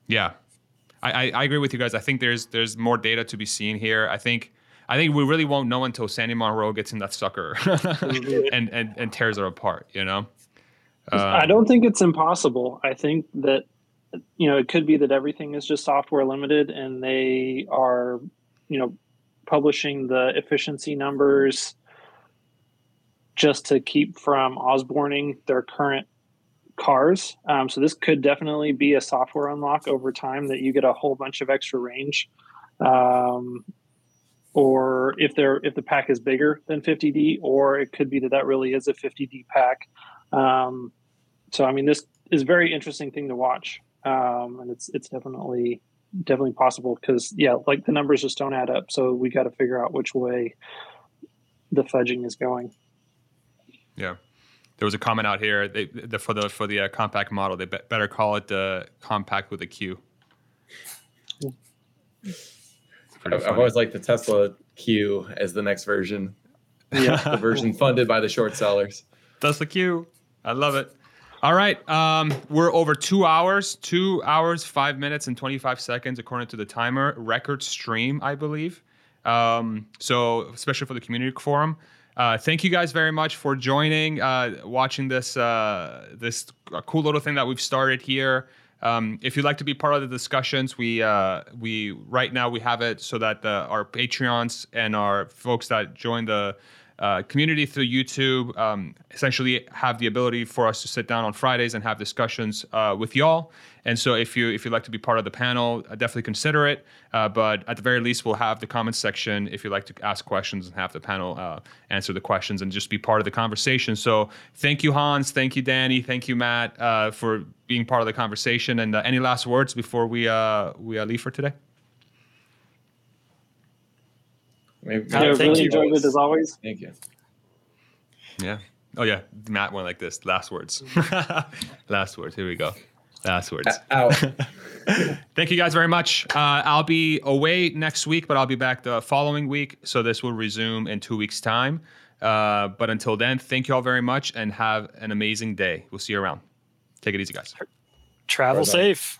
yeah, I, I, I agree with you guys. I think there's there's more data to be seen here. I think I think we really won't know until Sandy Munro gets in that sucker and, and and tears her apart. You know. Um, I don't think it's impossible. I think that you know it could be that everything is just software limited, and they are you know publishing the efficiency numbers just to keep from Osborning their current cars. Um, so this could definitely be a software unlock over time that you get a whole bunch of extra range. Um, or if they're if the pack is bigger than 50D, or it could be that that really is a 50D pack. Um, so I mean, this is very interesting thing to watch, um, and it's it's definitely definitely possible because yeah, like the numbers just don't add up. So we got to figure out which way the fudging is going. Yeah, there was a comment out here they, the, for the for the uh, compact model. They be- better call it the compact with a Q. I've, I've always liked the Tesla Q as the next version. Yeah, the version funded by the short sellers. Tesla Q. I love it. All right. Um, we're over two hours, two hours, five minutes, and 25 seconds, according to the timer. Record stream, I believe. Um, so, especially for the community forum. Uh, thank you guys very much for joining, uh, watching this uh, this cool little thing that we've started here. Um, if you'd like to be part of the discussions, we uh, we right now we have it so that the, our Patreons and our folks that join the uh, community through YouTube um, essentially have the ability for us to sit down on Fridays and have discussions uh, with y'all. And so, if you if you'd like to be part of the panel, uh, definitely consider it. Uh, but at the very least, we'll have the comments section if you'd like to ask questions and have the panel uh, answer the questions and just be part of the conversation. So, thank you, Hans. Thank you, Danny. Thank you, Matt, for being part of the conversation. And any last words before we we leave for today? Maybe, yeah, really you. enjoyed it as always. Thank you. Yeah. Oh yeah, Matt went like this. Last words. Last words. Here we go. Last words. Uh, Thank you guys very much. Uh, I'll be away next week, but I'll be back the following week. So this will resume in two weeks' time. Uh, but until then, thank you all very much and have an amazing day. We'll see you around. Take it easy, guys. Travel safe.